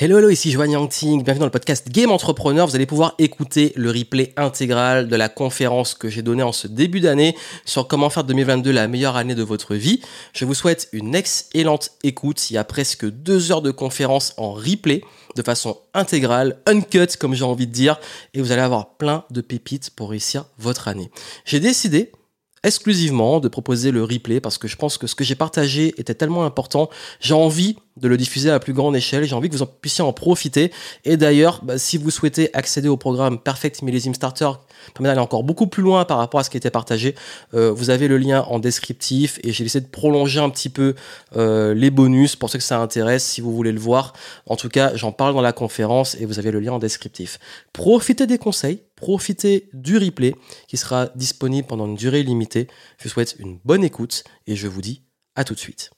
Hello, hello, ici Joanne Yangting, bienvenue dans le podcast Game Entrepreneur. Vous allez pouvoir écouter le replay intégral de la conférence que j'ai donnée en ce début d'année sur comment faire 2022 la meilleure année de votre vie. Je vous souhaite une excellente écoute. Il y a presque deux heures de conférence en replay de façon intégrale, uncut comme j'ai envie de dire, et vous allez avoir plein de pépites pour réussir votre année. J'ai décidé exclusivement de proposer le replay parce que je pense que ce que j'ai partagé était tellement important. J'ai envie de le diffuser à la plus grande échelle. J'ai envie que vous puissiez en profiter. Et d'ailleurs, bah, si vous souhaitez accéder au programme Perfect Millésime Starter, permet d'aller encore beaucoup plus loin par rapport à ce qui était partagé, euh, vous avez le lien en descriptif et j'ai essayé de prolonger un petit peu euh, les bonus pour ceux que ça intéresse si vous voulez le voir. En tout cas, j'en parle dans la conférence et vous avez le lien en descriptif. Profitez des conseils, profitez du replay qui sera disponible pendant une durée limitée. Je vous souhaite une bonne écoute et je vous dis à tout de suite.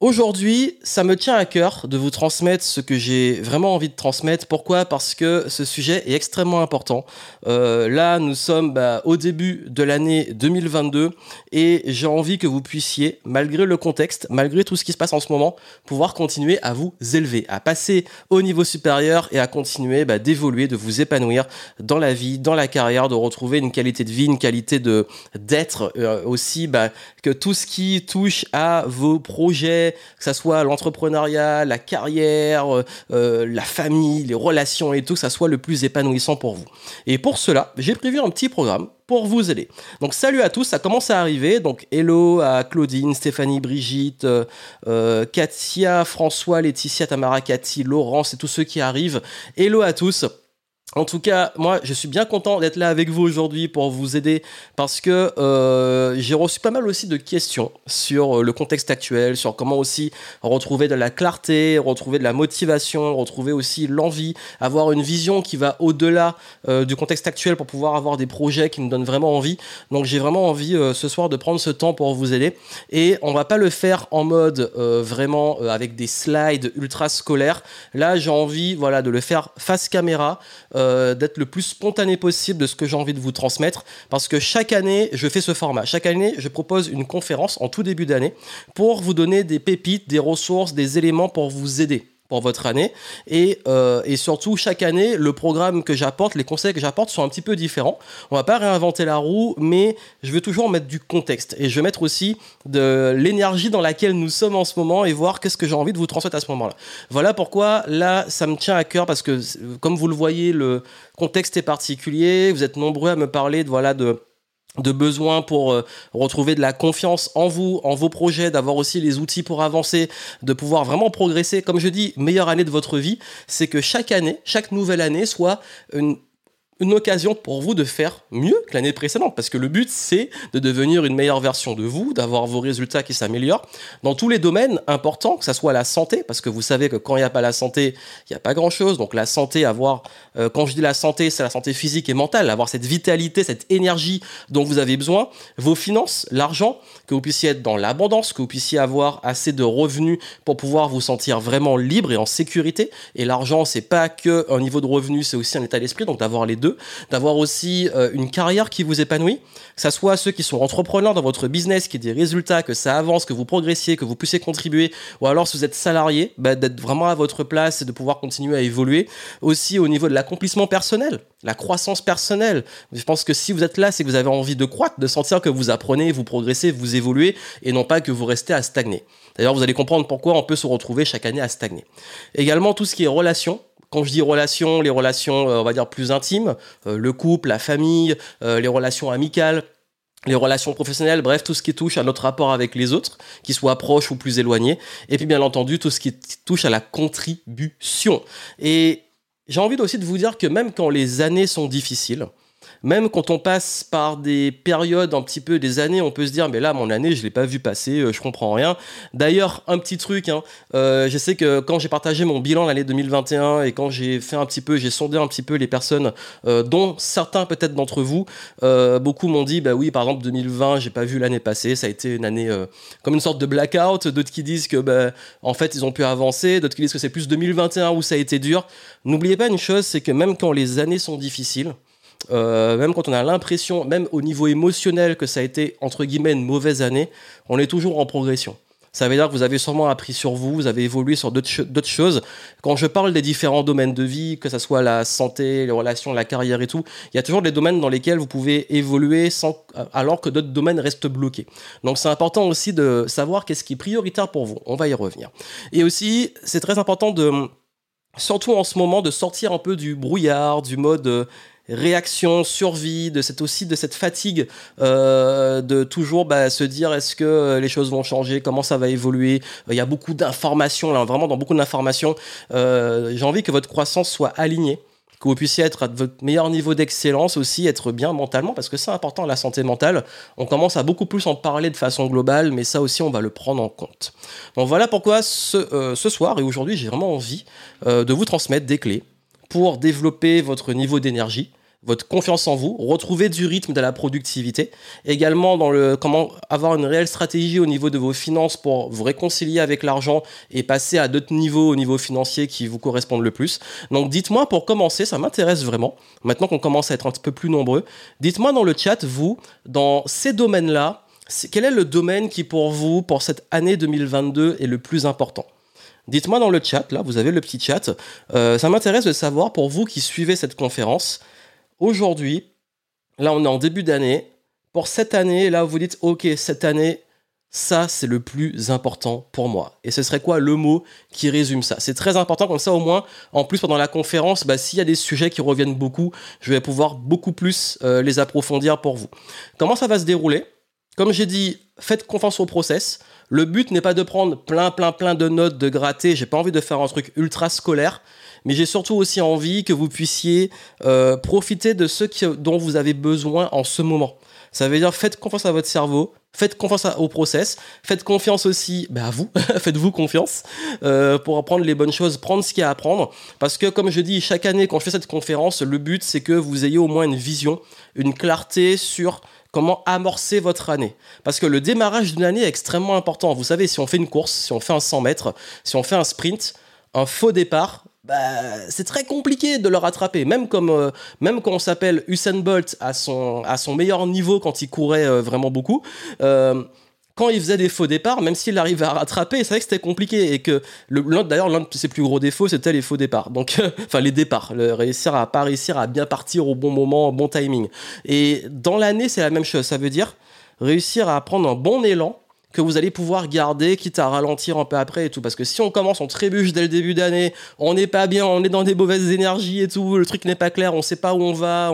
Aujourd'hui, ça me tient à cœur de vous transmettre ce que j'ai vraiment envie de transmettre. Pourquoi? Parce que ce sujet est extrêmement important. Euh, là, nous sommes bah, au début de l'année 2022 et j'ai envie que vous puissiez, malgré le contexte, malgré tout ce qui se passe en ce moment, pouvoir continuer à vous élever, à passer au niveau supérieur et à continuer bah, d'évoluer, de vous épanouir dans la vie, dans la carrière, de retrouver une qualité de vie, une qualité de d'être euh, aussi, bah, que tout ce qui touche à vos projets que ça soit l'entrepreneuriat, la carrière, euh, euh, la famille, les relations et tout, que ça soit le plus épanouissant pour vous. Et pour cela, j'ai prévu un petit programme pour vous aider. Donc salut à tous, ça commence à arriver. Donc hello à Claudine, Stéphanie, Brigitte, euh, Katia, François, Laetitia, Tamara, Cathy, Laurence et tous ceux qui arrivent. Hello à tous. En tout cas, moi, je suis bien content d'être là avec vous aujourd'hui pour vous aider parce que euh, j'ai reçu pas mal aussi de questions sur euh, le contexte actuel, sur comment aussi retrouver de la clarté, retrouver de la motivation, retrouver aussi l'envie, avoir une vision qui va au-delà euh, du contexte actuel pour pouvoir avoir des projets qui nous donnent vraiment envie. Donc, j'ai vraiment envie ce soir de prendre ce temps pour vous aider et on va pas le faire en mode vraiment avec des slides ultra scolaires. Là, j'ai envie, voilà, de le faire face caméra. D'être le plus spontané possible de ce que j'ai envie de vous transmettre, parce que chaque année, je fais ce format. Chaque année, je propose une conférence en tout début d'année pour vous donner des pépites, des ressources, des éléments pour vous aider pour votre année. Et, euh, et, surtout, chaque année, le programme que j'apporte, les conseils que j'apporte sont un petit peu différents. On va pas réinventer la roue, mais je veux toujours mettre du contexte. Et je vais mettre aussi de l'énergie dans laquelle nous sommes en ce moment et voir qu'est-ce que j'ai envie de vous transmettre à ce moment-là. Voilà pourquoi là, ça me tient à cœur parce que, comme vous le voyez, le contexte est particulier. Vous êtes nombreux à me parler de, voilà, de de besoin pour euh, retrouver de la confiance en vous, en vos projets, d'avoir aussi les outils pour avancer, de pouvoir vraiment progresser. Comme je dis, meilleure année de votre vie, c'est que chaque année, chaque nouvelle année soit une une occasion pour vous de faire mieux que l'année précédente. Parce que le but, c'est de devenir une meilleure version de vous, d'avoir vos résultats qui s'améliorent dans tous les domaines importants, que ce soit la santé, parce que vous savez que quand il n'y a pas la santé, il n'y a pas grand-chose. Donc la santé, avoir, euh, quand je dis la santé, c'est la santé physique et mentale, avoir cette vitalité, cette énergie dont vous avez besoin. Vos finances, l'argent, que vous puissiez être dans l'abondance, que vous puissiez avoir assez de revenus pour pouvoir vous sentir vraiment libre et en sécurité. Et l'argent, c'est pas que un niveau de revenu, c'est aussi un état d'esprit, donc d'avoir les deux d'avoir aussi euh, une carrière qui vous épanouit, que ce soit ceux qui sont entrepreneurs dans votre business, qui aient des résultats, que ça avance, que vous progressiez, que vous puissiez contribuer, ou alors si vous êtes salarié, bah, d'être vraiment à votre place et de pouvoir continuer à évoluer. Aussi au niveau de l'accomplissement personnel, la croissance personnelle. Je pense que si vous êtes là, c'est que vous avez envie de croître, de sentir que vous apprenez, vous progressez, vous évoluez, et non pas que vous restez à stagner. D'ailleurs, vous allez comprendre pourquoi on peut se retrouver chaque année à stagner. Également, tout ce qui est relations, quand je dis relations, les relations, euh, on va dire, plus intimes, euh, le couple, la famille, euh, les relations amicales, les relations professionnelles, bref, tout ce qui touche à notre rapport avec les autres, qu'ils soient proches ou plus éloignés, et puis bien entendu, tout ce qui touche à la contribution. Et j'ai envie aussi de vous dire que même quand les années sont difficiles, même quand on passe par des périodes un petit peu des années, on peut se dire mais là mon année je l'ai pas vu passer, euh, je comprends rien. D'ailleurs un petit truc, hein, euh, je sais que quand j'ai partagé mon bilan l'année 2021 et quand j'ai fait un petit peu, j'ai sondé un petit peu les personnes, euh, dont certains peut-être d'entre vous, beaucoup m'ont dit bah oui par exemple 2020 j'ai pas vu l'année passée, ça a été une année comme une sorte de blackout. D'autres qui disent que bah, en fait ils ont pu avancer, d'autres qui disent que c'est plus 2021 où ça a été dur. N'oubliez pas une chose, c'est que même quand les années sont difficiles, euh, même quand on a l'impression, même au niveau émotionnel, que ça a été entre guillemets une mauvaise année, on est toujours en progression. Ça veut dire que vous avez sûrement appris sur vous, vous avez évolué sur d'autres choses. Quand je parle des différents domaines de vie, que ce soit la santé, les relations, la carrière et tout, il y a toujours des domaines dans lesquels vous pouvez évoluer sans, alors que d'autres domaines restent bloqués. Donc c'est important aussi de savoir qu'est-ce qui est prioritaire pour vous. On va y revenir. Et aussi, c'est très important de, surtout en ce moment, de sortir un peu du brouillard, du mode euh, réaction, survie, de cette aussi de cette fatigue euh, de toujours bah, se dire est-ce que euh, les choses vont changer, comment ça va évoluer? Il y a beaucoup d'informations là, vraiment dans beaucoup d'informations. Euh, J'ai envie que votre croissance soit alignée que vous puissiez être à votre meilleur niveau d'excellence aussi, être bien mentalement, parce que c'est important la santé mentale. On commence à beaucoup plus en parler de façon globale, mais ça aussi on va le prendre en compte. Donc voilà pourquoi ce, euh, ce soir et aujourd'hui j'ai vraiment envie euh, de vous transmettre des clés pour développer votre niveau d'énergie, votre confiance en vous, retrouver du rythme de la productivité, également dans le comment avoir une réelle stratégie au niveau de vos finances pour vous réconcilier avec l'argent et passer à d'autres niveaux au niveau financier qui vous correspondent le plus. Donc dites-moi pour commencer, ça m'intéresse vraiment. Maintenant qu'on commence à être un petit peu plus nombreux, dites-moi dans le chat vous dans ces domaines-là, quel est le domaine qui pour vous pour cette année 2022 est le plus important? Dites-moi dans le chat, là, vous avez le petit chat. Euh, ça m'intéresse de savoir, pour vous qui suivez cette conférence, Aujourd'hui, là, on est en début d'année. Pour cette année, là, vous dites, OK, cette année, ça, c'est le plus important pour moi. Et ce serait quoi le mot qui résume ça? C'est très important, comme ça, au moins, en plus, pendant la conférence, bah, s'il y a des sujets qui reviennent beaucoup, je vais pouvoir beaucoup plus euh, les approfondir pour vous. Comment ça va se dérouler? Comme j'ai dit, faites confiance au process. Le but n'est pas de prendre plein, plein, plein de notes, de gratter. J'ai pas envie de faire un truc ultra scolaire mais j'ai surtout aussi envie que vous puissiez euh, profiter de ce dont vous avez besoin en ce moment. Ça veut dire faites confiance à votre cerveau, faites confiance au process, faites confiance aussi bah, à vous, faites-vous confiance euh, pour apprendre les bonnes choses, prendre ce qu'il y a à apprendre. Parce que comme je dis chaque année quand je fais cette conférence, le but c'est que vous ayez au moins une vision, une clarté sur comment amorcer votre année. Parce que le démarrage d'une année est extrêmement important. Vous savez, si on fait une course, si on fait un 100 mètres, si on fait un sprint, un faux départ, bah, c'est très compliqué de le rattraper. Même, comme, euh, même quand on s'appelle Usain Bolt à son, à son meilleur niveau quand il courait euh, vraiment beaucoup, euh, quand il faisait des faux départs, même s'il arrivait à rattraper, c'est vrai que c'était compliqué. Et que d'ailleurs, l'un de ses plus gros défauts, c'était les faux départs. Donc, enfin, les départs, le réussir à pas réussir à bien partir au bon moment, au bon timing. Et dans l'année, c'est la même chose. Ça veut dire réussir à prendre un bon élan que vous allez pouvoir garder, quitte à ralentir un peu après et tout. Parce que si on commence, on trébuche dès le début d'année, on n'est pas bien, on est dans des mauvaises énergies et tout, le truc n'est pas clair, on sait pas où on va,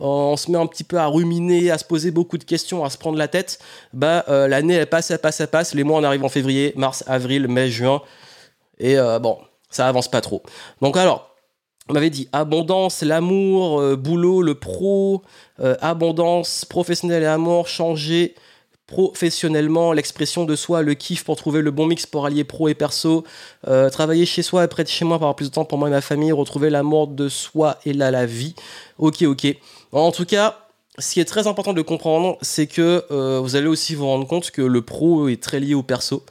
on, se met un petit peu à ruminer, à se poser beaucoup de questions, à se prendre la tête, bah euh, l'année elle passe, elle passe, elle passe, les mois on arrive en février, mars, avril, mai, juin, et euh, bon, ça avance pas trop. Donc alors, on m'avait dit abondance, l'amour, euh, boulot, le pro, abondance, professionnel et amour, changer, professionnellement, l'expression de soi, le kiff pour trouver le bon mix pour allier pro et perso, euh, travailler chez soi et près de chez moi pour avoir plus de temps pour moi et ma famille, retrouver l'amour de soi et là la vie. Ok, ok. En tout cas, ce qui est très important de comprendre, c'est que euh, vous allez aussi vous rendre compte que le pro est très lié au perso.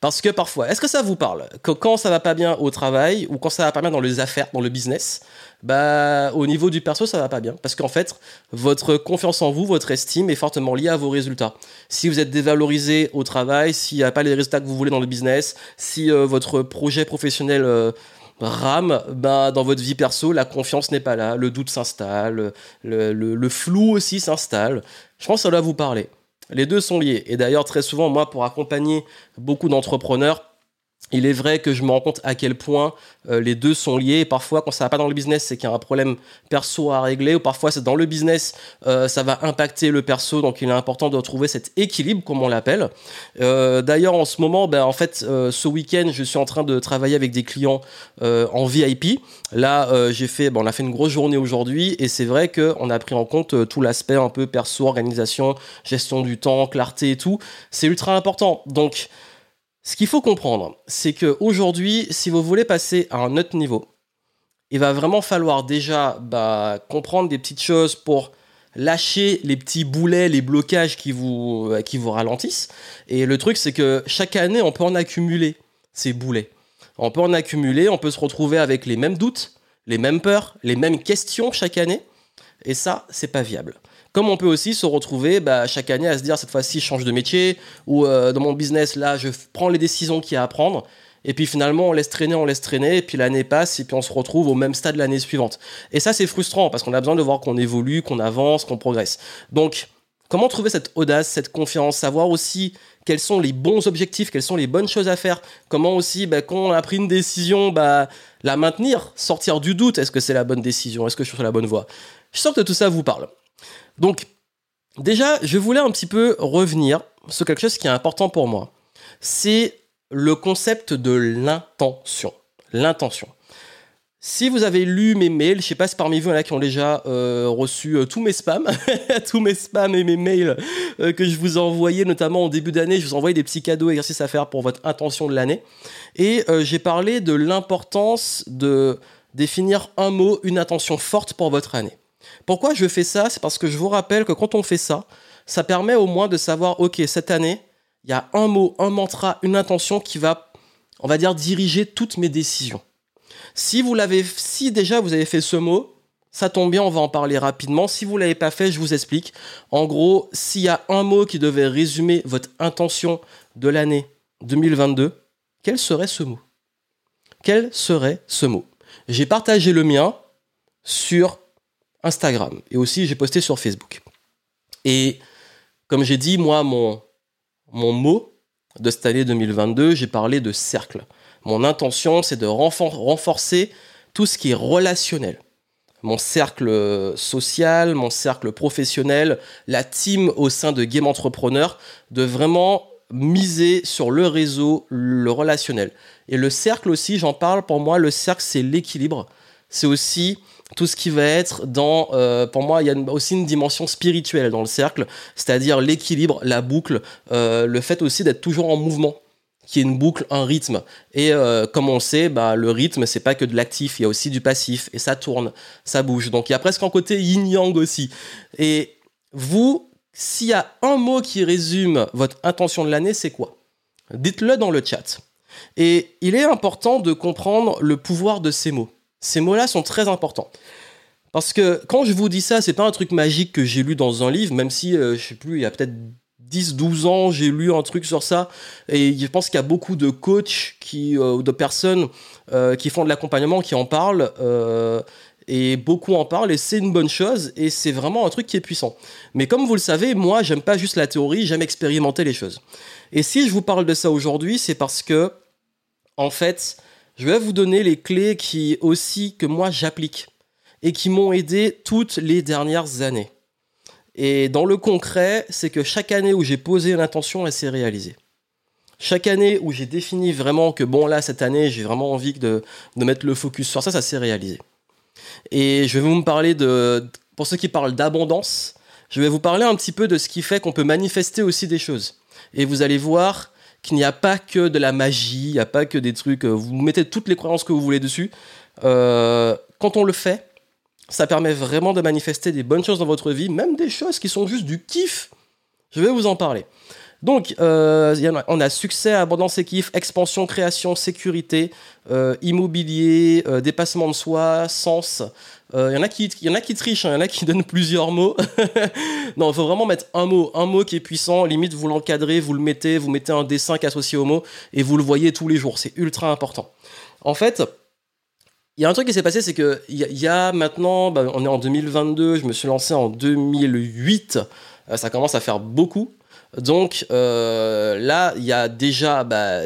Parce que parfois, est-ce que ça vous parle? Quand ça va pas bien au travail ou quand ça va pas bien dans les affaires, dans le business, bah au niveau du perso ça va pas bien parce qu'en fait votre confiance en vous, votre estime est fortement liée à vos résultats. Si vous êtes dévalorisé au travail, s'il n'y a pas les résultats que vous voulez dans le business, si euh, votre projet professionnel euh, rame, bah, dans votre vie perso, la confiance n'est pas là, le doute s'installe, le, le flou aussi s'installe. Je pense que ça doit vous parler. Les deux sont liés. Et d'ailleurs, très souvent, moi, pour accompagner beaucoup d'entrepreneurs, il est vrai que je me rends compte à quel point euh, les deux sont liés. Parfois, quand ça va pas dans le business, c'est qu'il y a un problème perso à régler, ou parfois c'est dans le business, euh, ça va impacter le perso. Donc, il est important de retrouver cet équilibre, comme on l'appelle. Euh, d'ailleurs, en ce moment, ben, en fait, ce week-end, je suis en train de travailler avec des clients en VIP. Là, j'ai fait, ben, on a fait une grosse journée aujourd'hui, et c'est vrai qu'on a pris en compte tout l'aspect un peu perso, organisation, gestion du temps, clarté et tout. C'est ultra important. Donc ce qu'il faut comprendre, c'est qu'aujourd'hui, si vous voulez passer à un autre niveau, il va vraiment falloir déjà bah, comprendre des petites choses pour lâcher les petits boulets, les blocages qui vous, qui vous ralentissent. Et le truc, c'est que chaque année, on peut en accumuler ces boulets. On peut en accumuler, on peut se retrouver avec les mêmes doutes, les mêmes peurs, les mêmes questions chaque année. Et ça, c'est pas viable. Comme on peut aussi se retrouver bah, chaque année à se dire cette fois-ci je change de métier ou euh, dans mon business là je prends les décisions qu'il y a à prendre et puis finalement on laisse traîner, on laisse traîner et puis l'année passe et puis on se retrouve au même stade l'année suivante. Et ça c'est frustrant parce qu'on a besoin de voir qu'on évolue, qu'on avance, qu'on progresse. Donc comment trouver cette audace, cette confiance, savoir aussi quels sont les bons objectifs, quelles sont les bonnes choses à faire, comment aussi bah, quand on a pris une décision, bah, la maintenir, sortir du doute, est-ce que c'est la bonne décision, est-ce que je suis sur la bonne voie? Je sens que tout ça vous parle. Donc, déjà, je voulais un petit peu revenir sur quelque chose qui est important pour moi. C'est le concept de l'intention. L'intention. Si vous avez lu mes mails, je sais pas si parmi vous il a qui ont déjà euh, reçu euh, tous mes spams, tous mes spams et mes mails euh, que je vous ai envoyés, notamment au début d'année, je vous envoyé des petits cadeaux, exercices à faire pour votre intention de l'année. Et j'ai parlé de l'importance de définir un mot, une intention forte pour votre année. Pourquoi je fais ça? C'est parce que je vous rappelle que quand on fait ça, ça permet au moins de savoir, ok, cette année, il y a un mot, un mantra, une intention qui va, on va dire, diriger toutes mes décisions. Si vous l'avez, si déjà vous avez fait ce mot, ça tombe bien, on va en parler rapidement. Si vous l'avez pas fait, je vous explique. En gros, s'il y a un mot qui devait résumer votre intention de l'année 2022, quel serait ce mot? Quel serait ce mot? J'ai partagé le mien sur Instagram et aussi j'ai posté sur Facebook. Et comme j'ai dit, moi, mon, mon mot de cette année 2022, j'ai parlé de cercle. Mon intention, c'est de renforcer tout ce qui est relationnel. Mon cercle social, mon cercle professionnel, la team au sein de Game Entrepreneur, de vraiment miser sur le réseau, le relationnel. Et le cercle aussi, j'en parle, pour moi, le cercle, c'est l'équilibre. C'est aussi tout ce qui va être dans, euh, pour moi, il y a aussi une dimension spirituelle dans le cercle, c'est-à-dire l'équilibre, la boucle, euh, le fait aussi d'être toujours en mouvement qui est une boucle, un rythme. Et euh, comme on sait, bah, le rythme, c'est pas que de l'actif, il y a aussi du passif, et ça tourne, ça bouge. Donc il y a presque un côté yin-yang aussi. Et vous, s'il y a un mot qui résume votre intention de l'année, c'est quoi? Dites-le dans le chat. Et il est important de comprendre le pouvoir de ces mots. Ces mots-là sont très importants. Parce que quand je vous dis ça, c'est pas un truc magique que j'ai lu dans un livre, même si, euh, je sais plus, il y a peut-être 10, 12 ans, j'ai lu un truc sur ça. Et je pense qu'il y a beaucoup de coachs qui, euh, de personnes euh, qui font de l'accompagnement qui en parlent. et beaucoup en parlent et c'est une bonne chose et c'est vraiment un truc qui est puissant. Mais comme vous le savez, moi, j'aime pas juste la théorie, j'aime expérimenter les choses. Et si je vous parle de ça aujourd'hui, c'est parce que, en fait, je vais vous donner les clés qui aussi que moi j'applique et qui m'ont aidé toutes les dernières années. Et dans le concret, c'est que chaque année où j'ai posé une intention, elle s'est réalisée. Chaque année où j'ai défini vraiment que bon là cette année j'ai vraiment envie de, de mettre le focus sur ça, ça s'est réalisé. Et je vais vous parler de, pour ceux qui parlent d'abondance, je vais vous parler un petit peu de ce qui fait qu'on peut manifester aussi des choses. Et vous allez voir qu'il n'y a pas que de la magie, il n'y a pas que des trucs, euh, vous mettez toutes les croyances que vous voulez dessus. Euh, quand on le fait, ça permet vraiment de manifester des bonnes choses dans votre vie, même des choses qui sont juste du kiff. Je vais vous en parler. Donc, euh, on a succès, abondance et kiff, expansion, création, sécurité, immobilier, dépassement de soi, sens, il euh, y en a qui, y en a qui trichent, il hein, y en a qui donnent plusieurs mots. non, il faut vraiment mettre un mot, un mot qui est puissant. Limite, vous l'encadrez, vous le mettez, vous mettez un dessin qui est associé au mot et vous le voyez tous les jours. C'est ultra important. En fait, il y a un truc qui s'est passé, c'est que il y, a maintenant, bah, on est en 2022, je me suis lancé en 2008. Euh, ça commence à faire beaucoup. Donc euh, là, il y a déjà, bah,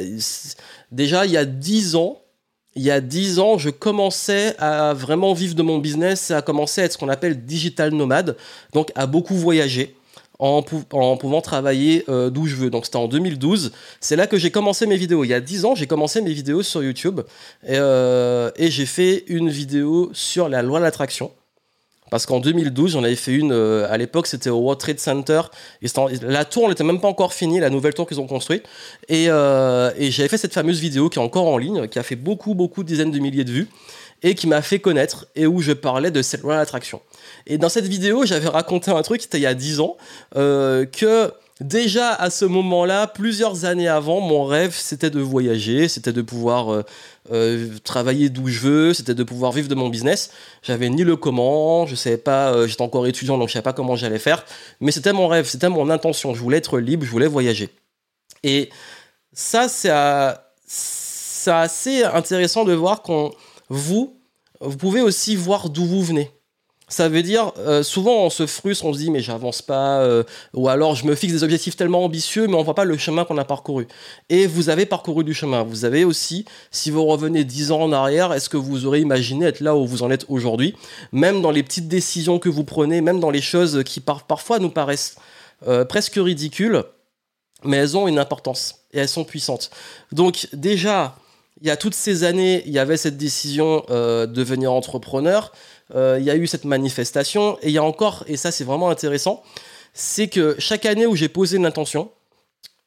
déjà il y a 10 ans, il y a dix ans, je commençais à vraiment vivre de mon business à commencer à être ce qu'on appelle digital nomade, donc à beaucoup voyager. En, pouvant travailler euh, d'où je veux. Donc c'était en 2012. C'est là que j'ai commencé mes vidéos. Il y a dix ans, j'ai commencé mes vidéos sur YouTube et, euh, et j'ai fait une vidéo sur la loi de l'attraction. Parce qu'en 2012, j'en avais fait une, euh, à l'époque, c'était au World Trade Center. Et la tour n'était même pas encore finie, la nouvelle tour qu'ils ont construite. Euh, et, j'avais fait cette fameuse vidéo qui est encore en ligne, qui a fait beaucoup, beaucoup de dizaines de milliers de vues, et qui m'a fait connaître, et où je parlais de cette loi d'attraction. Et dans cette vidéo, j'avais raconté un truc, c'était il y a 10 ans, euh, que déjà à ce moment-là, plusieurs années avant, mon rêve c'était de voyager, c'était de pouvoir euh, euh, travailler d'où je veux, c'était de pouvoir vivre de mon business. J'avais ni le comment, je savais pas, euh, j'étais encore étudiant donc je savais pas comment j'allais faire, mais c'était mon rêve, c'était mon intention. Je voulais être libre, je voulais voyager. Et ça, c'est assez intéressant de voir qu'on vous, vous pouvez aussi voir d'où vous venez. Ça veut dire, euh, souvent on se frustre, on se dit mais j'avance pas, euh, ou alors je me fixe des objectifs tellement ambitieux, mais on voit pas le chemin qu'on a parcouru. Et vous avez parcouru du chemin. Vous avez aussi, si vous revenez dix ans en arrière, est-ce que vous aurez imaginé être là où vous en êtes aujourd'hui? Même dans les petites décisions que vous prenez, même dans les choses qui parfois nous paraissent euh, presque ridicules, mais elles ont une importance et elles sont puissantes. Donc déjà, il y a toutes ces années, il y avait cette décision de devenir entrepreneur. Euh, il y a eu cette manifestation, et il y a encore, et ça c'est vraiment intéressant, c'est que chaque année où j'ai posé une intention,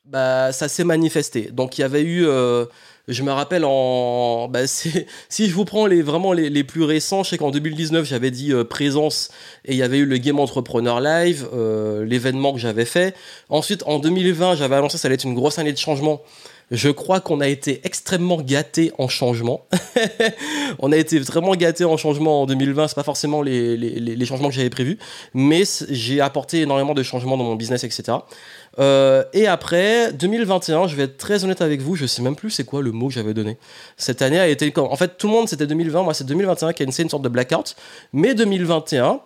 bah, ça s'est manifesté. Donc il y avait eu, euh, je me rappelle en, bah, si je vous prends les vraiment les, plus récents, je sais qu'en 2019 j'avais dit euh, présence et il y avait eu le Game Entrepreneur Live, l'événement que j'avais fait. Ensuite en 2020 j'avais annoncé que ça allait être une grosse année de changement. Je crois qu'on a été extrêmement gâté en changement. on a été vraiment gâté en changement en 2020. C'est pas forcément les, les, changements que j'avais prévus, mais j'ai apporté énormément de changements dans mon business, etc. Euh, et après 2021, je vais être très honnête avec vous, je sais même plus c'est quoi le mot que j'avais donné. Cette année a été En fait, tout le monde c'était 2020, moi c'est 2021 qui a une, une sorte de blackout. Mais 2021,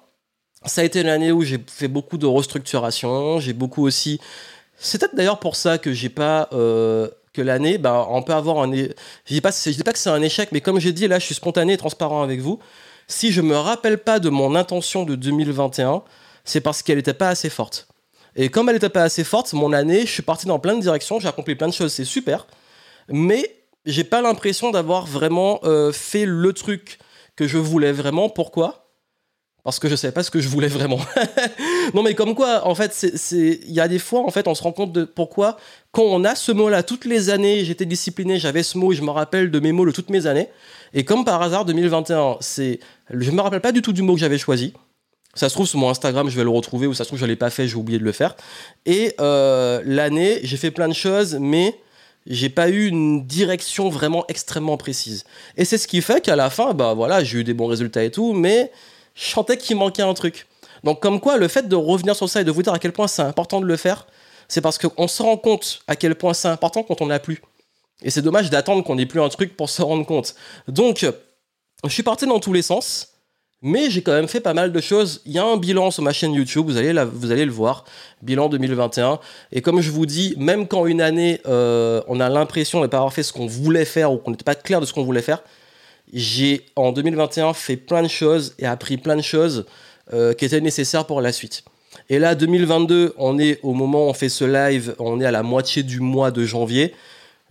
ça a été l'année où j'ai fait beaucoup de restructuration. J'ai beaucoup aussi. C'est peut-être d'ailleurs pour ça que j'ai pas euh, l'année, bah, on peut avoir un. Je dis pas, dis pas que c'est un échec, mais comme j'ai dit, là, je suis spontané et transparent avec vous. Si je me rappelle pas de mon intention de 2021, c'est parce qu'elle n'était pas assez forte. Et comme elle n'était pas assez forte, mon année, je suis parti dans plein de directions, j'ai accompli plein de choses, c'est super. Mais j'ai pas l'impression d'avoir vraiment euh, fait le truc que je voulais vraiment. Pourquoi? Parce que je savais pas ce que je voulais vraiment. non mais comme quoi, en fait, il y a des fois, en fait, on se rend compte de pourquoi quand on a ce mot-là toutes les années, j'étais discipliné, j'avais ce mot et je me rappelle de mes mots de toutes mes années. Et comme par hasard, 2021, c'est, je me rappelle pas du tout du mot que j'avais choisi. Ça se trouve sur mon Instagram, je vais le retrouver, ou ça se trouve je l'ai pas fait, j'ai oublié de le faire. Et euh, l'année, j'ai fait plein de choses, mais j'ai pas eu une direction vraiment extrêmement précise. Et c'est ce qui fait qu'à la fin, bah voilà, j'ai eu des bons résultats et tout, mais je sentais qu'il manquait un truc. Donc comme quoi, le fait de revenir sur ça et de vous dire à quel point c'est important de le faire, c'est parce qu'on se rend compte à quel point c'est important quand on n'a plus. Et c'est dommage d'attendre qu'on n'ait plus un truc pour se rendre compte. Donc, je suis parti dans tous les sens, mais j'ai quand même fait pas mal de choses. Il y a un bilan sur ma chaîne YouTube, vous allez, vous allez le voir, bilan 2021. Et comme je vous dis, même quand une année, euh, on a l'impression de ne pas avoir fait ce qu'on voulait faire ou qu'on n'était pas clair de ce qu'on voulait faire, j'ai en 2021 fait plein de choses et appris plein de choses euh, qui étaient nécessaires pour la suite. Et là, 2022, on est au moment où on fait ce live, on est à la moitié du mois de janvier.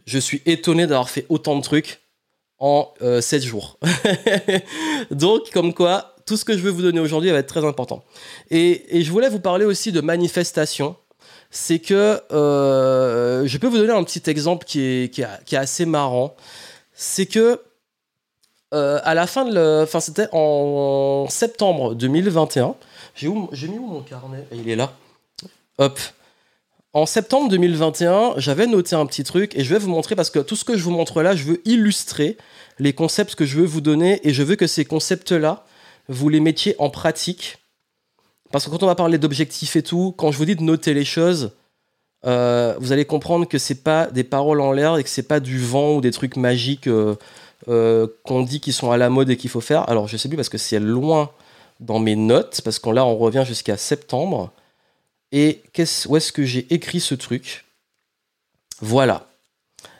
Je suis étonné d'avoir fait autant de trucs en 7 euh, jours. Donc, comme quoi, tout ce que je veux vous donner aujourd'hui va être très important. Et, je voulais vous parler aussi de manifestation. C'est que euh, je peux vous donner un petit exemple qui qui est assez marrant. C'est que euh, à la fin de enfin c'était en septembre 2021. J'ai mis où mon carnet? Il est là. Hop. En septembre 2021, j'avais noté un petit truc et je vais vous montrer parce que tout ce que je vous montre là, je veux illustrer les concepts que je veux vous donner et je veux que ces concepts-là, vous les mettiez en pratique. Parce que quand on va parler d'objectifs et tout, quand je vous dis de noter les choses, euh, vous allez comprendre que c'est pas des paroles en l'air et que c'est pas du vent ou des trucs magiques. Euh, euh, qu'on dit qu'ils sont à la mode et qu'il faut faire. Alors je sais plus parce que c'est loin dans mes notes, parce qu'on là on revient jusqu'à septembre. Et où est-ce que j'ai écrit ce truc? Voilà.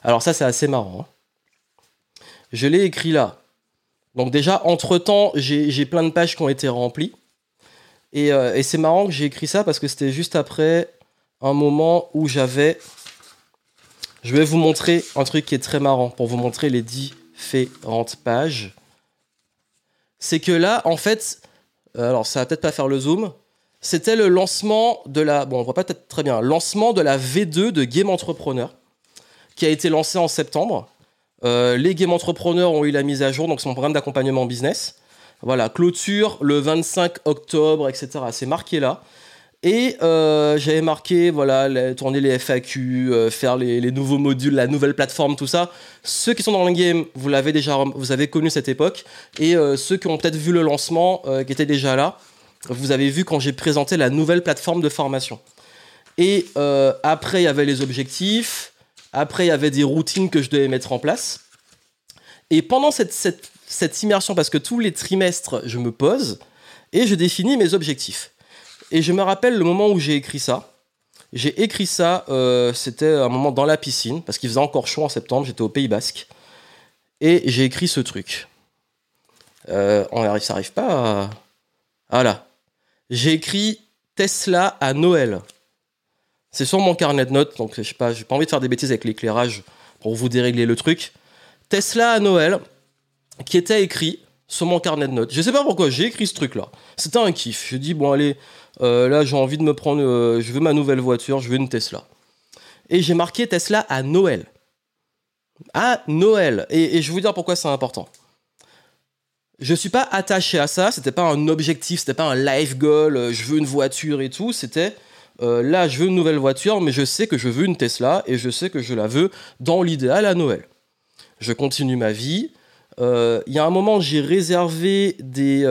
Alors ça c'est assez marrant. Hein. Je l'ai écrit là. Donc déjà, entre-temps, j'ai plein de pages qui ont été remplies. Et, euh, et c'est marrant que j'ai écrit ça parce que c'était juste après un moment où j'avais... Je vais vous montrer un truc qui est très marrant pour vous montrer les 10 différentes pages. C'est que là, en fait, euh, alors ça va peut-être pas faire le zoom, c'était le lancement de la, bon on voit pas peut-être très bien, lancement de la V2 de Game Entrepreneur, qui a été lancé en septembre. Euh, les Game Entrepreneurs ont eu la mise à jour, donc c'est mon programme d'accompagnement business. Voilà, clôture le 25 octobre, etc. C'est marqué là. Et euh, j'avais marqué, voilà, tourner les FAQ, euh, faire les, nouveaux modules, la nouvelle plateforme, tout ça. Ceux qui sont dans le game, vous l'avez déjà, vous avez connu cette époque. Et euh, ceux qui ont peut-être vu le lancement, qui étaient déjà là, vous avez vu quand j'ai présenté la nouvelle plateforme de formation. Et après, il y avait les objectifs. Après, il y avait des routines que je devais mettre en place. Et pendant cette, cette, cette immersion, parce que tous les trimestres, je me pose et je définis mes objectifs. Et je me rappelle le moment où j'ai écrit ça. J'ai écrit ça, euh, c'était un moment dans la piscine, parce qu'il faisait encore chaud en septembre, j'étais au Pays Basque. Et j'ai écrit ce truc. Euh, on arrive, ça arrive pas à... Voilà. J'ai écrit Tesla à Noël. C'est sur mon carnet de notes, donc je sais pas, pas envie de faire des bêtises avec l'éclairage pour vous dérégler le truc. Tesla à Noël, qui était écrit sur mon carnet de notes. Je sais pas pourquoi j'ai écrit ce truc-là. C'était un kiff. Je dis bon allez, euh, là j'ai envie de me prendre, euh, je veux ma nouvelle voiture, je veux une Tesla. Et j'ai marqué Tesla à Noël. À Noël. Et, je vais vous dire pourquoi c'est important. Je suis pas attaché à ça. C'était pas un objectif, c'était pas un life goal. Euh, je veux une voiture et tout. C'était là, je veux une nouvelle voiture, mais je sais que je veux une Tesla et je sais que je la veux dans l'idéal à Noël. Je continue ma vie. Il y a un moment, j'ai réservé des,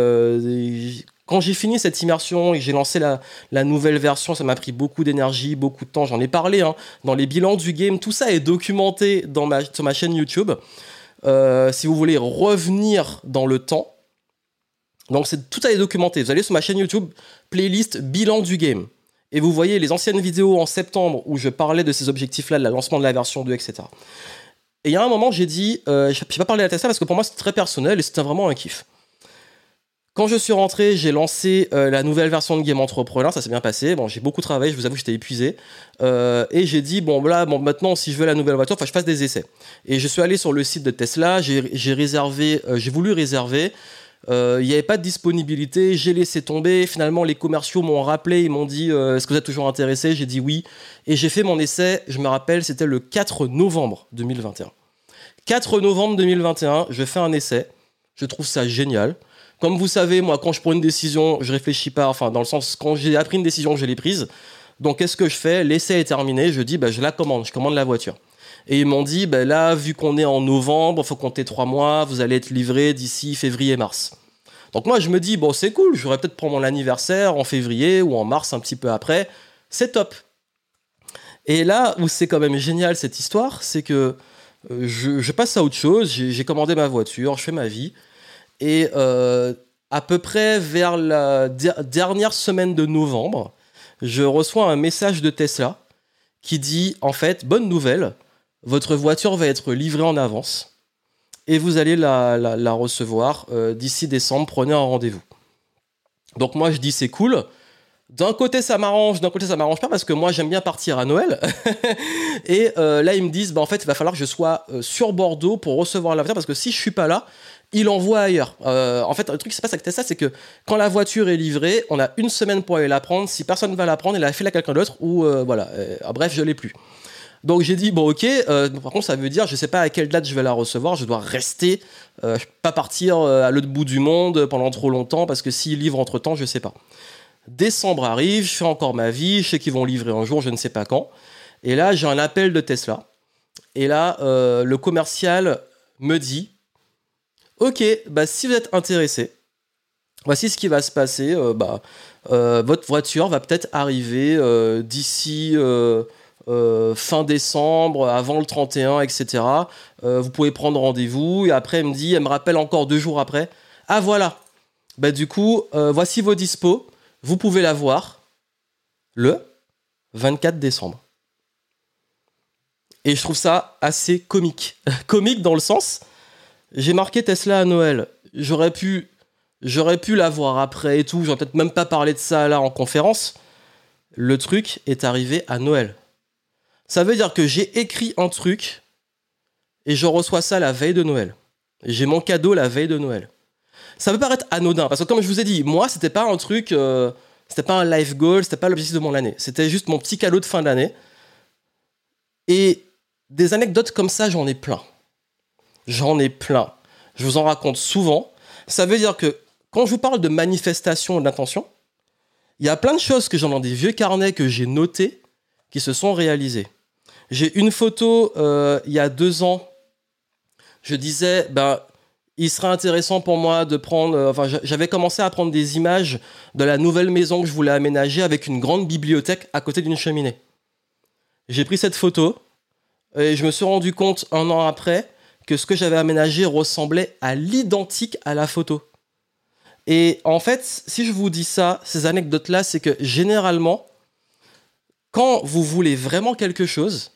quand j'ai fini cette immersion et j'ai lancé la, nouvelle version, ça m'a pris beaucoup d'énergie, beaucoup de temps. J'en ai parlé hein, dans les bilans du game. Tout ça est documenté sur ma chaîne YouTube. Euh, si vous voulez revenir dans le temps, donc tout est documenté. Vous allez sur ma chaîne YouTube, playlist bilan du game. Et vous voyez les anciennes vidéos en septembre où je parlais de ces objectifs-là, de la lancement de la version 2, etc. Et il y a un moment, j'ai dit, euh, je n'ai pas parlé la Tesla parce que pour moi, c'est très personnel et c'était vraiment un kiff. Quand je suis rentré, j'ai lancé euh, la nouvelle version de Game Entrepreneur, ça s'est bien passé. Bon, j'ai beaucoup travaillé, je vous avoue, j'étais épuisé. Euh, et j'ai dit, bon, là, bon, maintenant, si je veux la nouvelle voiture, que je fasse des essais. Et je suis allé sur le site de Tesla, j'ai réservé, euh, j'ai voulu réserver. Il n'y avait pas de disponibilité, j'ai laissé tomber. Finalement, les commerciaux m'ont rappelé, ils m'ont dit Est-ce que vous êtes toujours intéressé? J'ai dit oui. Et j'ai fait mon essai, je me rappelle, c'était le 4 novembre 2021. 4 novembre 2021, je fais un essai. Je trouve ça génial. Comme vous savez, moi, quand je prends une décision, je réfléchis pas. Enfin, dans le sens, quand j'ai appris une décision, je l'ai prise. Donc, qu'est-ce que je fais? L'essai est terminé. Je dis, bah, je la commande. Je commande la voiture. Et ils m'ont dit, bah, là, vu qu'on est en novembre, faut compter trois mois. Vous allez être livré d'ici février-mars. Donc, moi, je me dis, bon, c'est cool. J'aurais peut-être prendre mon anniversaire en février ou en mars, un petit peu après. C'est top. Et là où c'est quand même génial cette histoire, c'est que je, passe à autre chose. J'ai commandé ma voiture, je fais ma vie. Et euh, à peu près vers la dernière semaine de novembre, je reçois un message de Tesla qui dit en fait, bonne nouvelle, votre voiture va être livrée en avance et vous allez la, recevoir euh, d'ici décembre, prenez un rendez-vous. Donc moi je dis c'est cool. D'un côté ça m'arrange, d'un côté ça m'arrange pas parce que moi j'aime bien partir à Noël. et euh, là ils me disent bah en fait il va falloir que je sois sur Bordeaux pour recevoir la voiture parce que si je suis pas là, il l'envoie ailleurs. Euh, en fait, le truc qui se passe avec Tesla, c'est que quand la voiture est livrée, on a une semaine pour aller la prendre. Si personne ne va la prendre, il a fait à quelqu'un d'autre ou euh, voilà. Euh, bref, je l'ai plus. Donc j'ai dit bon ok. par contre, ça veut dire je sais pas à quelle date je vais la recevoir. Je dois rester, pas partir à l'autre bout du monde pendant trop longtemps parce que s'ils livrent entre temps, je sais pas. Décembre arrive, je fais encore ma vie, je sais qu'ils vont livrer un jour, je ne sais pas quand. Et là, j'ai un appel de Tesla. Et là, le commercial me dit Ok, bah si vous êtes intéressé, voici ce qui va se passer. Euh, bah, euh, votre voiture va peut-être arriver euh, d'ici fin décembre, avant le 31, etc. vous pouvez prendre rendez-vous. Et après, elle me dit, elle me rappelle encore deux jours après. Ah voilà, bah du coup, voici vos dispos. Vous pouvez la voir le 24 décembre. Et je trouve ça assez comique. comique dans le sens j'ai marqué Tesla à Noël. J'aurais pu, j'aurais pu l'avoir après et tout. J'aurais peut-être même pas parlé de ça là en conférence. Le truc est arrivé à Noël. Ça veut dire que j'ai écrit un truc et je reçois ça la veille de Noël. J'ai mon cadeau la veille de Noël. Ça peut paraître anodin parce que comme je vous ai dit, moi c'était pas un truc, euh, c'était pas un life goal, c'était pas l'objectif de mon année. C'était juste mon petit cadeau de fin d'année. Et des anecdotes comme ça, j'en ai plein. J'en ai plein. Je vous en raconte souvent. Ça veut dire que quand je vous parle de manifestation d'intention, il y a plein de choses que j'ai dans des vieux carnets que j'ai notées qui se sont réalisées. J'ai une photo euh, il y a deux ans. Je disais, ben, il serait intéressant pour moi de prendre. Euh, enfin, j'avais commencé à prendre des images de la nouvelle maison que je voulais aménager avec une grande bibliothèque à côté d'une cheminée. J'ai pris cette photo et je me suis rendu compte un an après que ce que j'avais aménagé ressemblait à l'identique à la photo. Et en fait, si je vous dis ça, ces anecdotes-là, c'est que généralement, quand vous voulez vraiment quelque chose,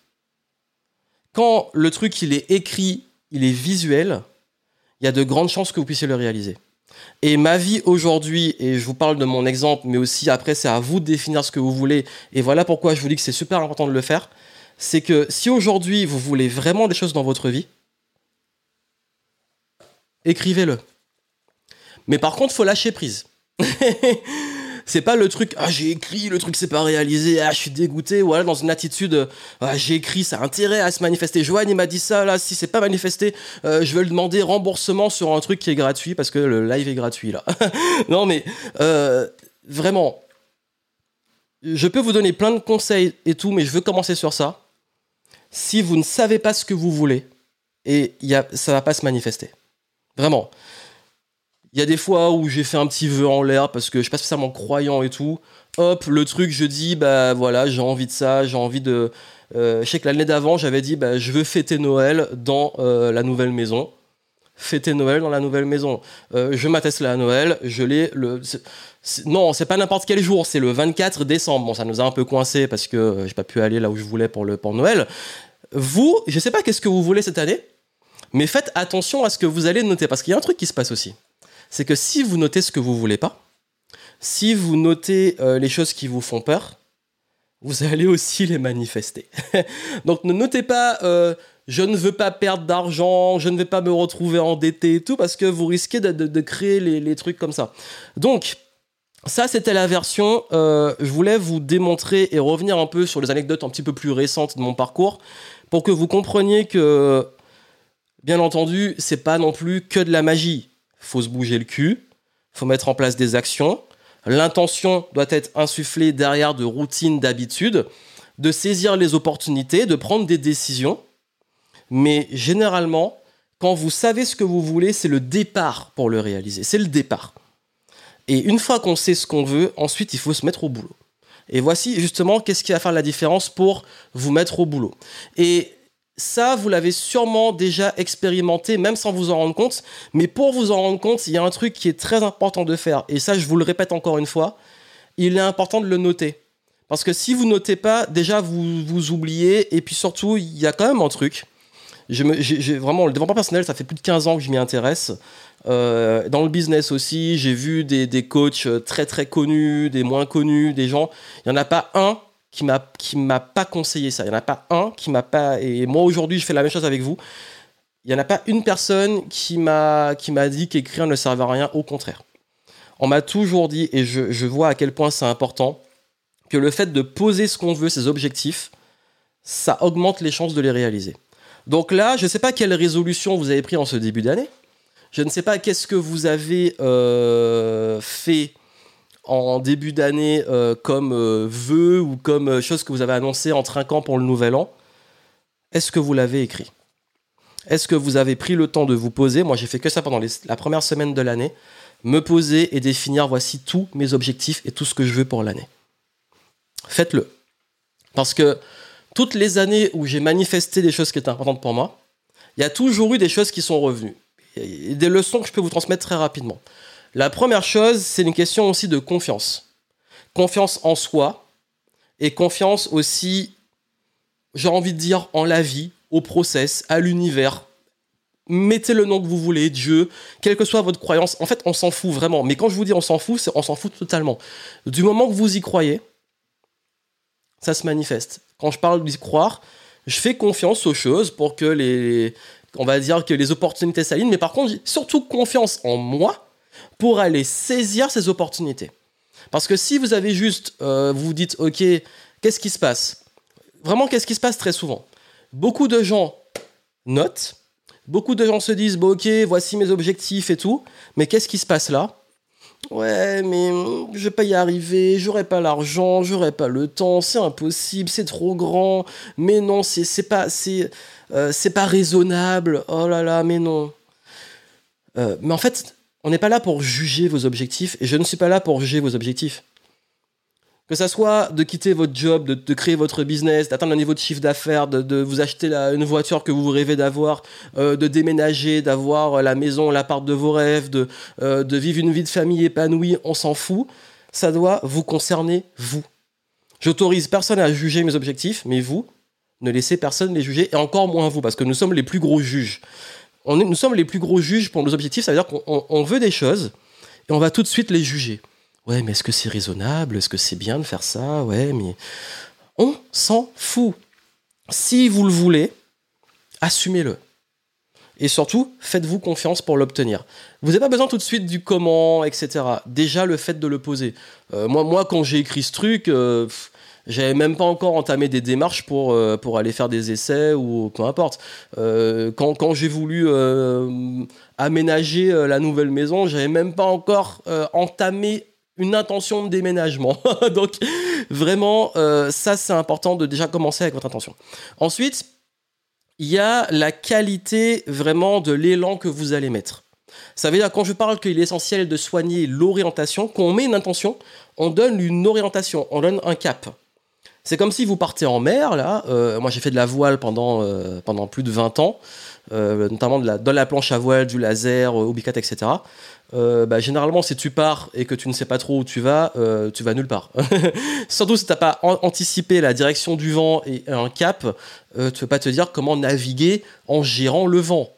quand le truc il est écrit, il est visuel, il y a de grandes chances que vous puissiez le réaliser. Et ma vie aujourd'hui, et je vous parle de mon exemple, mais aussi après c'est à vous de définir ce que vous voulez, et voilà pourquoi je vous dis que c'est super important de le faire, c'est que si aujourd'hui vous voulez vraiment des choses dans votre vie, écrivez-le. Mais par contre, faut lâcher prise. c'est pas le truc ah j'ai écrit le truc s'est pas réalisé ah je suis dégoûté voilà dans une attitude ah, j'ai écrit ça a intérêt à se manifester. Joanne il m'a dit ça là si c'est pas manifesté euh, je vais lui demander remboursement sur un truc qui est gratuit parce que le live est gratuit là. Non mais euh, vraiment je peux vous donner plein de conseils et tout mais je veux commencer sur ça. Si vous ne savez pas ce que vous voulez et y a, ça va pas se manifester. Vraiment il y a des fois où j'ai fait un petit vœu en l'air parce que je suis pas spécialement croyant et tout. Hop, le truc, je dis, bah voilà, j'ai envie de ça, j'ai envie de. Euh, je sais que l'année d'avant, j'avais dit, bah, je veux fêter Noël dans euh, la nouvelle maison. Fêter Noël dans la nouvelle maison. Euh, je m'atteste là à Noël, je l'ai le. non, c'est pas n'importe quel jour, c'est le 24 décembre. Bon, ça nous a un peu coincé parce que j'ai pas pu aller là où je voulais pour, le, pour Noël. Vous, je sais pas qu'est-ce que vous voulez cette année, mais faites attention à ce que vous allez noter parce qu'il y a un truc qui se passe aussi c'est que si vous notez ce que vous voulez pas, si vous notez euh, les choses qui vous font peur, vous allez aussi les manifester. Donc ne notez pas euh, je ne veux pas perdre d'argent, je ne vais pas me retrouver endetté et tout, parce que vous risquez de, créer les, trucs comme ça. Donc, ça, c'était la version. Euh, je voulais vous démontrer et revenir un peu sur les anecdotes un petit peu plus récentes de mon parcours pour que vous compreniez que, bien entendu, c'est pas non plus que de la magie faut se bouger le cul, faut mettre en place des actions. L'intention doit être insufflée derrière de routines, d'habitudes, de saisir les opportunités, de prendre des décisions. Mais généralement, quand vous savez ce que vous voulez, c'est le départ pour le réaliser. C'est le départ. Et une fois qu'on sait ce qu'on veut, ensuite, il faut se mettre au boulot. Et voici justement qu'est-ce qui va faire la différence pour vous mettre au boulot. Ça, vous l'avez sûrement déjà expérimenté, même sans vous en rendre compte. Mais pour vous en rendre compte, il y a un truc qui est très important de faire. Et ça, je vous le répète encore une fois. Il est important de le noter. Parce que si vous notez pas, déjà, vous vous oubliez. Et puis surtout, il y a quand même un truc. J'ai vraiment, le développement personnel, ça fait plus de 15 ans que je m'y intéresse. Euh, dans le business aussi, j'ai vu des, des coachs très très connus, des moins connus, des gens. Il n'y en a pas un qui m'a qui m'a pas conseillé ça. Il y en a pas un qui m'a pas et moi aujourd'hui je fais la même chose avec vous. Il y en a pas une personne qui m'a qui m'a dit qu'écrire ne servait à rien. Au contraire, on m'a toujours dit et je, je vois à quel point c'est important que le fait de poser ce qu'on veut, ses objectifs, ça augmente les chances de les réaliser. Donc là, je ne sais pas quelle résolution vous avez pris en ce début d'année. Je ne sais pas qu'est-ce que vous avez euh, fait en début d'année euh, comme euh, vœu ou comme euh, chose que vous avez annoncé en trinquant pour le nouvel an, est-ce que vous l'avez écrit? Est-ce que vous avez pris le temps de vous poser? Moi, j'ai fait que ça pendant la première semaine de l'année. Me poser et définir voici tous mes objectifs et tout ce que je veux pour l'année. Faites-le. Parce que toutes les années où j'ai manifesté des choses qui étaient importantes pour moi, il y a toujours eu des choses qui sont revenues. Des leçons que je peux vous transmettre très rapidement. La première chose, c'est une question aussi de confiance. Confiance en soi et confiance aussi, j'ai envie de dire, en la vie, au process, à l'univers. Mettez le nom que vous voulez, Dieu, quelle que soit votre croyance. En fait, on s'en fout vraiment. Mais quand je vous dis on s'en fout, c'est on s'en fout totalement. Du moment que vous y croyez, ça se manifeste. Quand je parle d'y croire, je fais confiance aux choses pour que les, on va dire que les opportunités s'alignent. Mais par contre, surtout confiance en moi pour aller saisir ces opportunités. Parce que si vous avez juste, euh, vous vous dites, ok, qu'est-ce qui se passe? Vraiment, qu'est-ce qui se passe très souvent? Beaucoup de gens notent, beaucoup de gens se disent, bon, ok, voici mes objectifs et tout, mais qu'est-ce qui se passe là? Ouais, mais je vais pas y arriver, j'aurai pas l'argent, j'aurai pas le temps, c'est impossible, c'est trop grand, mais non, c'est pas, c'est euh, pas raisonnable, oh là là, mais non. Euh, mais en fait, on n'est pas là pour juger vos objectifs, et je ne suis pas là pour juger vos objectifs. Que ça soit de quitter votre job, de, créer votre business, d'atteindre un niveau de chiffre d'affaires, de, vous acheter une voiture que vous rêvez d'avoir, euh, de déménager, d'avoir la maison, l'appart de vos rêves, euh, de vivre une vie de famille épanouie, on s'en fout. Ça doit vous concerner, vous. J'autorise personne à juger mes objectifs, mais vous, ne laissez personne les juger, et encore moins vous, parce que nous sommes les plus gros juges. Nous sommes les plus gros juges pour nos objectifs, ça veut dire qu'on veut des choses, et on va tout de suite les juger. Ouais, mais est-ce que c'est raisonnable? Est-ce que c'est bien de faire ça? Ouais, mais on s'en fout. Si vous le voulez, assumez-le. Et surtout, faites-vous confiance pour l'obtenir. Vous n'avez pas besoin tout de suite du comment, etc. Déjà, le fait de le poser. Euh, moi, moi, quand j'ai écrit ce truc, euh, j'avais même pas encore entamé des démarches pour, euh, pour aller faire des essais ou peu importe. quand, quand j'ai voulu aménager la nouvelle maison, j'avais même pas encore entamé une intention de déménagement. Donc vraiment, euh, ça c'est important de déjà commencer avec votre intention. Ensuite, il y a la qualité vraiment de l'élan que vous allez mettre. Ça veut dire quand je parle qu'il est essentiel de soigner l'orientation, quand on met une intention, on donne une orientation, on donne un cap. C'est comme si vous partez en mer, là. Euh, moi, j'ai fait de la voile pendant, euh, pendant plus de 20 ans, notamment de la, dans la planche à voile, du laser, au etc. Euh, bah, généralement, si tu pars et que tu ne sais pas trop où tu vas, euh, tu vas nulle part. Surtout si tu n'as pas anticipé la direction du vent et un cap, euh, tu ne peux pas te dire comment naviguer en gérant le vent.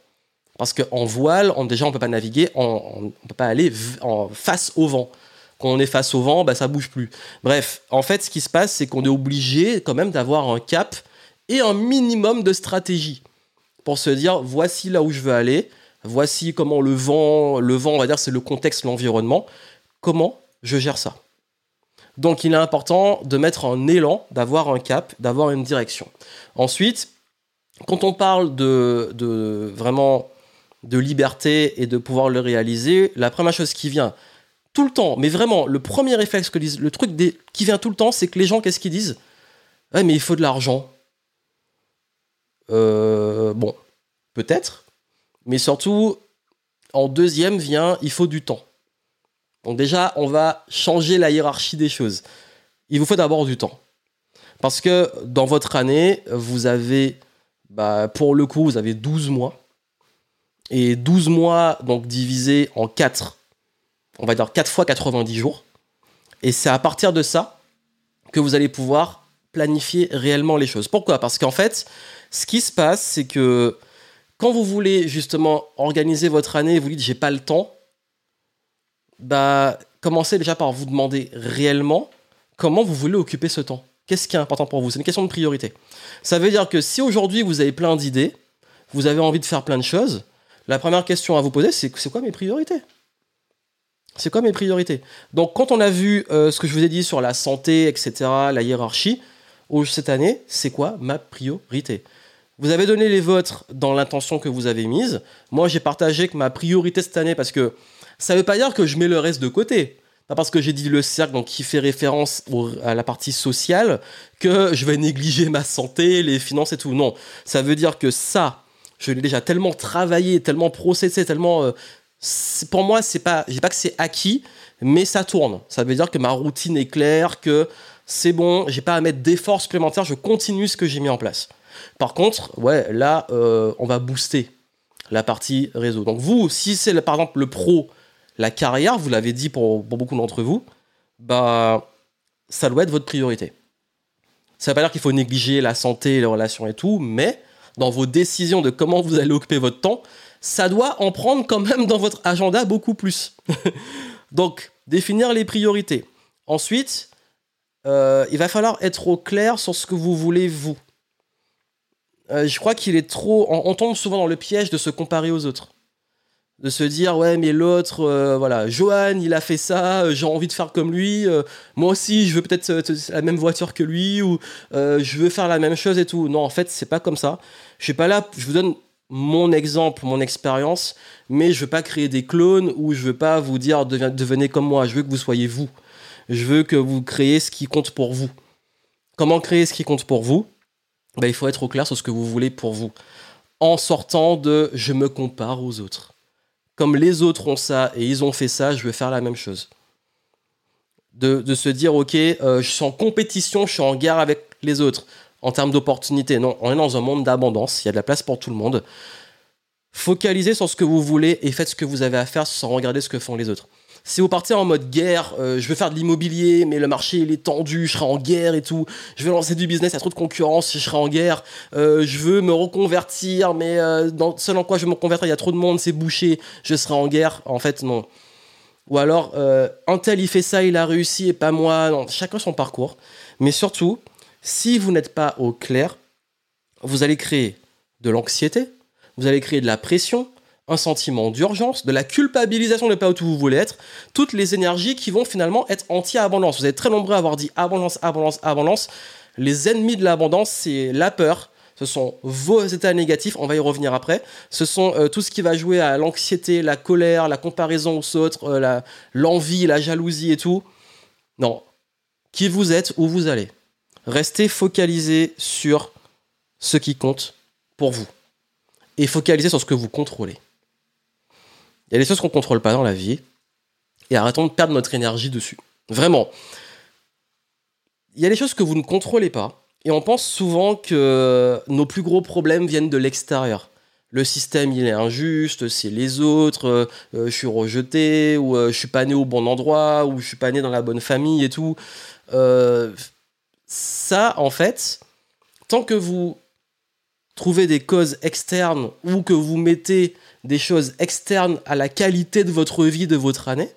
Parce qu'en voile, déjà, on ne peut pas naviguer, on ne peut pas aller en face au vent. Quand on est face au vent, bah, ça bouge plus. Bref, en fait, ce qui se passe, c'est qu'on est obligé quand même d'avoir un cap et un minimum de stratégie pour se dire voici là où je veux aller voici comment le vent, le vent, on va dire, c'est le contexte, l'environnement. Comment je gère ça? Donc, il est important de mettre un élan, d'avoir un cap, d'avoir une direction. Ensuite, quand on parle de, vraiment de liberté et de pouvoir le réaliser, la première chose qui vient tout le temps, mais vraiment, le premier réflexe que le truc qui vient tout le temps, c'est que les gens, qu'est-ce qu'ils disent? Ouais, mais il faut de l'argent. Euh, bon, peut-être, mais surtout, en deuxième vient, il faut du temps. Donc déjà, on va changer la hiérarchie des choses. Il vous faut d'abord du temps. Parce que dans votre année, vous avez, bah, pour le coup, vous avez 12 mois. Et 12 mois, donc divisé en 4, on va dire 4 fois 90 jours. Et c'est à partir de ça que vous allez pouvoir planifier réellement les choses. Pourquoi? Parce qu'en fait, ce qui se passe, c'est que quand vous voulez justement organiser votre année et vous dites j'ai pas le temps, bah commencez déjà par vous demander réellement comment vous voulez occuper ce temps. Qu'est-ce qui est important pour vous? C'est une question de priorité. Ça veut dire que si aujourd'hui vous avez plein d'idées, vous avez envie de faire plein de choses, la première question à vous poser, c'est c'est quoi mes priorités? C'est quoi mes priorités? Donc quand on a vu euh, ce que je vous ai dit sur la santé, etc., la hiérarchie, cette année, c'est quoi ma priorité? Vous avez donné les vôtres dans l'intention que vous avez mise. Moi, j'ai partagé que ma priorité cette année, parce que ça ne veut pas dire que je mets le reste de côté. Pas parce que j'ai dit le cercle, donc qui fait référence à la partie sociale, que je vais négliger ma santé, les finances et tout. Non, ça veut dire que ça, je l'ai déjà tellement travaillé, tellement processé, tellement. Euh, pour moi, c'est pas, dis pas que c'est acquis, mais ça tourne. Ça veut dire que ma routine est claire, que c'est bon, j'ai pas à mettre d'efforts supplémentaires, je continue ce que j'ai mis en place. Par contre, ouais, là, euh, on va booster la partie réseau. Donc vous, si c'est par exemple le pro, la carrière, vous l'avez dit pour, beaucoup d'entre vous, bah, ça doit être votre priorité. Ça veut pas dire qu'il faut négliger la santé, les relations et tout, mais dans vos décisions de comment vous allez occuper votre temps, ça doit en prendre quand même dans votre agenda beaucoup plus. Donc, définir les priorités. Ensuite, euh, il va falloir être au clair sur ce que vous voulez vous. Euh, je crois qu'il est trop. On, tombe souvent dans le piège de se comparer aux autres. De se dire, ouais, mais l'autre, euh, voilà, Johan, il a fait ça, j'ai envie de faire comme lui, moi aussi, je veux peut-être la même voiture que lui, ou je veux faire la même chose et tout. Non, en fait, c'est pas comme ça. Je suis pas là, je vous donne mon exemple, mon expérience, mais je veux pas créer des clones ou je veux pas vous dire devenez comme moi. Je veux que vous soyez vous. Je veux que vous créez ce qui compte pour vous. Comment créer ce qui compte pour vous? Ben, Il faut être au clair sur ce que vous voulez pour vous. En sortant de je me compare aux autres. Comme les autres ont ça et ils ont fait ça, je veux faire la même chose. De, se dire, ok, euh, je suis en compétition, je suis en guerre avec les autres en termes d'opportunités. Non, on est dans un monde d'abondance, il y a de la place pour tout le monde. Focalisez sur ce que vous voulez et faites ce que vous avez à faire sans regarder ce que font les autres. Si vous partez en mode guerre, euh, je veux faire de l'immobilier, mais le marché il est tendu, je serai en guerre et tout. Je veux lancer du business, il y a trop de concurrence, je serai en guerre. Euh, je veux me reconvertir, mais euh, dans, seul en quoi je veux me convertir, il y a trop de monde, c'est bouché, je serai en guerre. En fait, non. Ou alors, un tel il fait ça, il a réussi et pas moi. Non, chacun son parcours. Mais surtout, si vous n'êtes pas au clair, vous allez créer de l'anxiété, vous allez créer de la pression, un sentiment d'urgence, de la culpabilisation de ne pas où vous voulez être, toutes les énergies qui vont finalement être anti-abondance. Vous êtes très nombreux à avoir dit abondance, abondance, abondance. Les ennemis de l'abondance, c'est la peur, ce sont vos états négatifs, on va y revenir après. Ce sont euh, tout ce qui va jouer à l'anxiété, la colère, la comparaison aux autres, euh, l'envie, la jalousie et tout. Non. Qui vous êtes, où vous allez. Restez focalisé sur ce qui compte pour vous. Et focalisez sur ce que vous contrôlez. Il y a des choses qu'on ne contrôle pas dans la vie. Et arrêtons de perdre notre énergie dessus. Vraiment. Il y a des choses que vous ne contrôlez pas. Et on pense souvent que nos plus gros problèmes viennent de l'extérieur. Le système, il est injuste, c'est les autres, euh, je suis rejeté, ou euh, je suis pas né au bon endroit, ou je suis pas né dans la bonne famille et tout. Euh, ça, en fait, tant que vous trouvez des causes externes ou que vous mettez des choses externes à la qualité de votre vie, de votre année,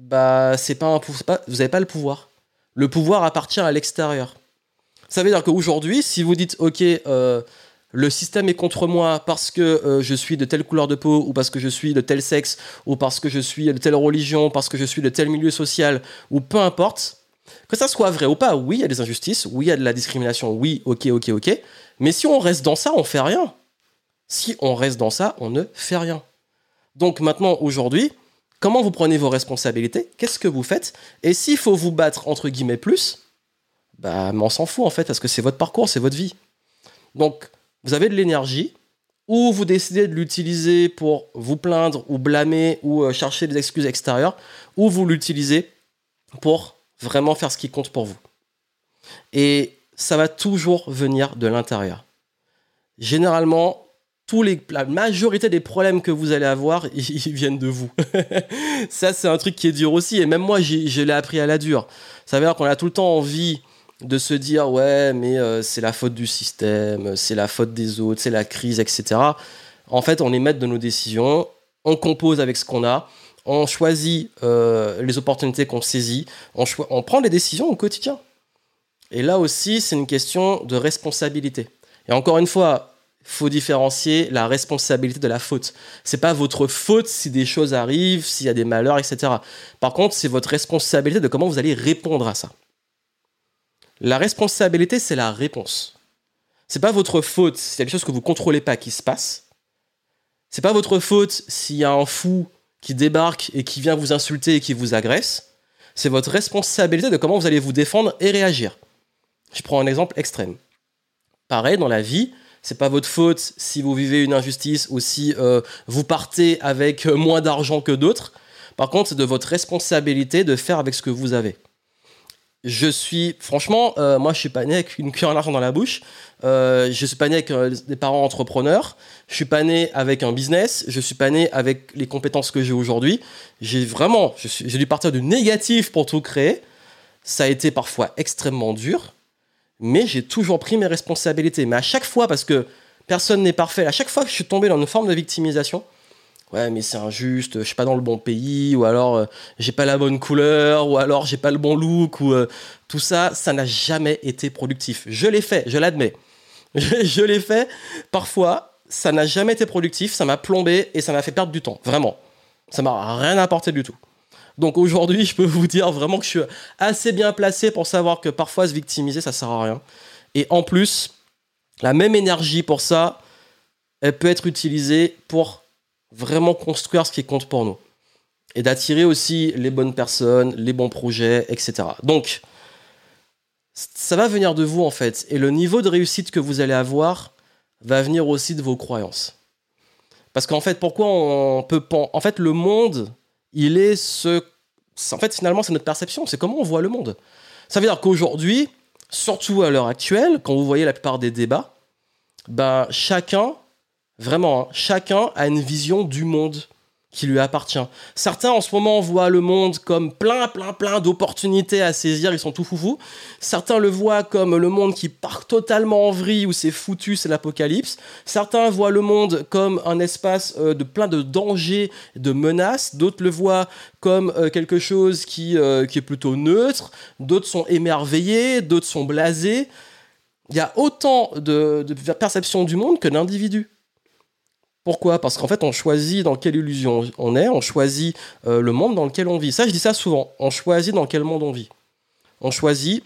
bah c'est pas, vous n'avez pas le pouvoir. Le pouvoir appartient à l'extérieur. Ça veut dire qu'aujourd'hui, si vous dites ok, euh, le système est contre moi parce que euh, je suis de telle couleur de peau, ou parce que je suis de tel sexe, ou parce que je suis de telle religion, parce que je suis de tel milieu social, ou peu importe, que ça soit vrai ou pas, oui, il y a des injustices, oui, il y a de la discrimination, oui, ok, ok, ok, mais si on reste dans ça, on fait rien. Si on reste dans ça, on ne fait rien. Donc maintenant, aujourd'hui, comment vous prenez vos responsabilités? Qu'est-ce que vous faites? Et s'il faut vous battre, entre guillemets, plus, bah, on s'en fout en fait, parce que c'est votre parcours, c'est votre vie. Donc, vous avez de l'énergie, ou vous décidez de l'utiliser pour vous plaindre ou blâmer ou euh, chercher des excuses extérieures, ou vous l'utilisez pour vraiment faire ce qui compte pour vous. Et ça va toujours venir de l'intérieur. Généralement, tous les, la majorité des problèmes que vous allez avoir, ils, viennent de vous. ça, c'est un truc qui est dur aussi. Et même moi, je l'ai appris à la dure. Ça veut dire qu'on a tout le temps envie de se dire ouais, mais euh, c'est la faute du système, c'est la faute des autres, c'est la crise, etc. En fait, on est maître de nos décisions, on compose avec ce qu'on a, on choisit euh, les opportunités qu'on saisit, on, prend les décisions au quotidien. Et là aussi, c'est une question de responsabilité. Et encore une fois, faut différencier la responsabilité de la faute. C'est pas votre faute si des choses arrivent, s'il y a des malheurs, etc. Par contre, c'est votre responsabilité de comment vous allez répondre à ça. La responsabilité, c'est la réponse. C'est pas votre faute s'il y a des choses que vous contrôlez pas qui se passent. C'est pas votre faute s'il y a un fou qui débarque et qui vient vous insulter et qui vous agresse. C'est votre responsabilité de comment vous allez vous défendre et réagir. Je prends un exemple extrême. Pareil, dans la vie, c'est pas votre faute si vous vivez une injustice ou si euh, vous partez avec euh, moins d'argent que d'autres. Par contre, c'est de votre responsabilité de faire avec ce que vous avez. Je suis, franchement, euh, moi je suis pas né avec une cuillère d'argent dans la bouche. je suis pas né avec des parents entrepreneurs. Je suis pas né avec un business. Je suis pas né avec les compétences que j'ai aujourd'hui. J'ai vraiment, j'ai dû partir du négatif pour tout créer. Ça a été parfois extrêmement dur mais j'ai toujours pris mes responsabilités. Mais à chaque fois, parce que personne n'est parfait, à chaque fois que je suis tombé dans une forme de victimisation, ouais, mais c'est injuste, je suis pas dans le bon pays, ou alors euh, j'ai pas la bonne couleur, ou alors j'ai pas le bon look, ou euh, tout ça, ça n'a jamais été productif. Je l'ai fait, je l'admets. je l'ai fait. Parfois, ça n'a jamais été productif, ça m'a plombé et ça m'a fait perdre du temps, vraiment. Ça m'a rien apporté du tout. Donc aujourd'hui, je peux vous dire vraiment que je suis assez bien placé pour savoir que parfois se victimiser, ça sert à rien. Et en plus, la même énergie pour ça, elle peut être utilisée pour vraiment construire ce qui compte pour nous. Et d'attirer aussi les bonnes personnes, les bons projets, etc. Donc, ça va venir de vous en fait. Et le niveau de réussite que vous allez avoir va venir aussi de vos croyances. Parce qu'en fait, pourquoi on peut... En fait, le monde, il est ce... En fait, finalement, c'est notre perception, c'est comment on voit le monde. Ça veut dire qu'aujourd'hui, surtout à l'heure actuelle, quand vous voyez la plupart des débats, ben, chacun Vraiment, hein. chacun a une vision du monde qui lui appartient. Certains en ce moment voient le monde comme plein, plein, plein d'opportunités à saisir, ils sont tout foufou. Certains le voient comme le monde qui part totalement en vrille, où c'est foutu, c'est l'apocalypse. Certains voient le monde comme un espace euh, de plein de dangers, de menaces. D'autres le voient comme euh, quelque chose qui, euh, qui est plutôt neutre. D'autres sont émerveillés, d'autres sont blasés. Il y a autant de, de perceptions du monde que d'individus. Pourquoi? Parce qu'en fait, on choisit dans quelle illusion on est, on choisit euh, le monde dans lequel on vit. Ça, je dis ça souvent. On choisit dans quel monde on vit. On choisit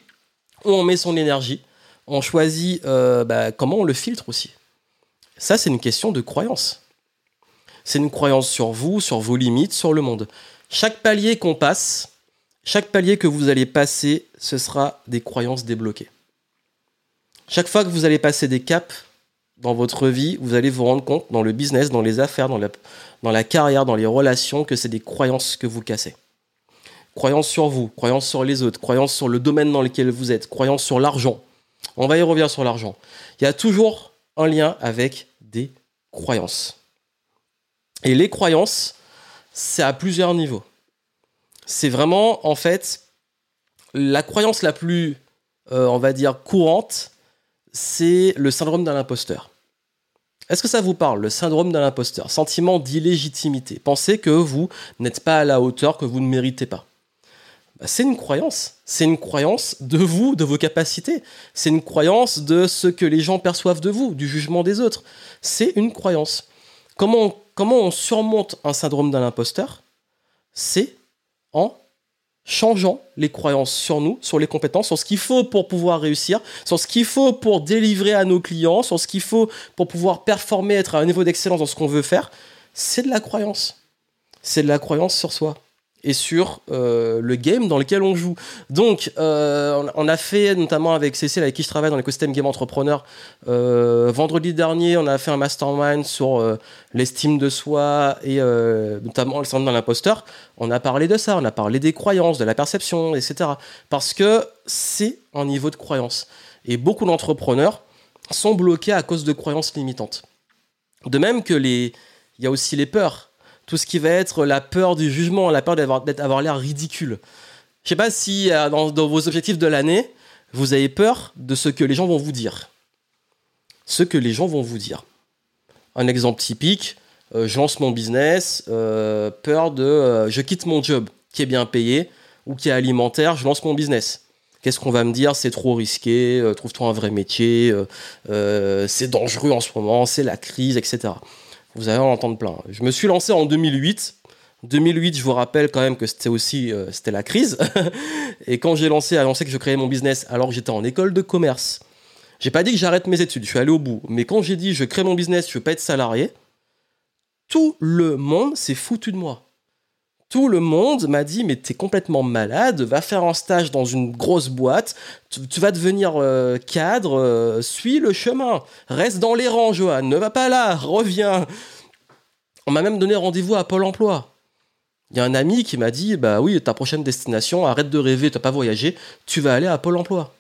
où on met son énergie. On choisit euh, bah, comment on le filtre aussi. Ça, c'est une question de croyance. C'est une croyance sur vous, sur vos limites, sur le monde. Chaque palier qu'on passe, chaque palier que vous allez passer, ce sera des croyances débloquées. Chaque fois que vous allez passer des caps, dans votre vie, vous allez vous rendre compte dans le business, dans les affaires, dans la, dans la carrière, dans les relations, que c'est des croyances que vous cassez. Croyances sur vous, croyances sur les autres, croyances sur le domaine dans lequel vous êtes, croyances sur l'argent. On va y revenir sur l'argent. Il y a toujours un lien avec des croyances. Et les croyances, c'est à plusieurs niveaux. C'est vraiment, en fait, la croyance la plus, euh, on va dire, courante, c'est le syndrome d'un imposteur. Est-ce que ça vous parle, le syndrome d'un imposteur? Sentiment d'illégitimité. Pensez que vous n'êtes pas à la hauteur, que vous ne méritez pas. Bah, c'est une croyance. C'est une croyance de vous, de vos capacités. C'est une croyance de ce que les gens perçoivent de vous, du jugement des autres. C'est une croyance. Comment comment on surmonte un syndrome d'un imposteur? C'est en changeant les croyances sur nous, sur les compétences, sur ce qu'il faut pour pouvoir réussir, sur ce qu'il faut pour délivrer à nos clients, sur ce qu'il faut pour pouvoir performer, être à un niveau d'excellence dans ce qu'on veut faire, c'est de la croyance. C'est de la croyance sur soi et sur euh, le game dans lequel on joue. Donc, euh, on a fait, notamment avec Cécile, avec qui je travaille dans l'écosystème Game Entrepreneur, euh, vendredi dernier, on a fait un mastermind sur l'estime de soi et notamment le syndrome de l'imposteur. On a parlé de ça, on a parlé des croyances, de la perception, etc. Parce que c'est un niveau de croyance. Et beaucoup d'entrepreneurs sont bloqués à cause de croyances limitantes. De même que les... Il y a aussi les peurs tout ce qui va être la peur du jugement, la peur d'avoir l'air ridicule. Je sais pas si euh, dans, vos objectifs de l'année, vous avez peur de ce que les gens vont vous dire. Ce que les gens vont vous dire. Un exemple typique, euh, je lance mon business, euh, peur de je quitte mon job qui est bien payé ou qui est alimentaire, je lance mon business. Qu'est-ce qu'on va me dire? C'est trop risqué, trouve-toi un vrai métier, c'est dangereux en ce moment, c'est la crise, etc. Vous allez en entendre plein. Je me suis lancé en 2008. 2008, je vous rappelle quand même que c'était aussi euh, c'était la crise. et quand j'ai lancé, annoncé que je créais mon business alors que j'étais en école de commerce, j'ai pas dit que j'arrête mes études, je suis allé au bout. Mais quand j'ai dit je crée mon business, je veux pas être salarié, tout le monde s'est foutu de moi tout le monde m'a dit mais t'es complètement malade, va faire un stage dans une grosse boîte, tu, vas devenir euh, cadre, euh, suis le chemin, reste dans les rangs Johan, ne va pas là, reviens. On m'a même donné rendez-vous à Pôle Emploi. Il y a un ami qui m'a dit bah oui ta prochaine destination, arrête de rêver, t'as pas voyagé, tu vas aller à Pôle Emploi.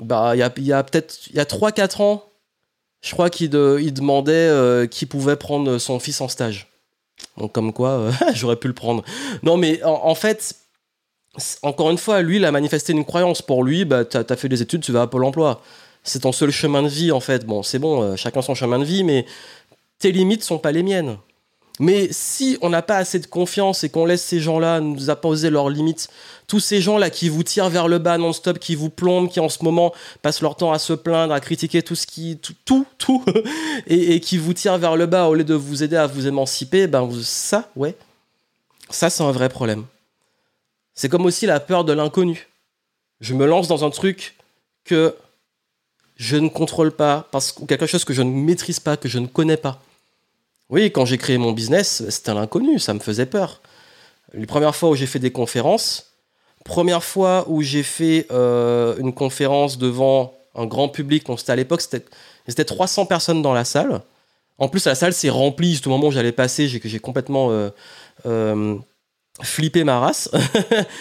Bah il y a, peut-être il y a 3-4 ans, je crois qu'il demandait euh, qui pouvait prendre son fils en stage. Donc comme quoi, euh, j'aurais pu le prendre. Non mais en, fait, encore une fois, lui, il a manifesté une croyance. Pour lui, bah, t'as as fait des études, tu vas à Pôle emploi. C'est ton seul chemin de vie, en fait. Bon, c'est bon, euh, chacun son chemin de vie, mais tes limites sont pas les miennes. Mais si on n'a pas assez de confiance et qu'on laisse ces gens-là nous apposer leurs limites, tous ces gens-là qui vous tirent vers le bas non-stop, qui vous plombent, qui en ce moment passent leur temps à se plaindre, à critiquer tout ce qui, tout, tout, et, qui vous tirent vers le bas au lieu de vous aider à vous émanciper, ben ça, ouais, ça c'est un vrai problème. C'est comme aussi la peur de l'inconnu. Je me lance dans un truc que je ne contrôle pas, parce que quelque chose que je ne maîtrise pas, que je ne connais pas. Oui, quand j'ai créé mon business, c'était l'inconnu, ça me faisait peur. Les premières fois où j'ai fait des conférences, première fois où j'ai fait euh, une conférence devant un grand public, c'était à l'époque, c'était 300 personnes dans la salle. En plus, la salle s'est remplie, juste au moment où j'allais passer, j'ai complètement euh, euh, flippé ma race.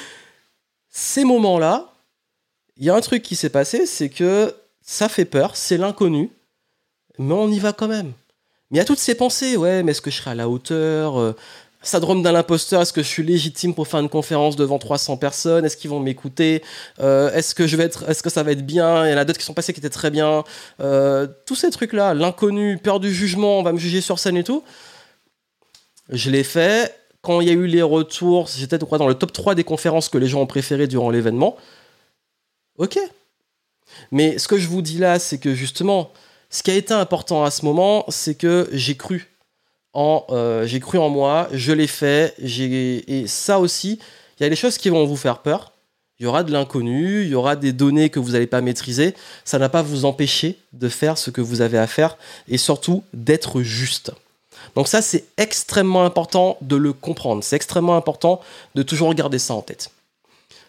Ces moments-là, il y a un truc qui s'est passé, c'est que ça fait peur, c'est l'inconnu, mais on y va quand même. Mais a toutes ces pensées, ouais, mais est-ce que je serai à la hauteur euh, Syndrome d'un imposteur, est-ce que je suis légitime pour faire une conférence devant 300 personnes Est-ce qu'ils vont m'écouter euh, Est-ce que est-ce que ça va être bien Il y en a d'autres qui sont passés qui étaient très bien. Euh, tous ces trucs-là, l'inconnu, peur du jugement, on va me juger sur scène et tout. Je l'ai fait. Quand il y a eu les retours, j'étais dans le top 3 des conférences que les gens ont préférées durant l'événement. Ok. Mais ce que je vous dis là, c'est que justement, ce qui a été important à ce moment, c'est que j'ai cru en, euh, j'ai cru en moi, je l'ai fait, et ça aussi, il y a des choses qui vont vous faire peur. Il y aura de l'inconnu, il y aura des données que vous n'allez pas maîtriser. Ça n'a pas vous empêcher de faire ce que vous avez à faire et surtout d'être juste. Donc ça, c'est extrêmement important de le comprendre. C'est extrêmement important de toujours garder ça en tête.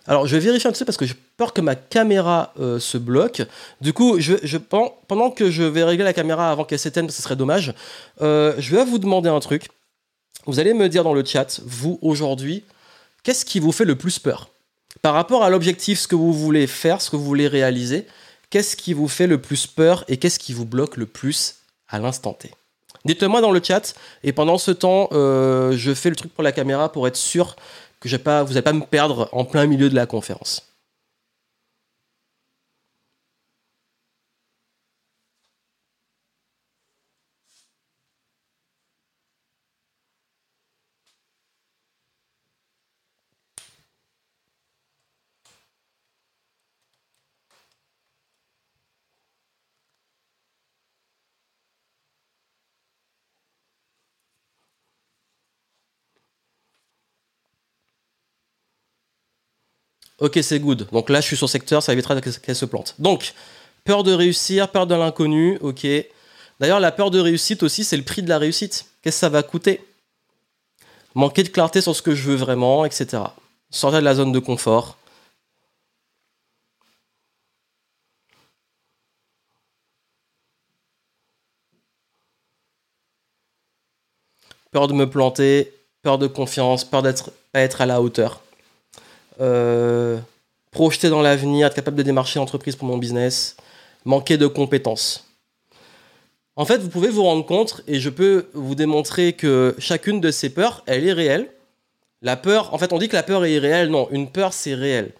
Alors, je vais vérifier un petit peu parce que j'ai peur que ma caméra euh, se bloque. Du coup, je, je, pendant que je vais régler la caméra avant qu'elle s'éteigne, ce serait dommage, euh, je vais vous demander un truc. Vous allez me dire dans le chat, vous, aujourd'hui, qu'est-ce qui vous fait le plus peur? Par rapport à l'objectif, ce que vous voulez faire, ce que vous voulez réaliser, qu'est-ce qui vous fait le plus peur et qu'est-ce qui vous bloque le plus à l'instant T? Dites-le moi dans le chat, et pendant ce temps, euh, je fais le truc pour la caméra pour être sûr que pas, vous n'allez pas me perdre en plein milieu de la conférence. Ok, c'est good. Donc là, je suis sur secteur, ça évitera qu'elle se plante. Donc, peur de réussir, peur de l'inconnu, ok. D'ailleurs, la peur de réussite aussi, c'est le prix de la réussite. Qu'est-ce que ça va coûter? Manquer de clarté sur ce que je veux vraiment, etc. Sortir de la zone de confort. Peur de me planter, peur de confiance, peur d'être à la hauteur. Euh, projeter dans l'avenir, être capable de démarcher l'entreprise pour mon business, manquer de compétences. En fait, vous pouvez vous rendre compte, et je peux vous démontrer que chacune de ces peurs, elle est réelle. La peur, en fait, on dit que la peur est irréelle. Non, une peur, c'est réel.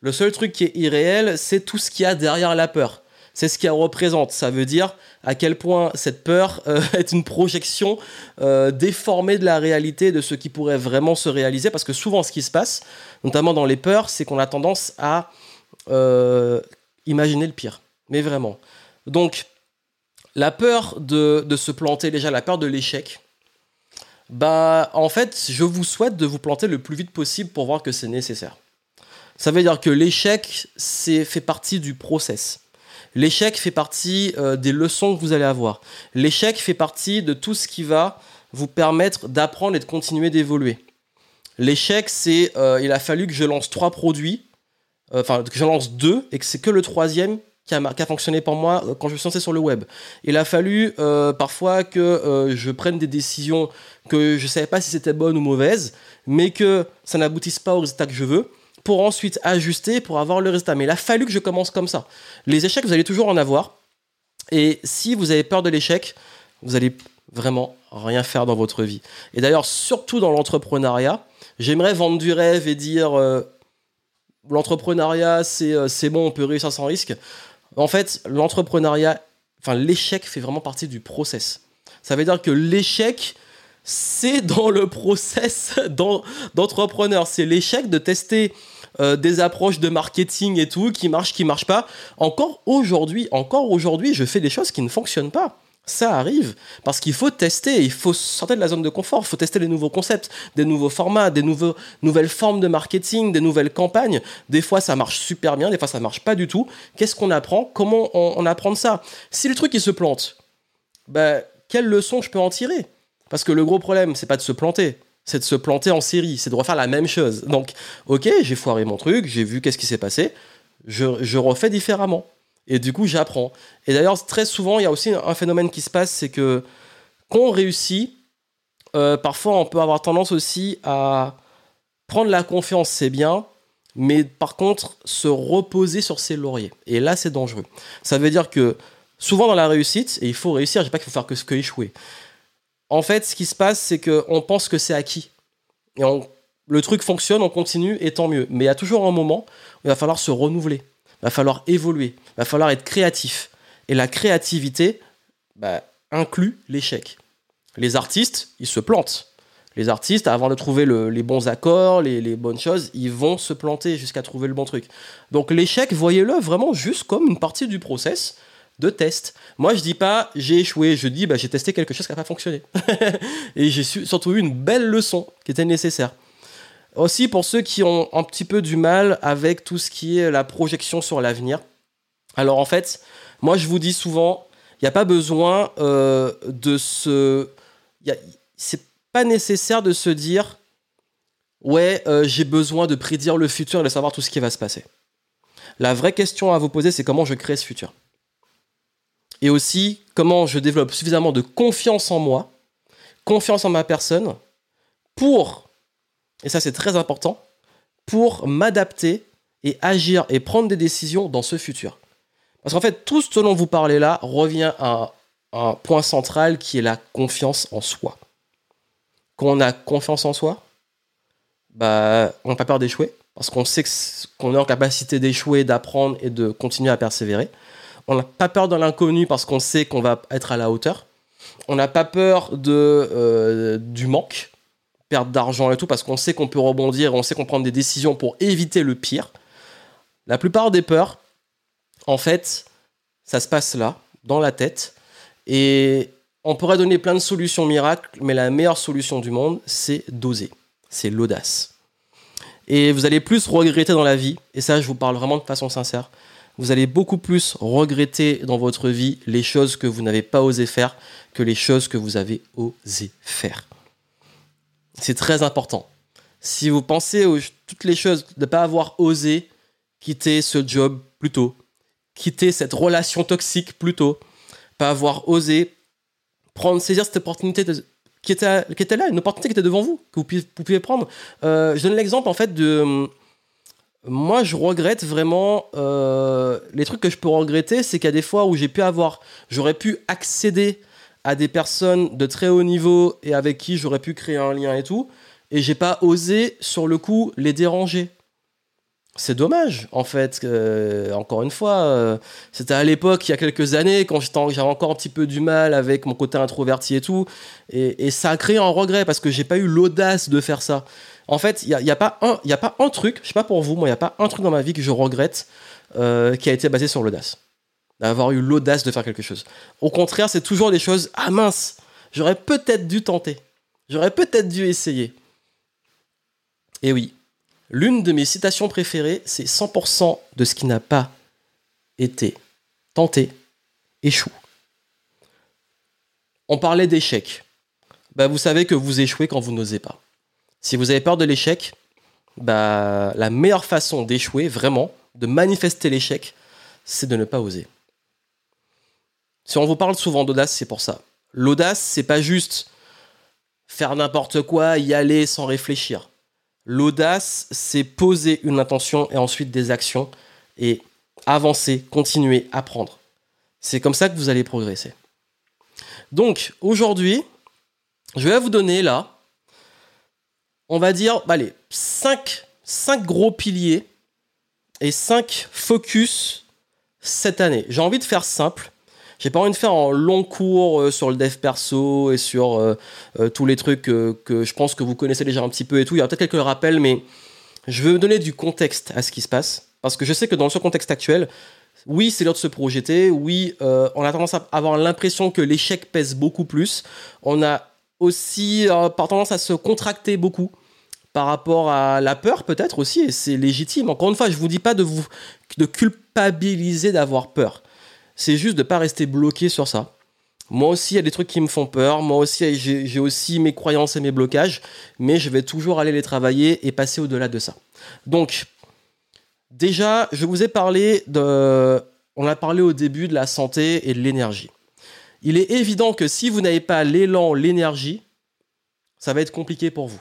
Le seul truc qui est irréel, c'est tout ce qu'il y a derrière la peur c'est ce qu'elle représente. Ça veut dire à quel point cette peur euh, est une projection euh, déformée de la réalité, de ce qui pourrait vraiment se réaliser. Parce que souvent, ce qui se passe, notamment dans les peurs, c'est qu'on a tendance à euh, imaginer le pire. Mais vraiment. Donc, la peur de, se planter, déjà la peur de l'échec, bah, en fait, je vous souhaite de vous planter le plus vite possible pour voir que c'est nécessaire. Ça veut dire que l'échec, c'est fait partie du process. L'échec fait partie euh, des leçons que vous allez avoir. L'échec fait partie de tout ce qui va vous permettre d'apprendre et de continuer d'évoluer. L'échec, c'est euh, il a fallu que je lance trois produits, euh, enfin que je lance deux, et que c'est que le troisième qui a, fonctionné pour moi quand je me suis lancé sur le web. Il a fallu parfois que je prenne des décisions que je ne savais pas si c'était bonnes ou mauvaises, mais que ça n'aboutisse pas au résultat que je veux pour ensuite ajuster pour avoir le résultat. Mais il a fallu que je commence comme ça. Les échecs, vous allez toujours en avoir. Et si vous avez peur de l'échec, vous allez vraiment rien faire dans votre vie. Et d'ailleurs, surtout dans l'entrepreneuriat, j'aimerais vendre du rêve et dire euh, l'entrepreneuriat, euh, c'est bon, on peut réussir sans risque. En fait, l'entrepreneuriat, enfin l'échec fait vraiment partie du process. Ça veut dire que l'échec, c'est dans le process d'entrepreneur. C'est l'échec de tester euh, des approches de marketing et tout qui marchent, qui marchent pas. Encore aujourd'hui, encore aujourd'hui, je fais des choses qui ne fonctionnent pas. Ça arrive parce qu'il faut tester, il faut sortir de la zone de confort, il faut tester les nouveaux concepts, des nouveaux formats, des nouvelles formes de marketing, des nouvelles campagnes. Des fois, ça marche super bien, des fois, ça marche pas du tout. Qu'est-ce qu'on apprend? Comment on, apprend ça? Si le truc il se plante, bah, quelle leçon je peux en tirer? Parce que le gros problème, c'est pas de se planter, c'est de se planter en série, c'est de refaire la même chose. Donc, ok, j'ai foiré mon truc, j'ai vu qu'est-ce qui s'est passé, je refais différemment. Et du coup, j'apprends. Et d'ailleurs, très souvent, il y a aussi un phénomène qui se passe, c'est que quand on réussit, euh, parfois on peut avoir tendance aussi à prendre la confiance, c'est bien, mais par contre, se reposer sur ses lauriers. Et là, c'est dangereux. Ça veut dire que souvent dans la réussite, et il faut réussir, je dis pas qu'il faut faire que ce que échouer. En fait, ce qui se passe, c'est qu'on pense que c'est acquis. Et le truc fonctionne, on continue, et tant mieux. Mais il y a toujours un moment où il va falloir se renouveler va falloir évoluer, va falloir être créatif. Et la créativité bah, inclut l'échec. Les artistes, ils se plantent. Les artistes, avant de trouver les bons accords, les, bonnes choses, ils vont se planter jusqu'à trouver le bon truc. Donc l'échec, voyez-le vraiment juste comme une partie du process de test. Moi, je dis pas j'ai échoué, je dis bah, j'ai testé quelque chose qui n'a pas fonctionné. Et j'ai surtout eu une belle leçon qui était nécessaire. Aussi pour ceux qui ont un petit peu du mal avec tout ce qui est la projection sur l'avenir. Alors en fait, moi je vous dis souvent, il n'y a pas besoin euh, de se... C'est pas nécessaire de se dire, ouais, euh, j'ai besoin de prédire le futur et de savoir tout ce qui va se passer. La vraie question à vous poser, c'est comment je crée ce futur. Et aussi, comment je développe suffisamment de confiance en moi, confiance en ma personne, pour et ça c'est très important, pour m'adapter et agir et prendre des décisions dans ce futur. Parce qu'en fait, tout ce dont vous parlez là revient à un point central qui est la confiance en soi. Quand on a confiance en soi, bah, on n'a pas peur d'échouer, parce qu'on sait qu'on est en capacité d'échouer, d'apprendre et de continuer à persévérer. On n'a pas peur de l'inconnu parce qu'on sait qu'on va être à la hauteur. On n'a pas peur euh, du manque perte d'argent et tout, parce qu'on sait qu'on peut rebondir, on sait qu'on prend des décisions pour éviter le pire. La plupart des peurs, en fait, ça se passe là, dans la tête. Et on pourrait donner plein de solutions miracles, mais la meilleure solution du monde, c'est d'oser. C'est l'audace. Et vous allez plus regretter dans la vie, et ça je vous parle vraiment de façon sincère, vous allez beaucoup plus regretter dans votre vie les choses que vous n'avez pas osé faire que les choses que vous avez osé faire. C'est très important. Si vous pensez aux toutes les choses de ne pas avoir osé quitter ce job plus tôt, quitter cette relation toxique plus tôt, pas avoir osé prendre, saisir cette opportunité qui, était, là, une opportunité qui était devant vous, que vous pouviez, prendre. Euh, je donne l'exemple en fait de. Moi, je regrette vraiment. Euh, les trucs que je peux regretter, c'est qu'il y a des fois où j'ai pu avoir. J'aurais pu accéder à des personnes de très haut niveau et avec qui j'aurais pu créer un lien et tout, et j'ai pas osé sur le coup les déranger. C'est dommage, en fait. encore une fois, euh, c'était à l'époque, il y a quelques années, quand j'avais encore un petit peu du mal avec mon côté introverti et tout. Et, ça a créé un regret parce que j'ai pas eu l'audace de faire ça. En fait, il n'y a, y a, pas un, truc, je sais pas pour vous, moi, il n'y a pas un truc dans ma vie que je regrette euh, qui a été basé sur l'audace d'avoir eu l'audace de faire quelque chose. Au contraire, c'est toujours des choses, ah mince, j'aurais peut-être dû tenter, j'aurais peut-être dû essayer. Et oui, l'une de mes citations préférées, c'est 100% de ce qui n'a pas été tenté échoue. On parlait d'échec. Bah, vous savez que vous échouez quand vous n'osez pas. Si vous avez peur de l'échec, bah, la meilleure façon d'échouer, vraiment, de manifester l'échec, c'est de ne pas oser. Si on vous parle souvent d'audace, c'est pour ça. L'audace, c'est pas juste faire n'importe quoi, y aller sans réfléchir. L'audace, c'est poser une intention et ensuite des actions et avancer, continuer, apprendre. C'est comme ça que vous allez progresser. Donc, aujourd'hui, je vais vous donner là, on va dire, allez, 5, 5 gros piliers et 5 focus cette année. J'ai envie de faire simple. J'ai pas envie de faire un long cours euh, sur le dev perso et sur euh, euh, tous les trucs que je pense que vous connaissez déjà un petit peu et tout. Il y a peut-être quelques rappels, mais je veux donner du contexte à ce qui se passe. Parce que je sais que dans ce contexte actuel, Oui, c'est l'heure de se projeter. Oui, on a tendance à avoir l'impression que l'échec pèse beaucoup plus. On a aussi par tendance à se contracter beaucoup par rapport à la peur peut-être aussi, et c'est légitime. Encore une fois, je vous dis pas de vous de culpabiliser d'avoir peur. C'est juste de ne pas rester bloqué sur ça. Moi aussi, il y a des trucs qui me font peur. Moi aussi, j'ai aussi mes croyances et mes blocages, mais je vais toujours aller les travailler et passer au-delà de ça. Donc, déjà, je vous ai parlé de. On a parlé au début de la santé et de l'énergie. Il est évident que si vous n'avez pas l'élan, l'énergie, ça va être compliqué pour vous.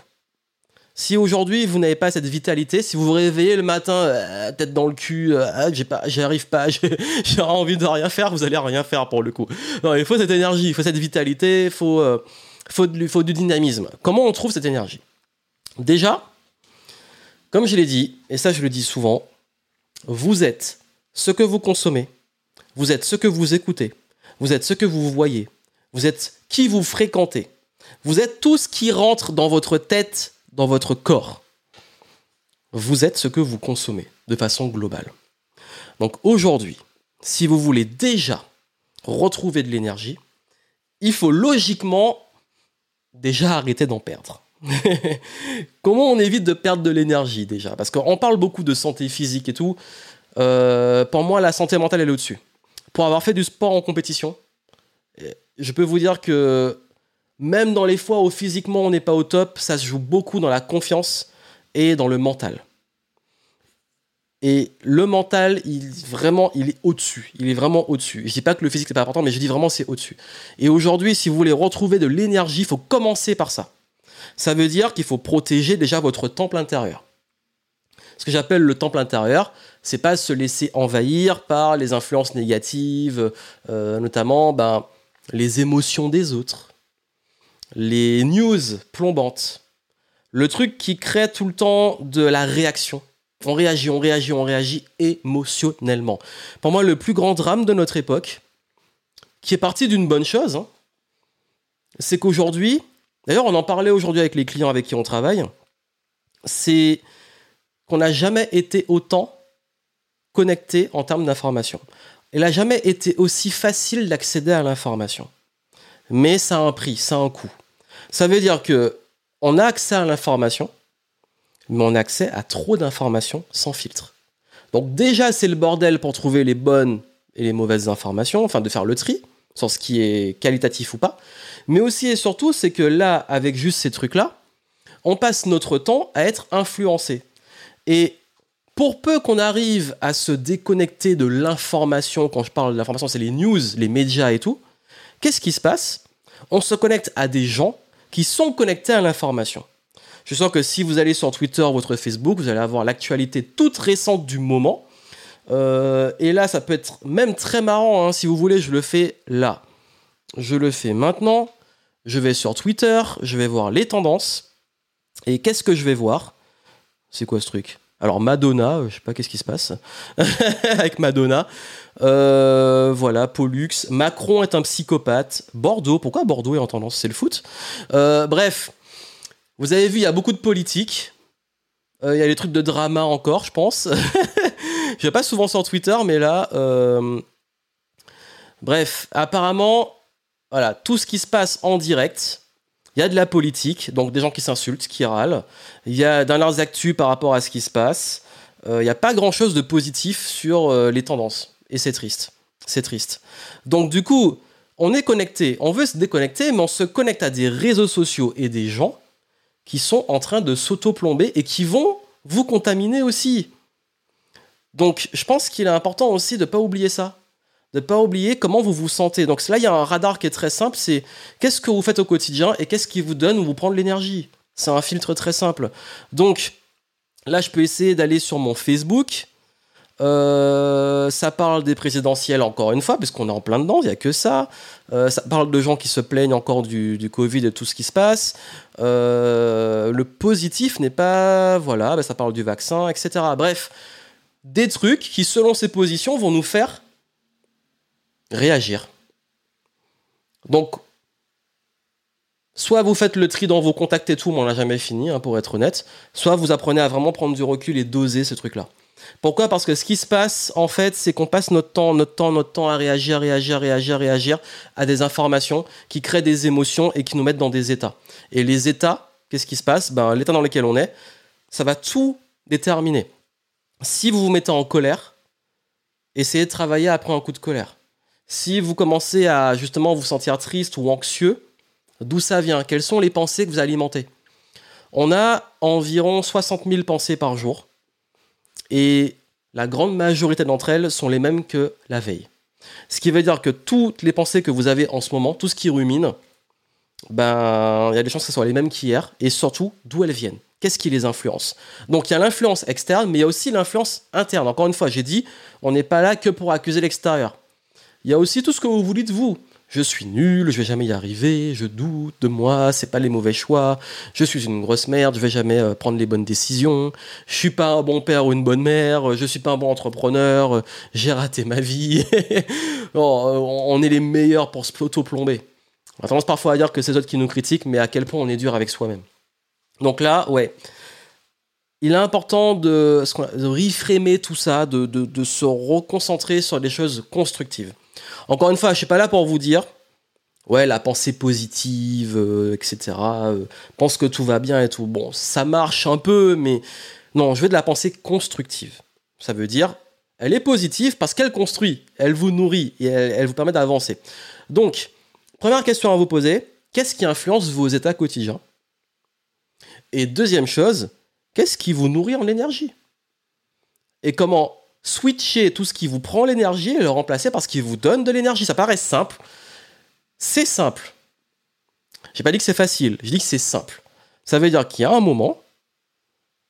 Si aujourd'hui vous n'avez pas cette vitalité, si vous vous réveillez le matin euh, tête dans le cul, euh, ah, j'ai pas, j'y arrive pas, j'ai envie de rien faire, vous allez rien faire pour le coup. Non, il faut cette énergie, il faut cette vitalité, il faut, euh, faut du dynamisme. Comment on trouve cette énergie? Déjà, comme je l'ai dit, et ça je le dis souvent, vous êtes ce que vous consommez, vous êtes ce que vous écoutez, vous êtes ce que vous voyez, vous êtes qui vous fréquentez, vous êtes tout ce qui rentre dans votre tête dans votre corps. Vous êtes ce que vous consommez de façon globale. Donc aujourd'hui, si vous voulez déjà retrouver de l'énergie, il faut logiquement déjà arrêter d'en perdre. Comment on évite de perdre de l'énergie déjà? Parce qu'on parle beaucoup de santé physique et tout. Euh, pour moi, la santé mentale est au-dessus. Pour avoir fait du sport en compétition, je peux vous dire que même dans les fois où physiquement on n'est pas au top, ça se joue beaucoup dans la confiance et dans le mental. Et le mental, il vraiment, il est au-dessus. Il est vraiment au-dessus. Je dis pas que le physique n'est pas important, mais je dis vraiment c'est au-dessus. Et aujourd'hui, si vous voulez retrouver de l'énergie, il faut commencer par ça. Ça veut dire qu'il faut protéger déjà votre temple intérieur. Ce que j'appelle le temple intérieur, c'est pas se laisser envahir par les influences négatives, euh, notamment ben, les émotions des autres, les news plombantes, le truc qui crée tout le temps de la réaction. On réagit, on réagit, on réagit émotionnellement. Pour moi, le plus grand drame de notre époque, qui est parti d'une bonne chose, hein, c'est qu'aujourd'hui, d'ailleurs on en parlait aujourd'hui avec les clients avec qui on travaille, c'est qu'on n'a jamais été autant connecté en termes d'information. Il n'a jamais été aussi facile d'accéder à l'information. Mais ça a un prix, ça a un coût. Ça veut dire que on a accès à l'information, mais on a accès à trop d'informations sans filtre. Donc déjà, c'est le bordel pour trouver les bonnes et les mauvaises informations, enfin de faire le tri sur ce qui est qualitatif ou pas. Mais aussi et surtout, c'est que là, avec juste ces trucs-là, on passe notre temps à être influencé. Et pour peu qu'on arrive à se déconnecter de l'information, quand je parle de l'information, c'est les news, les médias et tout, qu'est-ce qui se passe? On se connecte à des gens qui sont connectés à l'information. Je sens que si vous allez sur Twitter ou votre Facebook, vous allez avoir l'actualité toute récente du moment. Euh, et là, ça peut être même très marrant. Hein, si vous voulez, je le fais là. Je le fais maintenant. Je vais sur Twitter, je vais voir les tendances. Et qu'est-ce que je vais voir? C'est quoi ce truc? Alors Madonna, euh, je sais pas qu'est-ce qui se passe avec Madonna. Euh, voilà, Pollux. Macron est un psychopathe. Bordeaux, pourquoi Bordeaux est en tendance? C'est le foot. Euh, bref, vous avez vu, il y a beaucoup de politique. Euh, il y a les trucs de drama encore, je pense. je vais pas souvent sur Twitter, mais là. Bref, apparemment, voilà, tout ce qui se passe en direct. Il y a de la politique, donc des gens qui s'insultent, qui râlent. Il y a dans leurs actus par rapport à ce qui se passe. Il n'y a pas grand chose de positif sur les tendances. Et c'est triste. C'est triste. Donc du coup, on est connecté, on veut se déconnecter, mais on se connecte à des réseaux sociaux et des gens qui sont en train de s'auto-plomber et qui vont vous contaminer aussi. Donc je pense qu'il est important aussi de ne pas oublier ça. De ne pas oublier comment vous vous sentez. Donc là, il y a un radar qui est très simple, c'est qu'est-ce que vous faites au quotidien et qu'est-ce qui vous donne ou vous prend de l'énergie. C'est un filtre très simple. Donc là, je peux essayer d'aller sur mon Facebook euh, ça parle des présidentielles encore une fois, puisqu'on est en plein dedans, il n'y a que ça. Euh, ça parle de gens qui se plaignent encore du, Covid et tout ce qui se passe. Euh, le positif n'est pas. Voilà, ben, ça parle du vaccin, etc. Bref, des trucs qui, selon ces positions, vont nous faire réagir. Donc, soit vous faites le tri dans vos contacts et tout, mais on n'a jamais fini, hein, pour être honnête, soit vous apprenez à vraiment prendre du recul et doser ce truc-là. Pourquoi? Parce que ce qui se passe, en fait, c'est qu'on passe notre temps, notre temps, notre temps à réagir, réagir, réagir, réagir à des informations qui créent des émotions et qui nous mettent dans des états. Et les états, qu'est-ce qui se passe? Ben, L'état dans lequel on est, ça va tout déterminer. Si vous vous mettez en colère, essayez de travailler après un coup de colère. Si vous commencez à justement vous sentir triste ou anxieux, d'où ça vient? Quelles sont les pensées que vous alimentez? On a environ 60 000 pensées par jour et la grande majorité d'entre elles sont les mêmes que la veille. Ce qui veut dire que toutes les pensées que vous avez en ce moment, tout ce qui rumine, ben, il y a des chances que ce soit les mêmes qu'hier, et surtout d'où elles viennent. Qu'est-ce qui les influence? Donc il y a l'influence externe, mais il y a aussi l'influence interne. Encore une fois, j'ai dit, on n'est pas là que pour accuser l'extérieur. Il y a aussi tout ce que vous vous dites vous je suis nul, je vais jamais y arriver, je doute de moi, c'est pas les mauvais choix, je suis une grosse merde, je vais jamais euh, prendre les bonnes décisions, je suis pas un bon père ou une bonne mère, je suis pas un bon entrepreneur, j'ai raté ma vie. Oh, on est les meilleurs pour se plomber. On a tendance parfois à dire que c'est d'autres qui nous critiquent, mais à quel point on est dur avec soi-même. Donc là, ouais. Il est important de, de reframer tout ça, de, de se reconcentrer sur des choses constructives. Encore une fois, je suis pas là pour vous dire, ouais, la pensée positive, euh, etc. Euh, pense que tout va bien et tout. Bon, ça marche un peu, mais non, je veux de la pensée constructive. Ça veut dire, elle est positive parce qu'elle construit, elle vous nourrit et elle, vous permet d'avancer. Donc, première question à vous poser, qu'est-ce qui influence vos états quotidiens? Et deuxième chose, qu'est-ce qui vous nourrit en énergie? Et comment switcher tout ce qui vous prend l'énergie et le remplacer par ce qui vous donne de l'énergie. Ça paraît simple. C'est simple. J'ai pas dit que c'est facile, j'ai dit que c'est simple. Ça veut dire qu'il y a un moment,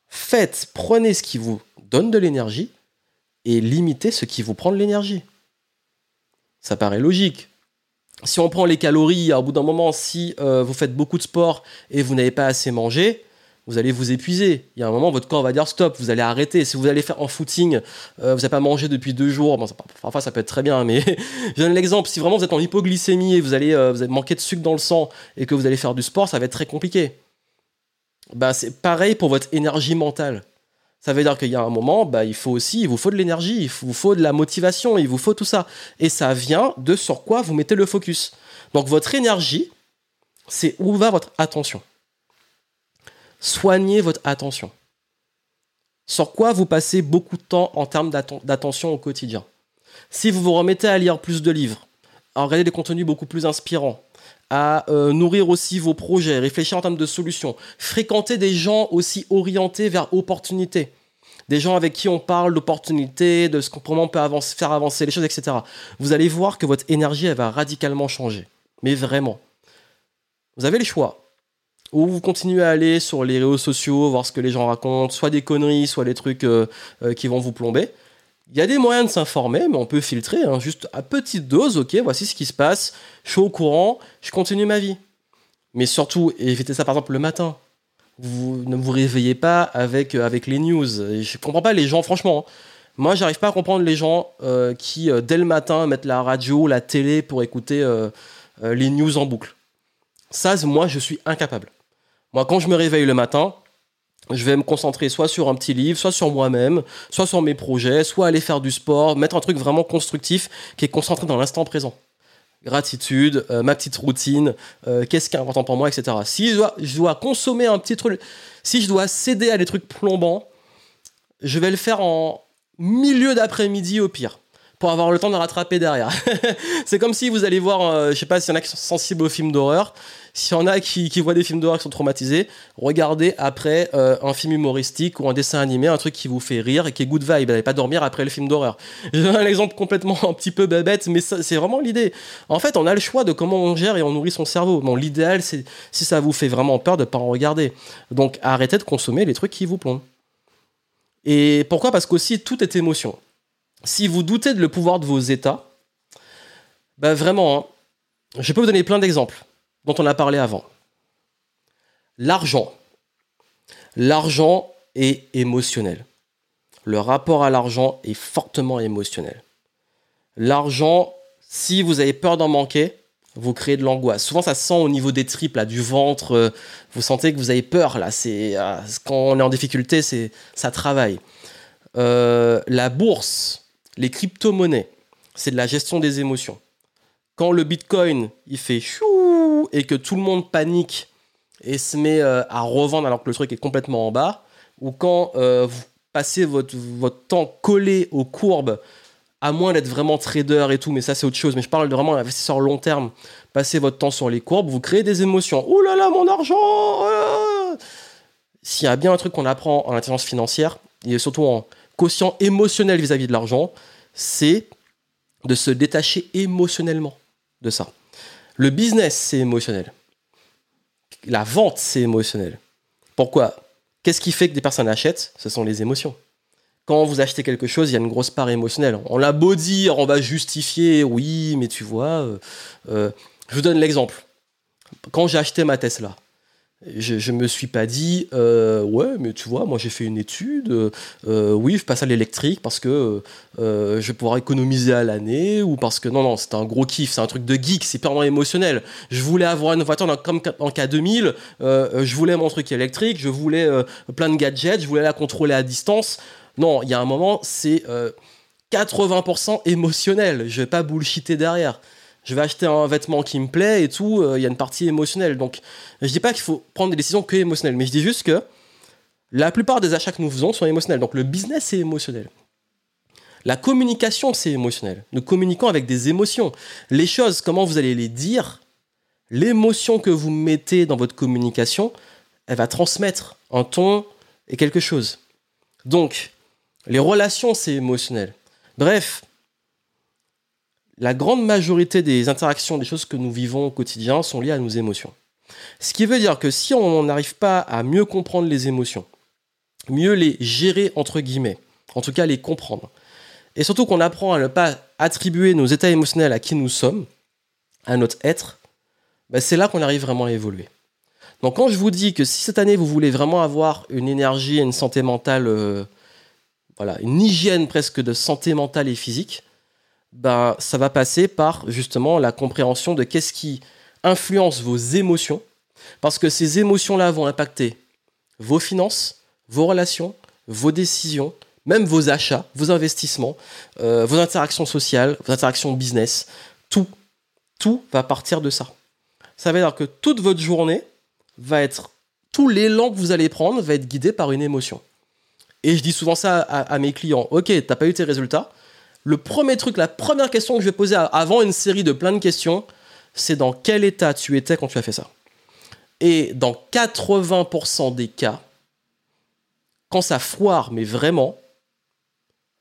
faites, prenez ce qui vous donne de l'énergie et limitez ce qui vous prend de l'énergie. Ça paraît logique. Si on prend les calories, au bout d'un moment, si euh, vous faites beaucoup de sport et vous n'avez pas assez mangé, vous allez vous épuiser. Il y a un moment, votre corps va dire stop, vous allez arrêter. Si vous allez faire en footing, euh, vous n'avez pas mangé depuis deux jours, parfois ça peut être très bien, mais je donne l'exemple. Si vraiment vous êtes en hypoglycémie et vous allez, euh, vous avez manqué de sucre dans le sang et que vous allez faire du sport, ça va être très compliqué. Bah, c'est pareil pour votre énergie mentale. Ça veut dire qu'il y a un moment, bah, il faut aussi, il vous faut de l'énergie, il vous faut de la motivation, il vous faut tout ça. Et ça vient de sur quoi vous mettez le focus. Donc votre énergie, c'est où va votre attention soignez votre attention. Sur quoi vous passez beaucoup de temps en termes d'attention au quotidien Si vous vous remettez à lire plus de livres, à regarder des contenus beaucoup plus inspirants, à euh, nourrir aussi vos projets, réfléchir en termes de solutions, fréquenter des gens aussi orientés vers opportunités, des gens avec qui on parle d'opportunités, de ce comment on peut faire avancer les choses, etc. Vous allez voir que votre énergie, va radicalement changer. Mais vraiment. Vous avez le choix ou vous continuez à aller sur les réseaux sociaux, voir ce que les gens racontent, soit des conneries, soit des trucs euh, euh, qui vont vous plomber. Il y a des moyens de s'informer, mais on peut filtrer, hein, juste à petite dose, ok, voici ce qui se passe, je suis au courant, je continue ma vie. Mais surtout, évitez ça par exemple le matin. Vous ne vous réveillez pas avec, euh, avec les news. je comprends pas les gens, franchement. Hein. Moi, j'arrive pas à comprendre les gens qui, dès le matin, mettent la radio, la télé pour écouter les news en boucle. Ça, moi, je suis incapable. Moi, quand je me réveille le matin, je vais me concentrer soit sur un petit livre, soit sur moi-même, soit sur mes projets, soit aller faire du sport, mettre un truc vraiment constructif qui est concentré dans l'instant présent. Gratitude, euh, ma petite routine, euh, qu'est-ce qui est important pour moi, etc. Si je dois, consommer un petit truc, si je dois céder à des trucs plombants, je vais le faire en milieu d'après-midi au pire pour avoir le temps de rattraper derrière. c'est comme si vous allez voir, euh, je sais pas s'il y en a qui sont sensibles aux films d'horreur, s'il y en a qui, voient des films d'horreur qui sont traumatisés, regardez après euh, un film humoristique ou un dessin animé, un truc qui vous fait rire et qui est good vibe. N'allez pas dormir après le film d'horreur. J'ai un exemple complètement un petit peu bête, mais c'est vraiment l'idée. En fait, on a le choix de comment on gère et on nourrit son cerveau. Bon, l'idéal, c'est si ça vous fait vraiment peur de ne pas en regarder. Donc arrêtez de consommer les trucs qui vous plombent. Et pourquoi? Parce qu'aussi, tout est émotion si vous doutez de le pouvoir de vos États, ben vraiment, hein, je peux vous donner plein d'exemples dont on a parlé avant. L'argent. L'argent est émotionnel. Le rapport à l'argent est fortement émotionnel. L'argent, si vous avez peur d'en manquer, vous créez de l'angoisse. Souvent, ça sent au niveau des tripes, du ventre. Euh, vous sentez que vous avez peur, là. C'est, euh, quand on est en difficulté, c'est, ça travaille. Euh, la bourse, les crypto-monnaies, c'est de la gestion des émotions. Quand le Bitcoin, il fait chou et que tout le monde panique et se met euh, à revendre alors que le truc est complètement en bas, ou quand euh, vous passez votre, temps collé aux courbes, à moins d'être vraiment trader et tout, mais ça c'est autre chose, mais je parle de vraiment investisseur long terme, passez votre temps sur les courbes, vous créez des émotions. Ouh là là, mon argent oh S'il y a bien un truc qu'on apprend en intelligence financière, et surtout en quotient émotionnel vis-à-vis de l'argent, c'est de se détacher émotionnellement de ça. Le business, c'est émotionnel. La vente, c'est émotionnel. Pourquoi? Qu'est-ce qui fait que des personnes achètent? Ce sont les émotions. Quand vous achetez quelque chose, il y a une grosse part émotionnelle. On l'a beau dire, on va justifier, oui, mais tu vois, euh, euh, je vous donne l'exemple. Quand j'ai acheté ma Tesla, je, ne me suis pas dit, euh, ouais, mais tu vois, moi j'ai fait une étude, euh, oui, je passe à l'électrique parce que euh, je vais pouvoir économiser à l'année, ou parce que non, non, c'est un gros kiff, c'est un truc de geek, c'est purement émotionnel. Je voulais avoir une voiture comme en K2000, je voulais mon truc électrique, je voulais plein de gadgets, je voulais la contrôler à distance. Non, il y a un moment, c'est 80% émotionnel, je vais pas bullshiter derrière je vais acheter un vêtement qui me plaît et tout, euh, il y a une partie émotionnelle. Donc, je dis pas qu'il faut prendre des décisions que émotionnelles, mais je dis juste que la plupart des achats que nous faisons sont émotionnels. Donc, le business, c'est émotionnel. La communication, c'est émotionnel. Nous communiquons avec des émotions. Les choses, comment vous allez les dire, l'émotion que vous mettez dans votre communication, elle va transmettre un ton et quelque chose. Donc, les relations, c'est émotionnel. Bref, la grande majorité des interactions, des choses que nous vivons au quotidien sont liées à nos émotions. Ce qui veut dire que si on n'arrive pas à mieux comprendre les émotions, mieux les gérer entre guillemets, en tout cas les comprendre, et surtout qu'on apprend à ne pas attribuer nos états émotionnels à qui nous sommes, à notre être, ben c'est là qu'on arrive vraiment à évoluer. Donc quand je vous dis que si cette année vous voulez vraiment avoir une énergie et une santé mentale, euh, voilà, une hygiène presque de santé mentale et physique, ben, ça va passer par justement la compréhension de qu'est-ce qui influence vos émotions, parce que ces émotions-là vont impacter vos finances, vos relations, vos décisions, même vos achats, vos investissements, euh, vos interactions sociales, vos interactions business, tout, tout va partir de ça. Ça veut dire que toute votre journée va être, tout l'élan que vous allez prendre va être guidé par une émotion. Et je dis souvent ça à, à mes clients, ok, t'as pas eu tes résultats, le premier truc, la première question que je vais poser avant une série de plein de questions, c'est dans quel état tu étais quand tu as fait ça. Et dans 80% des cas, quand ça foire, mais vraiment,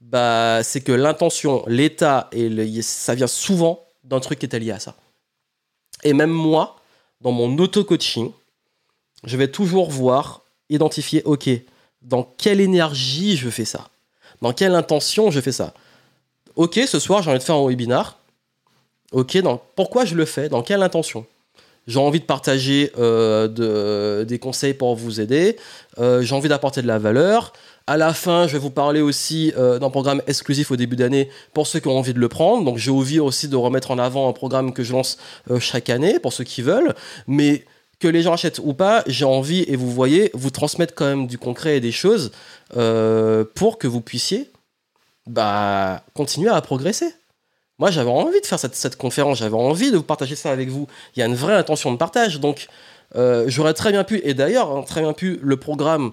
bah, c'est que l'intention, l'état, et ça vient souvent d'un truc qui est lié à ça. Et même moi, dans mon auto-coaching, je vais toujours voir, identifier, ok, dans quelle énergie je fais ça? Dans quelle intention je fais ça? Ok, ce soir, j'ai envie de faire un webinar. Ok, donc pourquoi je le fais? Dans quelle intention? J'ai envie de partager euh, des conseils pour vous aider. Euh, j'ai envie d'apporter de la valeur. À la fin, je vais vous parler aussi euh, d'un programme exclusif au début d'année pour ceux qui ont envie de le prendre. Donc, j'ai envie aussi de remettre en avant un programme que je lance chaque année pour ceux qui veulent. Mais que les gens achètent ou pas, j'ai envie, et vous voyez, vous transmettre quand même du concret et des choses pour que vous puissiez bah, continuer à progresser. Moi, j'avais envie de faire cette, conférence, j'avais envie de vous partager ça avec vous. Il y a une vraie intention de partage, donc euh, j'aurais très bien pu, et d'ailleurs, hein, très bien pu, le programme,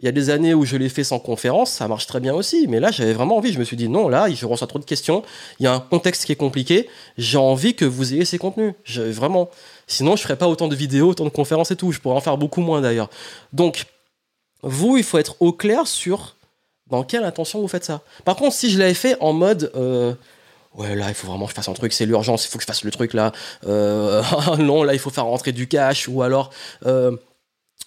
il y a des années où je l'ai fait sans conférence, ça marche très bien aussi, mais là, j'avais vraiment envie, je me suis dit, non, là, je reçois trop de questions, il y a un contexte qui est compliqué, j'ai envie que vous ayez ces contenus, vraiment. Sinon, je ferais pas autant de vidéos, autant de conférences et tout, je pourrais en faire beaucoup moins d'ailleurs. Donc, vous, il faut être au clair sur dans quelle intention vous faites ça? Par contre, si je l'avais fait en mode. Euh, ouais, là, il faut vraiment que je fasse un truc, c'est l'urgence, il faut que je fasse le truc là. Euh, non, là, il faut faire rentrer du cash. Ou alors. Euh,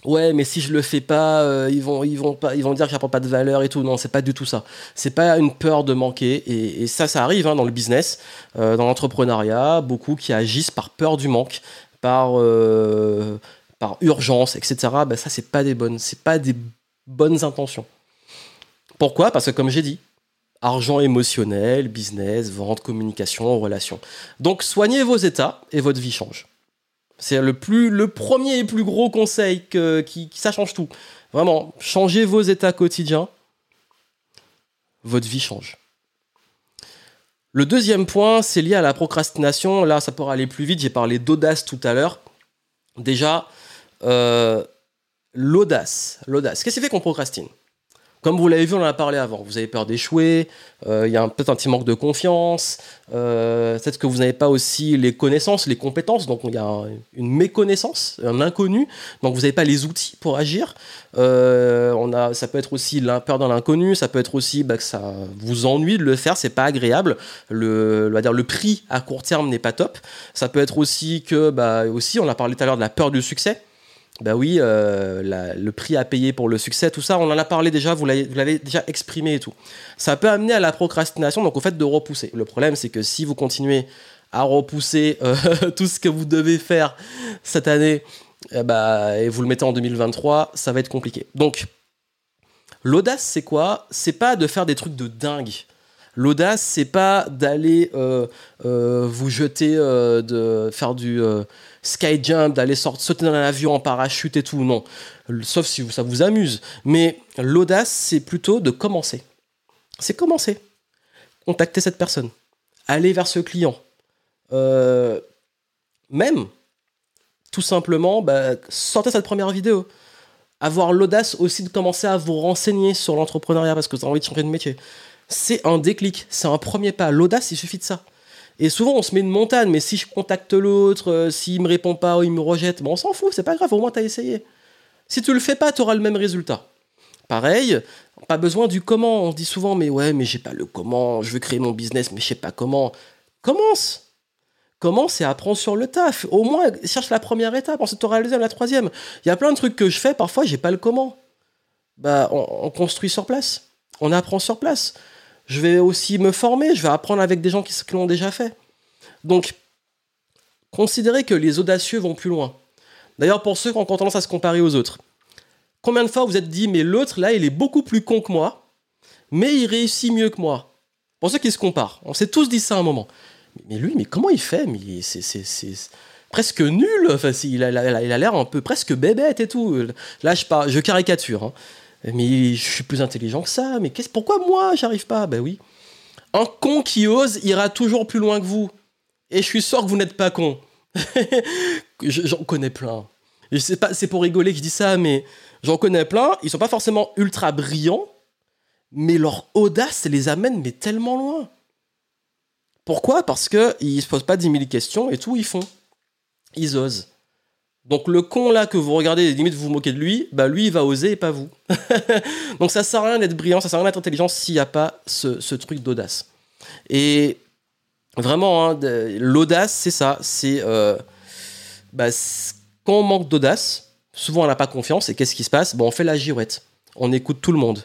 ouais, mais si je le fais pas, ils vont, ils vont pas, ils vont dire que j'apprends pas de valeur et tout. Non, c'est pas du tout ça. C'est pas une peur de manquer. Et, ça, ça arrive hein, dans le business, dans l'entrepreneuriat, beaucoup qui agissent par peur du manque, par par urgence, etc. Ben ça, c'est pas des bonnes, c'est pas des bonnes intentions. Pourquoi? Parce que comme j'ai dit, argent émotionnel, business, vente, communication, relations. Donc soignez vos états et votre vie change. C'est le, premier et plus gros conseil que, qui, ça change tout. Vraiment, changez vos états quotidiens. votre vie change. Le deuxième point, c'est lié à la procrastination. Là, ça pourra aller plus vite. J'ai parlé d'audace tout à l'heure. Déjà, euh, l'audace. L'audace. Qu'est-ce qui fait qu'on procrastine? Comme vous l'avez vu, on en a parlé avant. Vous avez peur d'échouer, euh, il y a peut-être un petit manque de confiance, euh, peut-être que vous n'avez pas aussi les connaissances, les compétences, donc il y a une méconnaissance, un inconnu, donc vous n'avez pas les outils pour agir. Euh, on a, ça peut être aussi la peur dans l'inconnu, ça peut être aussi bah, que ça vous ennuie de le faire, c'est pas agréable, le, va dire, le prix à court terme n'est pas top. Ça peut être aussi que, bah, aussi, on a parlé tout à l'heure de la peur du succès bah oui, euh, le prix à payer pour le succès, tout ça, on en a parlé déjà, vous l'avez déjà exprimé et tout. Ça peut amener à la procrastination, donc au fait de repousser. Le problème, c'est que si vous continuez à repousser euh, tout ce que vous devez faire cette année, eh bah, et vous le mettez en 2023, ça va être compliqué. Donc, l'audace, c'est quoi? C'est pas de faire des trucs de dingue. L'audace, c'est pas d'aller euh, vous jeter, de faire du skyjump, d'aller sauter dans un avion en parachute et tout, non. Sauf si ça vous amuse. Mais l'audace, c'est plutôt de commencer. C'est commencer. Contacter cette personne. Aller vers ce client. Euh, même, tout simplement, bah, sortez cette première vidéo. Avoir l'audace aussi de commencer à vous renseigner sur l'entrepreneuriat parce que vous avez envie de changer de métier. C'est un déclic, c'est un premier pas. L'audace, il suffit de ça. Et souvent, on se met une montagne, mais si je contacte l'autre, euh, s'il me répond pas ou il me rejette, bon, on s'en fout, c'est pas grave, au moins tu as essayé. Si tu le fais pas, tu auras le même résultat. Pareil, pas besoin du comment. On dit souvent, mais ouais, mais j'ai pas le comment, je veux créer mon business, mais je sais pas comment. Commence Commence et apprends sur le taf. Au moins, cherche la première étape, ensuite tu auras la deuxième, la troisième. Il y a plein de trucs que je fais, parfois j'ai pas le comment. Bah, on construit sur place. On apprend sur place je vais aussi me former, je vais apprendre avec des gens qui, l'ont déjà fait. Donc, considérez que les audacieux vont plus loin. D'ailleurs, pour ceux qui ont tendance à se comparer aux autres, combien de fois vous êtes dit, mais l'autre, là, il est beaucoup plus con que moi, mais il réussit mieux que moi Pour ceux qui se comparent, on s'est tous dit ça à un moment. Mais lui, mais comment il fait? Mais c'est presque nul. Enfin, il a l'air un peu presque bébête et tout. Là, je, je caricature. Hein mais je suis plus intelligent que ça, mais qu'est-ce, pourquoi moi j'arrive pas? Ben oui. Un con qui ose ira toujours plus loin que vous. Et je suis sûr que vous n'êtes pas con. j'en connais plein. Je sais pas, c'est pour rigoler que je dis ça, mais j'en connais plein. Ils sont pas forcément ultra brillants, mais leur audace les amène mais tellement loin. Pourquoi? Parce qu'ils se posent pas 10 000 questions et tout, ils font. Ils osent. Donc le con là que vous regardez, limite vous vous moquez de lui, bah lui il va oser et pas vous. Donc ça sert à rien d'être brillant, ça sert à rien d'être intelligent s'il n'y a pas ce, truc d'audace. Et vraiment, hein, l'audace c'est ça, c'est euh, bah, quand on manque d'audace, souvent on n'a pas confiance et qu'est-ce qui se passe? Bon, On fait la girouette, on écoute tout le monde,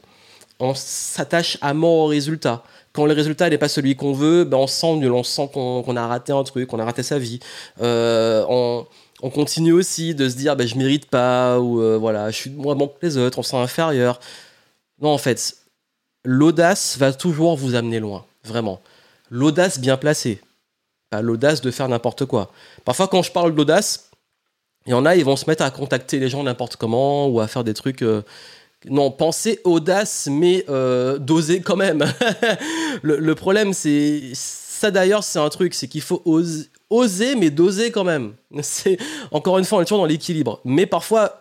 on s'attache à mort au résultat quand le résultat n'est pas celui qu'on veut, ben on sent nul, on sent qu'on a raté un truc, qu'on a raté sa vie. Euh, on continue aussi de se dire bah, je mérite pas ou euh, voilà je suis moins bon que les autres on se sent inférieur. Non en fait l'audace va toujours vous amener loin vraiment. L'audace bien placée. Pas l'audace de faire n'importe quoi. Parfois quand je parle d'audace il y en a ils vont se mettre à contacter les gens n'importe comment ou à faire des trucs euh, non, pensez audace, mais euh, doser quand même. le, le, problème, c'est d'ailleurs, c'est un truc, c'est qu'il faut oser, mais doser quand même. C'est encore une fois, on est toujours dans l'équilibre. Mais parfois,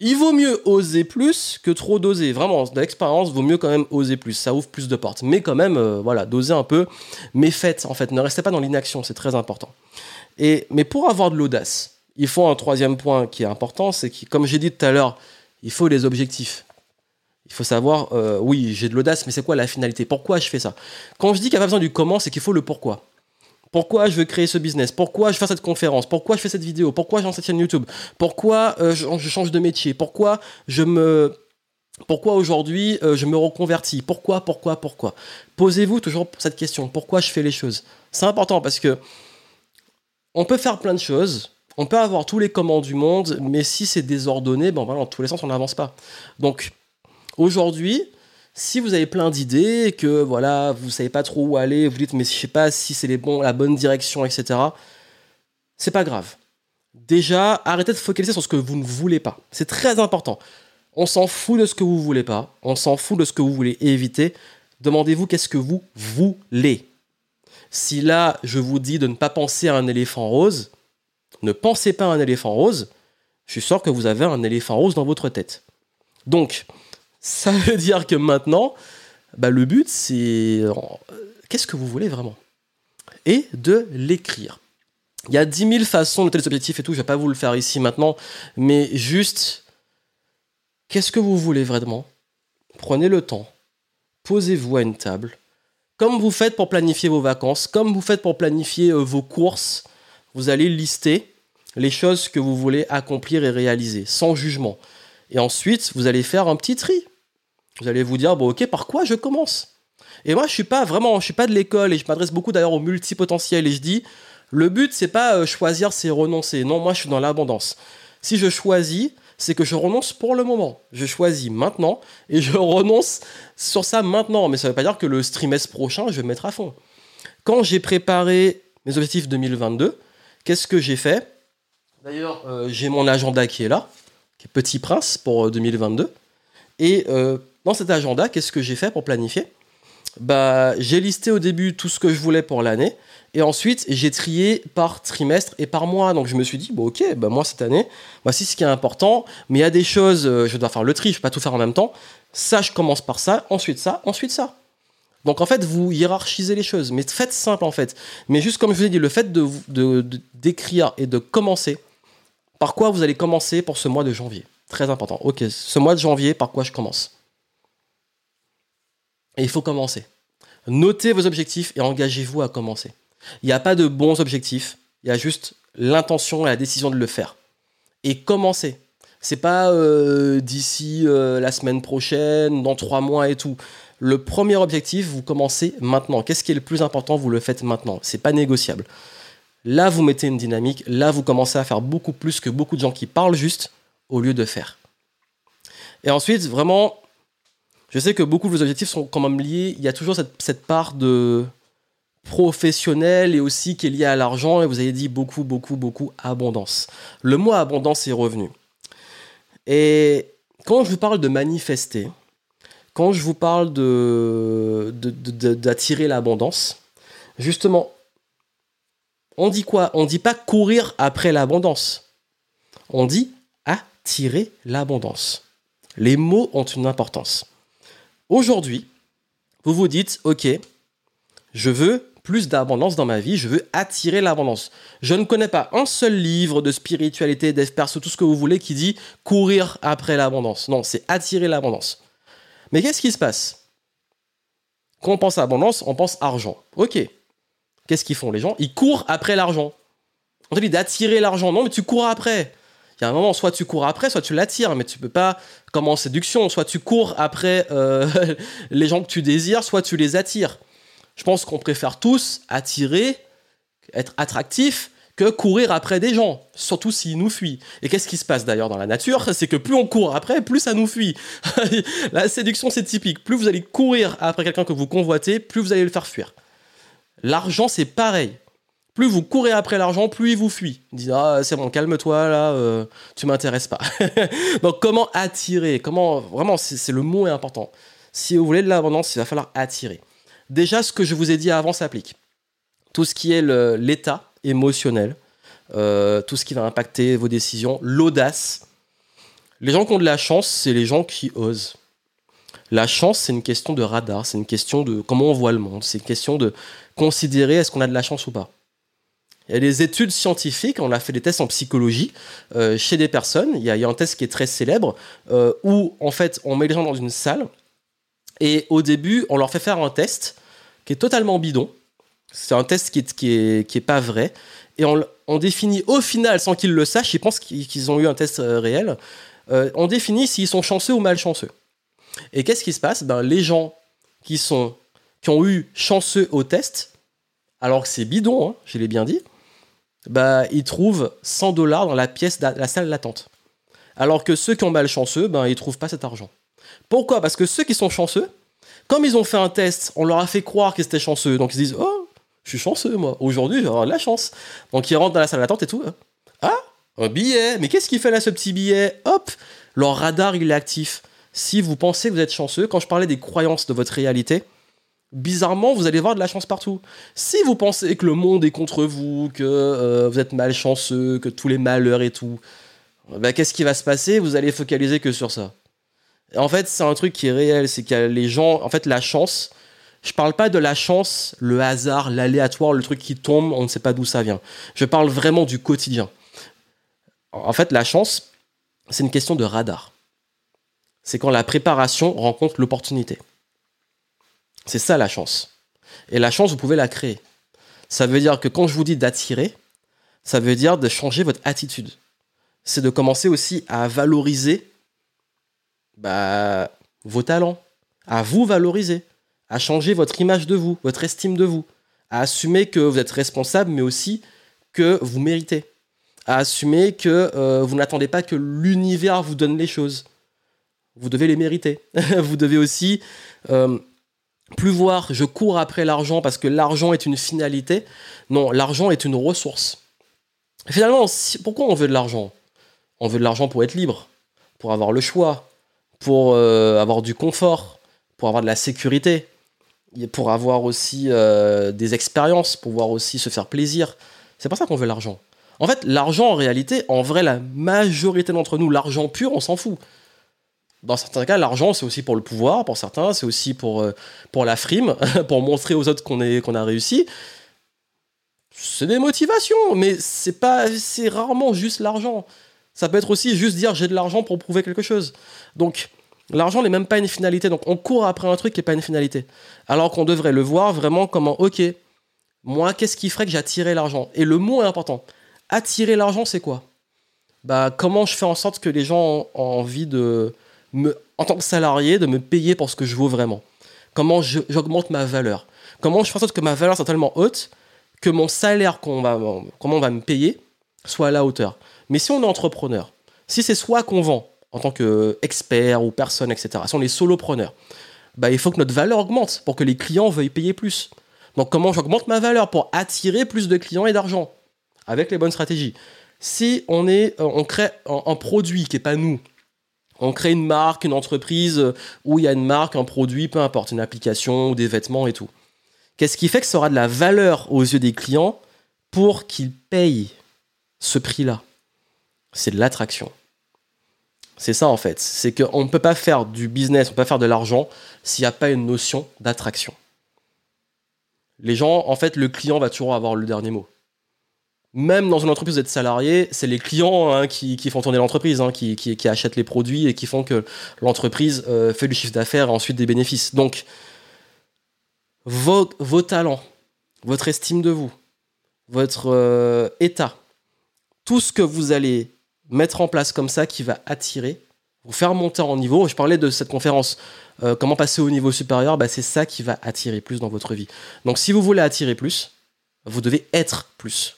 il vaut mieux oser plus que trop doser. Vraiment, l'expérience, vaut mieux quand même oser plus. Ça ouvre plus de portes. Mais quand même, euh, voilà, doser un peu. Mais faites, en fait. Ne restez pas dans l'inaction, c'est très important. Et, mais pour avoir de l'audace, il faut un troisième point qui est important, c'est que, comme j'ai dit tout à l'heure, il faut les objectifs. Il faut savoir, euh, oui, j'ai de l'audace, mais c'est quoi la finalité? Pourquoi je fais ça? Quand je dis qu'il n'y a pas besoin du comment, c'est qu'il faut le pourquoi. Pourquoi je veux créer ce business? Pourquoi je fais cette conférence? Pourquoi je fais cette vidéo? Pourquoi j'ai cette chaîne YouTube? Pourquoi euh, je, change de métier? Pourquoi je me pourquoi aujourd'hui euh, je me reconvertis? Pourquoi Pourquoi Pourquoi? Posez-vous toujours cette question. Pourquoi je fais les choses? C'est important parce que on peut faire plein de choses, on peut avoir tous les commandes du monde, mais si c'est désordonné, ben voilà, dans tous les sens, on n'avance pas. Donc aujourd'hui, si vous avez plein d'idées, que voilà, vous savez pas trop où aller, vous dites mais je sais pas si c'est la bonne direction, etc. C'est pas grave. Déjà, arrêtez de focaliser sur ce que vous ne voulez pas. C'est très important. On s'en fout de ce que vous voulez pas, on s'en fout de ce que vous voulez éviter. demandez-vous qu'est-ce que vous voulez. Si là, je vous dis de ne pas penser à un éléphant rose, ne pensez pas à un éléphant rose, je suis sûr que vous avez un éléphant rose dans votre tête. Donc, ça veut dire que maintenant, bah, le but, c'est euh, qu'est-ce que vous voulez vraiment? Et de l'écrire. Il y a 10 000 façons de noter les objectifs et tout, je vais pas vous le faire ici maintenant, mais juste, qu'est-ce que vous voulez vraiment? Prenez le temps, posez-vous à une table, comme vous faites pour planifier vos vacances, comme vous faites pour planifier euh, vos courses, vous allez lister les choses que vous voulez accomplir et réaliser, sans jugement. Et ensuite, vous allez faire un petit tri. Vous allez vous dire, bon ok, par quoi je commence? Et moi, je suis pas vraiment, je suis pas de l'école et je m'adresse beaucoup d'ailleurs aux multipotentiels et je dis, le but, c'est pas euh, choisir, c'est renoncer. Non, moi, je suis dans l'abondance. Si je choisis, c'est que je renonce pour le moment. Je choisis maintenant et je renonce sur ça maintenant. Mais ça ne veut pas dire que le trimestre prochain, je vais me mettre à fond. Quand j'ai préparé mes objectifs 2022, qu'est-ce que j'ai fait? D'ailleurs, euh, j'ai mon agenda qui est là, qui est Petit Prince pour 2022. Euh, et dans cet agenda, qu'est-ce que j'ai fait pour planifier? Bah, J'ai listé au début tout ce que je voulais pour l'année. Et ensuite, j'ai trié par trimestre et par mois. Donc je me suis dit, bon ok, bah, moi cette année, voici ce qui est important. Mais il y a des choses, euh, je dois faire le tri, je ne peux pas tout faire en même temps. Ça, je commence par ça, ensuite ça, ensuite ça. Donc en fait, vous hiérarchisez les choses. Mais faites simple en fait. Mais juste comme je vous ai dit, le fait de, d'écrire et de commencer, par quoi vous allez commencer pour ce mois de janvier? Très important. Ok, ce mois de janvier, par quoi je commence? Et il faut commencer. Notez vos objectifs et engagez-vous à commencer. Il n'y a pas de bons objectifs, il y a juste l'intention et la décision de le faire. Et commencer. C'est pas euh, d'ici euh, la semaine prochaine, dans trois mois et tout. Le premier objectif, vous commencez maintenant. Qu'est-ce qui est le plus important Vous le faites maintenant. C'est pas négociable. Là, vous mettez une dynamique. Là, vous commencez à faire beaucoup plus que beaucoup de gens qui parlent juste au lieu de faire. Et ensuite, vraiment, je sais que beaucoup de vos objectifs sont quand même liés. Il y a toujours cette part de professionnel et aussi qui est lié à l'argent. Et vous avez dit beaucoup, beaucoup, beaucoup abondance. Le mot abondance est revenu. Et quand je vous parle de manifester, quand je vous parle de, d'attirer l'abondance, justement, on dit quoi? On dit pas courir après l'abondance. On dit attirer l'abondance. Les mots ont une importance. Aujourd'hui, vous vous dites, ok, je veux plus d'abondance dans ma vie, je veux attirer l'abondance. Je ne connais pas un seul livre de spiritualité, dev perso, tout ce que vous voulez qui dit courir après l'abondance. Non, c'est attirer l'abondance. Mais qu'est-ce qui se passe? Quand on pense à abondance, on pense argent. Ok. Qu'est-ce qu'ils font les gens? Ils courent après l'argent. On te dit d'attirer l'argent. Non, mais tu cours après. Il y a un moment, soit tu cours après, soit tu l'attires, mais tu peux pas, comme en séduction, soit tu cours après euh, les gens que tu désires, soit tu les attires. Je pense qu'on préfère tous attirer, être attractif, que courir après des gens, surtout s'ils nous fuient. Et qu'est-ce qui se passe d'ailleurs dans la nature? C'est que plus on court après, plus ça nous fuit. la séduction, c'est typique. Plus vous allez courir après quelqu'un que vous convoitez, plus vous allez le faire fuir. L'argent, c'est pareil. Plus vous courez après l'argent, plus il vous fuit. Il dit ah c'est bon, calme-toi là, euh, tu m'intéresses pas. Donc comment attirer? Comment vraiment c'est le mot est important. Si vous voulez de l'abondance, il va falloir attirer. Déjà, ce que je vous ai dit avant s'applique. Tout ce qui est l'état émotionnel, euh, tout ce qui va impacter vos décisions, l'audace. Les gens qui ont de la chance, c'est les gens qui osent. La chance, c'est une question de radar, c'est une question de comment on voit le monde, c'est une question de considérer est-ce qu'on a de la chance ou pas. Il y a des études scientifiques, on a fait des tests en psychologie euh, chez des personnes. Il y, a, un test qui est très célèbre euh, où en fait on met les gens dans une salle et au début, on leur fait faire un test qui est totalement bidon. C'est un test qui est, qui est, qui est pas vrai. Et on, définit au final, sans qu'ils le sachent, ils pensent qu'ils ont eu un test euh, réel, on définit s'ils sont chanceux ou malchanceux. Et qu'est-ce qui se passe? Ben, Les gens qui, sont, qui ont eu chanceux au test, alors que c'est bidon, hein, je l'ai bien dit, bah, ils trouvent 100 dollars dans la pièce, la salle d'attente. Alors que ceux qui ont malchanceux, ben, ils trouvent pas cet argent. Pourquoi? Parce que ceux qui sont chanceux, comme ils ont fait un test, on leur a fait croire qu'ils étaient chanceux. Donc ils se disent Oh, je suis chanceux, moi. Aujourd'hui, avoir de la chance. Donc ils rentrent dans la salle d'attente et tout. Hein. Ah, un billet. Mais qu'est-ce qu'il fait là, ce petit billet? Hop, leur radar, il est actif. Si vous pensez que vous êtes chanceux, quand je parlais des croyances de votre réalité, bizarrement, vous allez voir de la chance partout. Si vous pensez que le monde est contre vous, que euh, vous êtes malchanceux, que tous les malheurs et tout, bah, qu'est-ce qui va se passer? Vous allez focaliser que sur ça. en fait, c'est un truc qui est réel, c'est que les gens, en fait, la chance, je parle pas de la chance, le hasard, l'aléatoire, le truc qui tombe, on ne sait pas d'où ça vient. Je parle vraiment du quotidien. En fait, la chance, c'est une question de radar. C'est quand la préparation rencontre l'opportunité. C'est ça la chance. Et la chance, vous pouvez la créer. Ça veut dire que quand je vous dis d'attirer, ça veut dire de changer votre attitude. C'est de commencer aussi à valoriser bah, vos talents, à vous valoriser, à changer votre image de vous, votre estime de vous, à assumer que vous êtes responsable, mais aussi que vous méritez, à assumer que euh, vous n'attendez pas que l'univers vous donne les choses. Vous devez les mériter. vous devez aussi euh, plus voir je cours après l'argent parce que l'argent est une finalité. Non, l'argent est une ressource. Finalement, pourquoi on veut de l'argent? On veut de l'argent pour être libre, pour avoir le choix, pour euh, avoir du confort, pour avoir de la sécurité, pour avoir aussi euh, des expériences, pour pouvoir aussi se faire plaisir. C'est pour ça qu'on veut l'argent. En fait, l'argent, en réalité, en vrai, la majorité d'entre nous, l'argent pur, on s'en fout dans certains cas, l'argent, c'est aussi pour le pouvoir, pour certains, c'est aussi pour, euh, pour la frime, pour montrer aux autres qu'on a réussi. C'est des motivations, mais c'est pas, c'est rarement juste l'argent. Ça peut être aussi juste dire j'ai de l'argent pour prouver quelque chose. Donc, l'argent n'est même pas une finalité. Donc, on court après un truc qui n'est pas une finalité. Alors qu'on devrait le voir vraiment comme ok, moi, qu'est-ce qui ferait que j'attirais l'argent? Et le mot est important. Attirer l'argent, c'est quoi? Bah, comment je fais en sorte que les gens ont envie de, en tant que salarié, de me payer pour ce que je vaux vraiment. Comment j'augmente ma valeur. Comment je fais en sorte que ma valeur soit tellement haute que mon salaire, qu'on va, comment on va me payer, soit à la hauteur. Mais si on est entrepreneur, si c'est soit qu'on vend en tant qu'expert ou personne, etc., si on est solopreneur, bah, il faut que notre valeur augmente pour que les clients veuillent payer plus. Donc comment j'augmente ma valeur pour attirer plus de clients et d'argent? Avec les bonnes stratégies. Si on, est, on crée un produit qui n'est pas nous, on crée une marque, une entreprise où il y a une marque, un produit, peu importe, une application ou des vêtements et tout. Qu'est-ce qui fait que ça aura de la valeur aux yeux des clients pour qu'ils payent ce prix-là? C'est de l'attraction. C'est ça en fait. C'est qu'on ne peut pas faire du business, on ne peut pas faire de l'argent s'il n'y a pas une notion d'attraction. Les gens, en fait, le client va toujours avoir le dernier mot même dans une entreprise, vous êtes salarié, c'est les clients hein, qui, font tourner l'entreprise, hein, qui, achètent les produits et qui font que l'entreprise euh, fait du chiffre d'affaires et ensuite des bénéfices. Donc, vos, talents, votre estime de vous, votre euh, état, tout ce que vous allez mettre en place comme ça qui va attirer, vous faire monter en niveau. Je parlais de cette conférence, euh, comment passer au niveau supérieur, bah, c'est ça qui va attirer plus dans votre vie. Donc, si vous voulez attirer plus, vous devez être plus.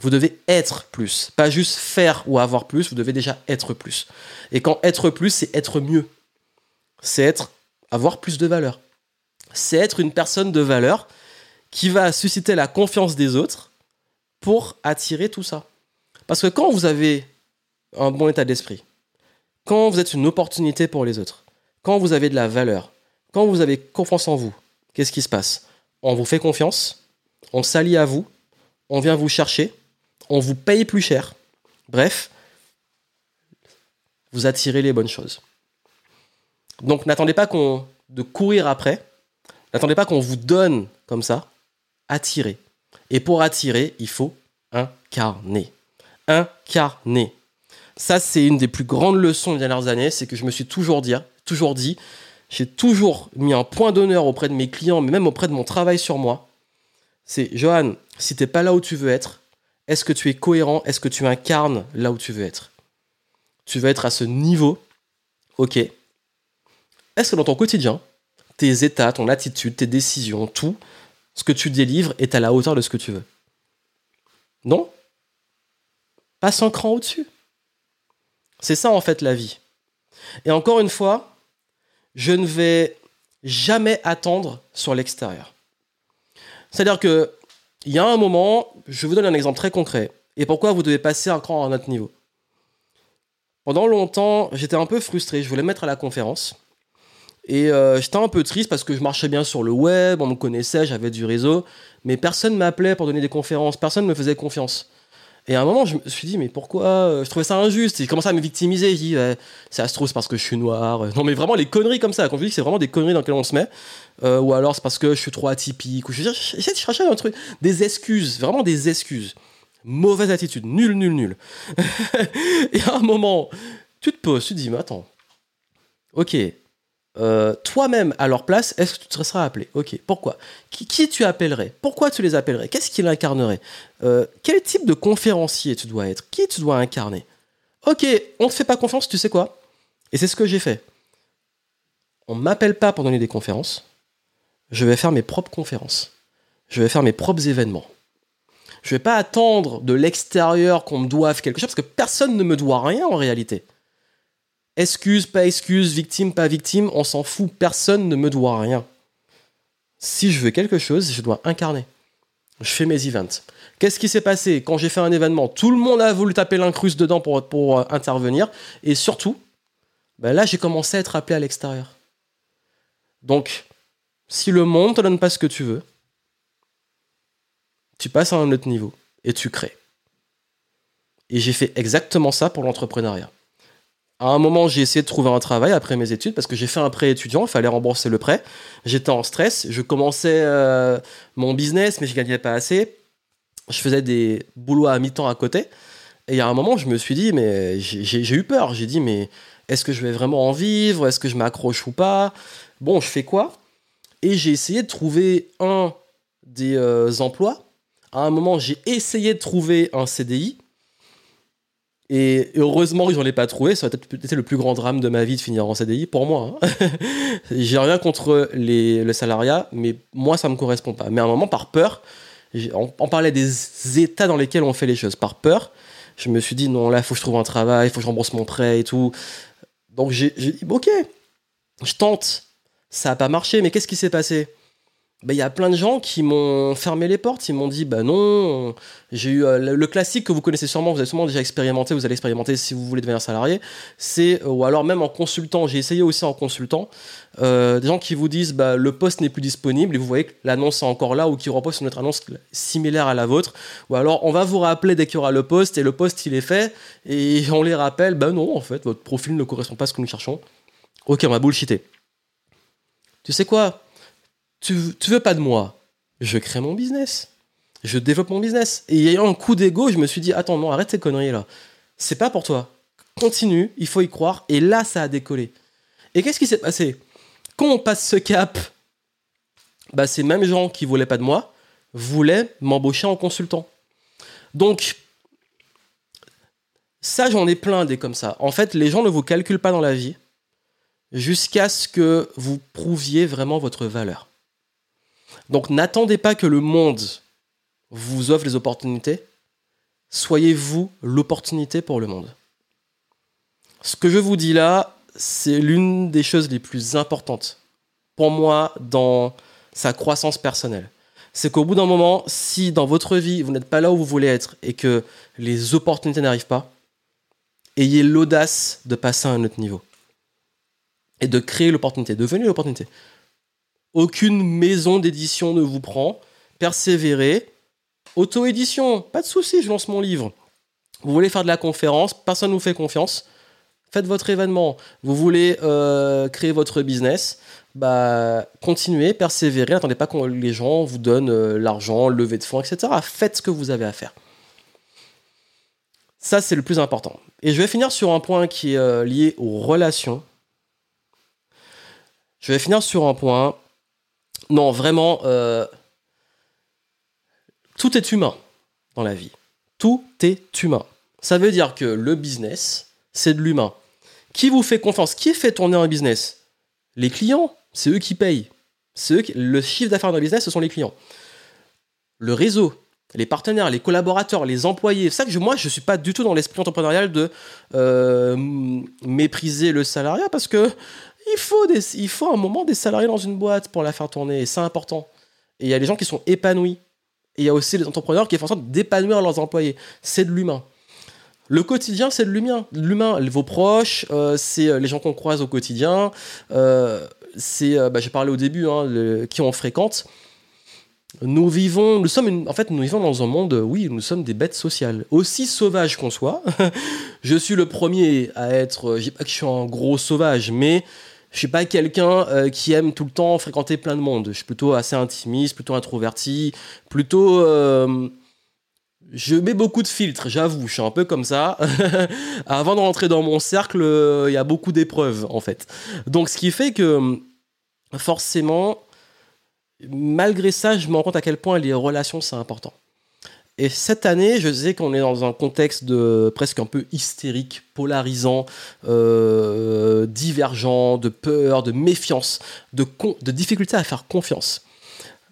Vous devez être plus, pas juste faire ou avoir plus, vous devez déjà être plus. Et quand être plus, c'est être mieux. C'est être avoir plus de valeur. C'est être une personne de valeur qui va susciter la confiance des autres pour attirer tout ça. Parce que quand vous avez un bon état d'esprit, quand vous êtes une opportunité pour les autres, quand vous avez de la valeur, quand vous avez confiance en vous, qu'est-ce qui se passe? On vous fait confiance, on s'allie à vous, on vient vous chercher, on vous paye plus cher. Bref, vous attirez les bonnes choses. Donc n'attendez pas qu'on de courir après, n'attendez pas qu'on vous donne comme ça, attirez. Et pour attirer, il faut incarner. Incarner. Ça, c'est une des plus grandes leçons des dernières années, c'est que je me suis toujours dit, toujours dit, j'ai toujours mis un point d'honneur auprès de mes clients, mais même auprès de mon travail sur moi. C'est Johan, si t'es pas là où tu veux être, est-ce que tu es cohérent? Est-ce que tu incarnes là où tu veux être? Tu veux être à ce niveau? Ok. Est-ce que dans ton quotidien, tes états, ton attitude, tes décisions, tout, ce que tu délivres est à la hauteur de ce que tu veux? Non? Passe un cran au-dessus. C'est ça en fait la vie. Et encore une fois, je ne vais jamais attendre sur l'extérieur. C'est-à-dire que il y a un moment, je vous donne un exemple très concret, et pourquoi vous devez passer un cran à un autre niveau. Pendant longtemps, j'étais un peu frustré, je voulais mettre à la conférence, Et euh, j'étais un peu triste parce que je marchais bien sur le web, on me connaissait, j'avais du réseau, mais personne m'appelait pour donner des conférences, personne ne me faisait confiance. Et à un moment, je me suis dit, mais pourquoi euh, Je trouvais ça injuste? J'ai commencé à me victimiser. J'ai dit, c'est Astros parce que je suis noir. Non, mais vraiment, les conneries comme ça. Quand je dis que c'est vraiment des conneries dans lesquelles on se met. Euh, ou alors, c'est parce que je suis trop atypique. Ou j'essaie de chercher un truc. Des excuses. Vraiment des excuses. Mauvaise attitude. Nul, nul, nul. et à un moment, tu te poses, tu te dis, mais attends. Ok, euh, toi-même à leur place, est-ce que tu te seras appelé Ok, pourquoi qui, tu appellerais Pourquoi tu les appellerais Qu'est-ce qu'il incarnerait euh, Quel type de conférencier tu dois être Qui tu dois incarner Ok, on ne te fait pas confiance, tu sais quoi Et c'est ce que j'ai fait. On ne m'appelle pas pour donner des conférences. Je vais faire mes propres conférences. Je vais faire mes propres événements. Je ne vais pas attendre de l'extérieur qu'on me doive quelque chose, parce que personne ne me doit rien en réalité. Excuse, pas excuse, victime, pas victime, on s'en fout, personne ne me doit rien. Si je veux quelque chose, je dois incarner. Je fais mes events. Qu'est-ce qui s'est passé quand j'ai fait un événement? Tout le monde a voulu taper l'incruste dedans pour, euh, intervenir. Et surtout, ben là, j'ai commencé à être appelé à l'extérieur. Donc, si le monde ne te donne pas ce que tu veux, tu passes à un autre niveau et tu crées. Et j'ai fait exactement ça pour l'entrepreneuriat. À un moment, j'ai essayé de trouver un travail après mes études parce que j'ai fait un prêt étudiant, il fallait rembourser le prêt. J'étais en stress, je commençais euh, mon business, mais je gagnais pas assez. Je faisais des boulots à mi-temps à côté. Et à un moment, je me suis dit, mais j'ai eu peur. J'ai dit, mais est-ce que je vais vraiment en vivre? Est-ce que je m'accroche ou pas? Bon, je fais quoi? Et j'ai essayé de trouver un des euh, emplois. À un moment, j'ai essayé de trouver un CDI et heureusement que j'en ai pas trouvé, ça aurait peut-être été le plus grand drame de ma vie de finir en CDI, pour moi. Hein. J'ai rien contre le salariat, mais moi ça me correspond pas. Mais à un moment, par peur, on, parlait des états dans lesquels on fait les choses. Par peur, je me suis dit non, là, il faut que je trouve un travail, il faut que je rembourse mon prêt et tout. Donc j'ai dit, ok, je tente. Ça n'a pas marché, mais qu'est-ce qui s'est passé? Bah, il y a plein de gens qui m'ont fermé les portes. Ils m'ont dit bah non, j'ai eu euh, le classique que vous connaissez sûrement, vous avez sûrement déjà expérimenté, vous allez expérimenter si vous voulez devenir salarié. C'est euh, ou alors même en consultant. J'ai essayé aussi en consultant. Euh, des gens qui vous disent bah le poste n'est plus disponible et vous voyez que l'annonce est encore là ou qui repose sur notre annonce similaire à la vôtre. Ou alors on va vous rappeler dès qu'il y aura le poste et le poste il est fait et on les rappelle bah non en fait votre profil ne correspond pas à ce que nous cherchons. Ok on va bullshiter. Tu sais quoi? Tu, veux pas de moi? Je crée mon business. Je développe mon business. Et ayant un coup d'ego, je me suis dit, attends, non, arrête tes conneries là. C'est pas pour toi. Continue, il faut y croire. Et là, ça a décollé. Et qu'est-ce qui s'est passé? Quand on passe ce cap, bah, ces mêmes gens qui voulaient pas de moi voulaient m'embaucher en consultant. Donc, ça, j'en ai plein des comme ça. En fait, les gens ne vous calculent pas dans la vie jusqu'à ce que vous prouviez vraiment votre valeur. Donc n'attendez pas que le monde vous offre les opportunités. Soyez vous l'opportunité pour le monde. Ce que je vous dis là, c'est l'une des choses les plus importantes pour moi dans sa croissance personnelle. C'est qu'au bout d'un moment, si dans votre vie, vous n'êtes pas là où vous voulez être et que les opportunités n'arrivent pas, ayez l'audace de passer à un autre niveau et de créer l'opportunité, devenir l'opportunité. Aucune maison d'édition ne vous prend. Persévérez. Auto-édition, pas de souci, je lance mon livre. Vous voulez faire de la conférence, personne ne vous fait confiance. Faites votre événement. Vous voulez euh, créer votre business, bah, continuez, persévérez. Attendez pas que les gens vous donnent euh, l'argent, lever de fonds, etc. Faites ce que vous avez à faire. Ça, c'est le plus important. Et je vais finir sur un point qui est euh, lié aux relations. Je vais finir sur un point non, vraiment, euh, tout est humain dans la vie. Tout est humain. Ça veut dire que le business, c'est de l'humain. Qui vous fait confiance? Qui fait tourner un business? Les clients, c'est eux qui payent. Eux Le chiffre d'affaires d'un business, ce sont les clients. Le réseau, les partenaires, les collaborateurs, les employés. C'est ça que moi, je ne suis pas du tout dans l'esprit entrepreneurial de euh, mépriser le salariat parce que il faut, il faut un moment des salariés dans une boîte pour la faire tourner, et c'est important. Et il y a des gens qui sont épanouis. Et il y a aussi les entrepreneurs qui font en sorte d'épanouir leurs employés. C'est de l'humain. Le quotidien, c'est de l'humain. L'humain, vos proches, euh, c'est euh, les gens qu'on croise au quotidien. Euh, c'est, bah, j'ai parlé au début, hein, qui on fréquente. Nous vivons, nous sommes, en fait, nous vivons dans un monde, oui, nous sommes des bêtes sociales. Aussi sauvages qu'on soit, je suis le premier à être, je dis pas que je suis un gros sauvage, mais je suis pas quelqu'un euh, qui aime tout le temps fréquenter plein de monde. Je suis plutôt assez intimiste, plutôt introverti, plutôt. Euh, je mets beaucoup de filtres, j'avoue, je suis un peu comme ça. Avant de rentrer dans mon cercle, euh, il y a beaucoup d'épreuves, en fait. Donc, ce qui fait que, forcément, malgré ça, je me rends compte à quel point les relations, c'est important. Et cette année, je sais qu'on est dans un contexte de presque un peu hystérique, polarisant, euh, divergent, de peur, de méfiance, de, de difficulté à faire confiance.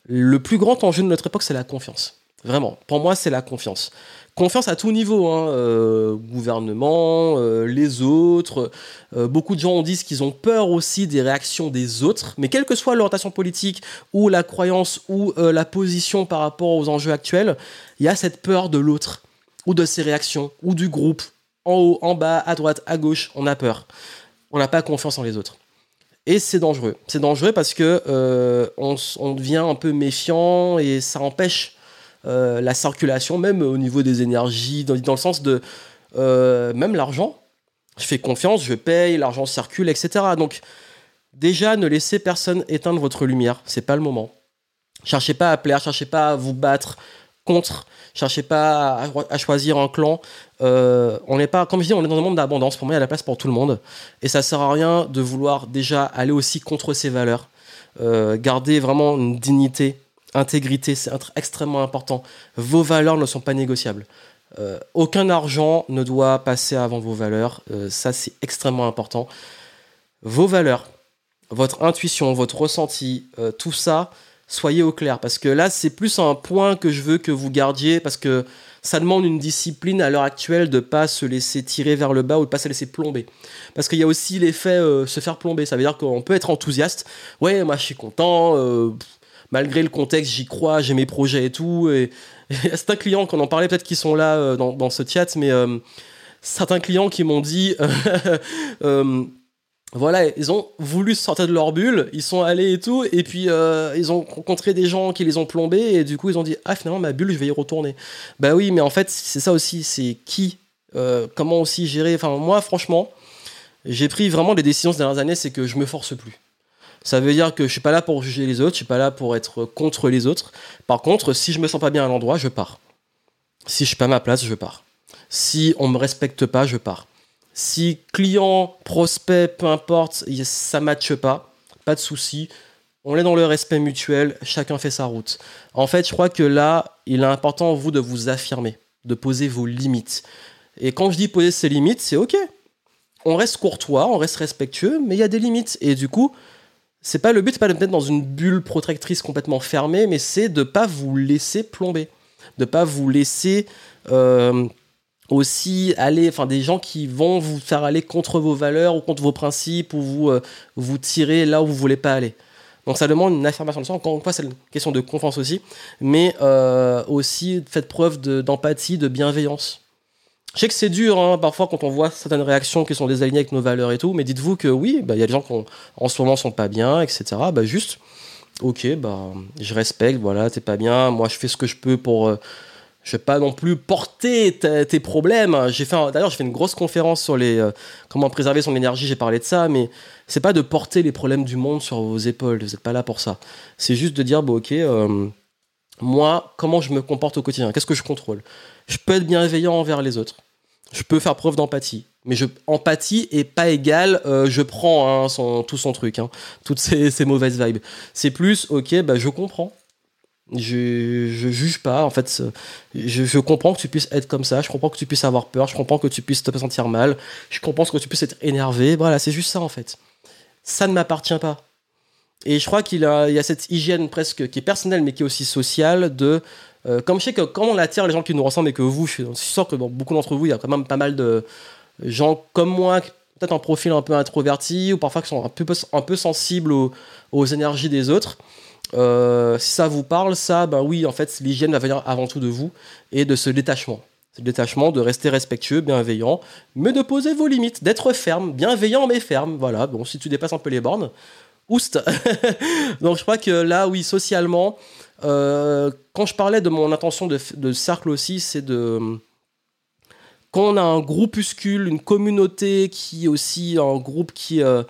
Le plus grand enjeu de notre époque, c'est la confiance. Vraiment, pour moi, c'est la confiance confiance à tout niveau, hein, euh, gouvernement, euh, les autres. Euh, beaucoup de gens disent qu'ils ont peur aussi des réactions des autres, mais quelle que soit l'orientation politique ou la croyance ou la position par rapport aux enjeux actuels, il y a cette peur de l'autre ou de ses réactions ou du groupe. En haut, en bas, à droite, à gauche, on a peur. On n'a pas confiance en les autres. Et c'est dangereux. C'est dangereux parce que on, on devient un peu méfiant et ça empêche euh, la circulation, même au niveau des énergies, dans, le sens de euh, même l'argent. Je fais confiance, je paye, l'argent circule, etc. Donc déjà, ne laissez personne éteindre votre lumière, c'est pas le moment. Cherchez pas à plaire, cherchez pas à vous battre contre, cherchez pas à, choisir un clan. Euh, on n'est pas, comme je dis, on est dans un monde d'abondance. Pour moi, il y a la place pour tout le monde, et ça sert à rien de vouloir déjà aller aussi contre ses valeurs. garder vraiment une dignité intégrité, c'est extrêmement important. Vos valeurs ne sont pas négociables. Euh, aucun argent ne doit passer avant vos valeurs. Euh, ça, c'est extrêmement important. Vos valeurs, votre intuition, votre ressenti, euh, tout ça, soyez au clair. Parce que là, c'est plus un point que je veux que vous gardiez. Parce que ça demande une discipline à l'heure actuelle de ne pas se laisser tirer vers le bas ou de pas se laisser plomber. Parce qu'il y a aussi l'effet se faire plomber. Ça veut dire qu'on peut être enthousiaste. Ouais, moi je suis content malgré le contexte, j'y crois, j'ai mes projets et tout. Et, certains clients, qu'on en parlait, peut-être qu'ils sont là euh, dans, ce chat, mais euh, certains clients qui m'ont dit. Euh, voilà, ils ont voulu sortir de leur bulle, ils sont allés et tout, et puis ils ont rencontré des gens qui les ont plombés, et du coup ils ont dit Ah, finalement, ma bulle, je vais y retourner. Bah oui, mais en fait, c'est ça aussi, c'est qui, comment aussi gérer. Enfin, moi, franchement, j'ai pris vraiment des décisions ces dernières années, c'est que je me force plus. Ça veut dire que je suis pas là pour juger les autres, je suis pas là pour être contre les autres. Par contre, si je me sens pas bien à l'endroit, je pars. Si je suis pas à ma place, je pars. Si on me respecte pas, je pars. Si client, prospect, peu importe, ça matche pas, pas de souci. On est dans le respect mutuel, chacun fait sa route. En fait, je crois que là, il est important, vous, de vous affirmer, de poser vos limites. Et quand je dis poser ses limites, c'est OK. On reste courtois, on reste respectueux, mais il y a des limites. Et du coup, c'est pas le but, c'est pas de mettre dans une bulle protectrice complètement fermée, mais c'est de pas vous laisser plomber, de pas vous laisser euh, aussi aller, enfin des gens qui vont vous faire aller contre vos valeurs ou contre vos principes ou vous euh, vous tirer là où vous voulez pas aller. Donc ça demande une affirmation de soi. Encore une fois, c'est une question de confiance aussi, mais euh, aussi faites preuve d'empathie, de bienveillance. Je sais que c'est dur hein, parfois quand on voit certaines réactions qui sont désalignées avec nos valeurs et tout, mais dites-vous que oui, bah, il y a des gens qui en ce moment sont pas bien, etc. Bah, juste, ok, bah, je respecte, voilà, t'es pas bien, moi je fais ce que je peux pour. Euh, je vais pas non plus porter tes problèmes. D'ailleurs j'ai fait une grosse conférence sur les euh, comment préserver son énergie. J'ai parlé de ça, mais c'est pas de porter les problèmes du monde sur vos épaules. Vous n'êtes pas là pour ça. C'est juste de dire bon ok, euh, moi comment je me comporte au quotidien? Qu'est-ce que je contrôle? Je peux être bienveillant envers les autres je peux faire preuve d'empathie. Mais je, empathie est pas égal, euh, je prends hein, son, tout son truc, hein, toutes ces, mauvaises vibes. C'est plus, ok, bah, je comprends. Je, je juge pas, en fait, je, je, comprends que tu puisses être comme ça, je comprends que tu puisses avoir peur, je comprends que tu puisses te sentir mal, je comprends que tu puisses être énervé, voilà, c'est juste ça en fait. Ça ne m'appartient pas. Et je crois qu'il y a cette hygiène presque qui est personnelle mais qui est aussi sociale de euh, comme je sais que quand on attire les gens qui nous ressemblent et que vous, je suis sûr que beaucoup d'entre vous, il y a quand même pas mal de gens comme moi, peut-être un profil un peu introverti ou parfois qui sont un peu, un peu sensibles aux, énergies des autres. Euh, si ça vous parle, ça, ben oui, en fait, l'hygiène va venir avant tout de vous et de ce détachement. Ce détachement, de rester respectueux, bienveillant, mais de poser vos limites, d'être ferme, bienveillant mais ferme. Voilà, bon, si tu dépasses un peu les bornes, Oust. Donc je crois que là, oui, socialement, euh, quand je parlais de mon intention de, cercle aussi, c'est de... Quand on a un groupuscule, une communauté qui est aussi un groupe qui, euh,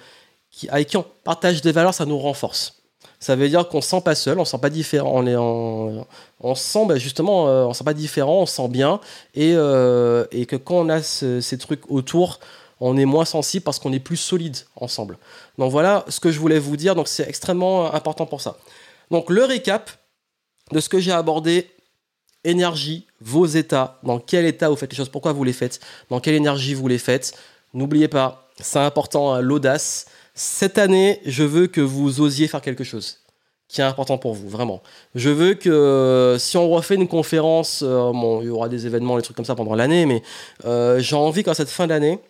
avec qui on partage des valeurs, ça nous renforce. Ça veut dire qu'on ne se sent pas seul, on ne se sent pas différent, on, est sent bah, justement, euh, on se sent pas différent, on se sent bien, et, et que quand on a ces trucs autour, on est moins sensible parce qu'on est plus solide ensemble. Donc voilà ce que je voulais vous dire, donc c'est extrêmement important pour ça. Donc le récap de ce que j'ai abordé, énergie, vos états, dans quel état vous faites les choses, pourquoi vous les faites, dans quelle énergie vous les faites. N'oubliez pas, c'est important, hein, l'audace. Cette année, je veux que vous osiez faire quelque chose qui est important pour vous, vraiment. Je veux que euh, si on refait une conférence, euh, bon, il y aura des événements, des trucs comme ça pendant l'année, mais euh, j'ai envie qu'en cette fin d'année,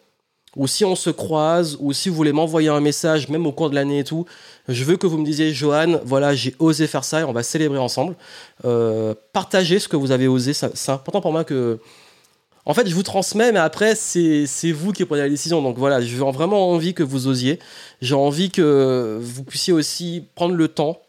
ou si on se croise, ou si vous voulez m'envoyer un message, même au cours de l'année et tout, je veux que vous me disiez, Johan, voilà, j'ai osé faire ça et on va célébrer ensemble. Euh, partagez ce que vous avez osé, c'est important pour moi que... En fait, je vous transmets, mais après, c'est vous qui prenez la décision. Donc voilà, j'ai vraiment envie que vous osiez. J'ai envie que vous puissiez aussi prendre le temps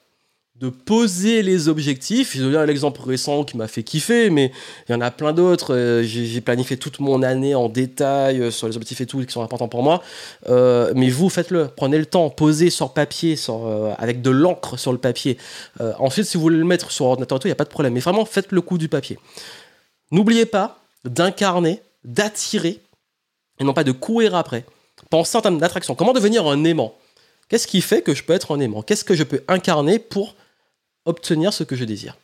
de poser les objectifs. Je donne l'exemple récent qui m'a fait kiffer, mais il y en a plein d'autres. Euh, j'ai planifié toute mon année en détail euh, sur les objectifs et tout qui sont importants pour moi. Euh, mais vous, faites-le. Prenez le temps, posez sur papier, avec de l'encre sur le papier. ensuite, si vous voulez le mettre sur ordinateur il n'y a pas de problème. Mais vraiment, faites le coup du papier. N'oubliez pas d'incarner, d'attirer, et non pas de courir après. Pensez en termes d'attraction. Comment devenir un aimant? Qu'est-ce qui fait que je peux être un aimant? Qu'est-ce que je peux incarner pour obtenir ce que je désire.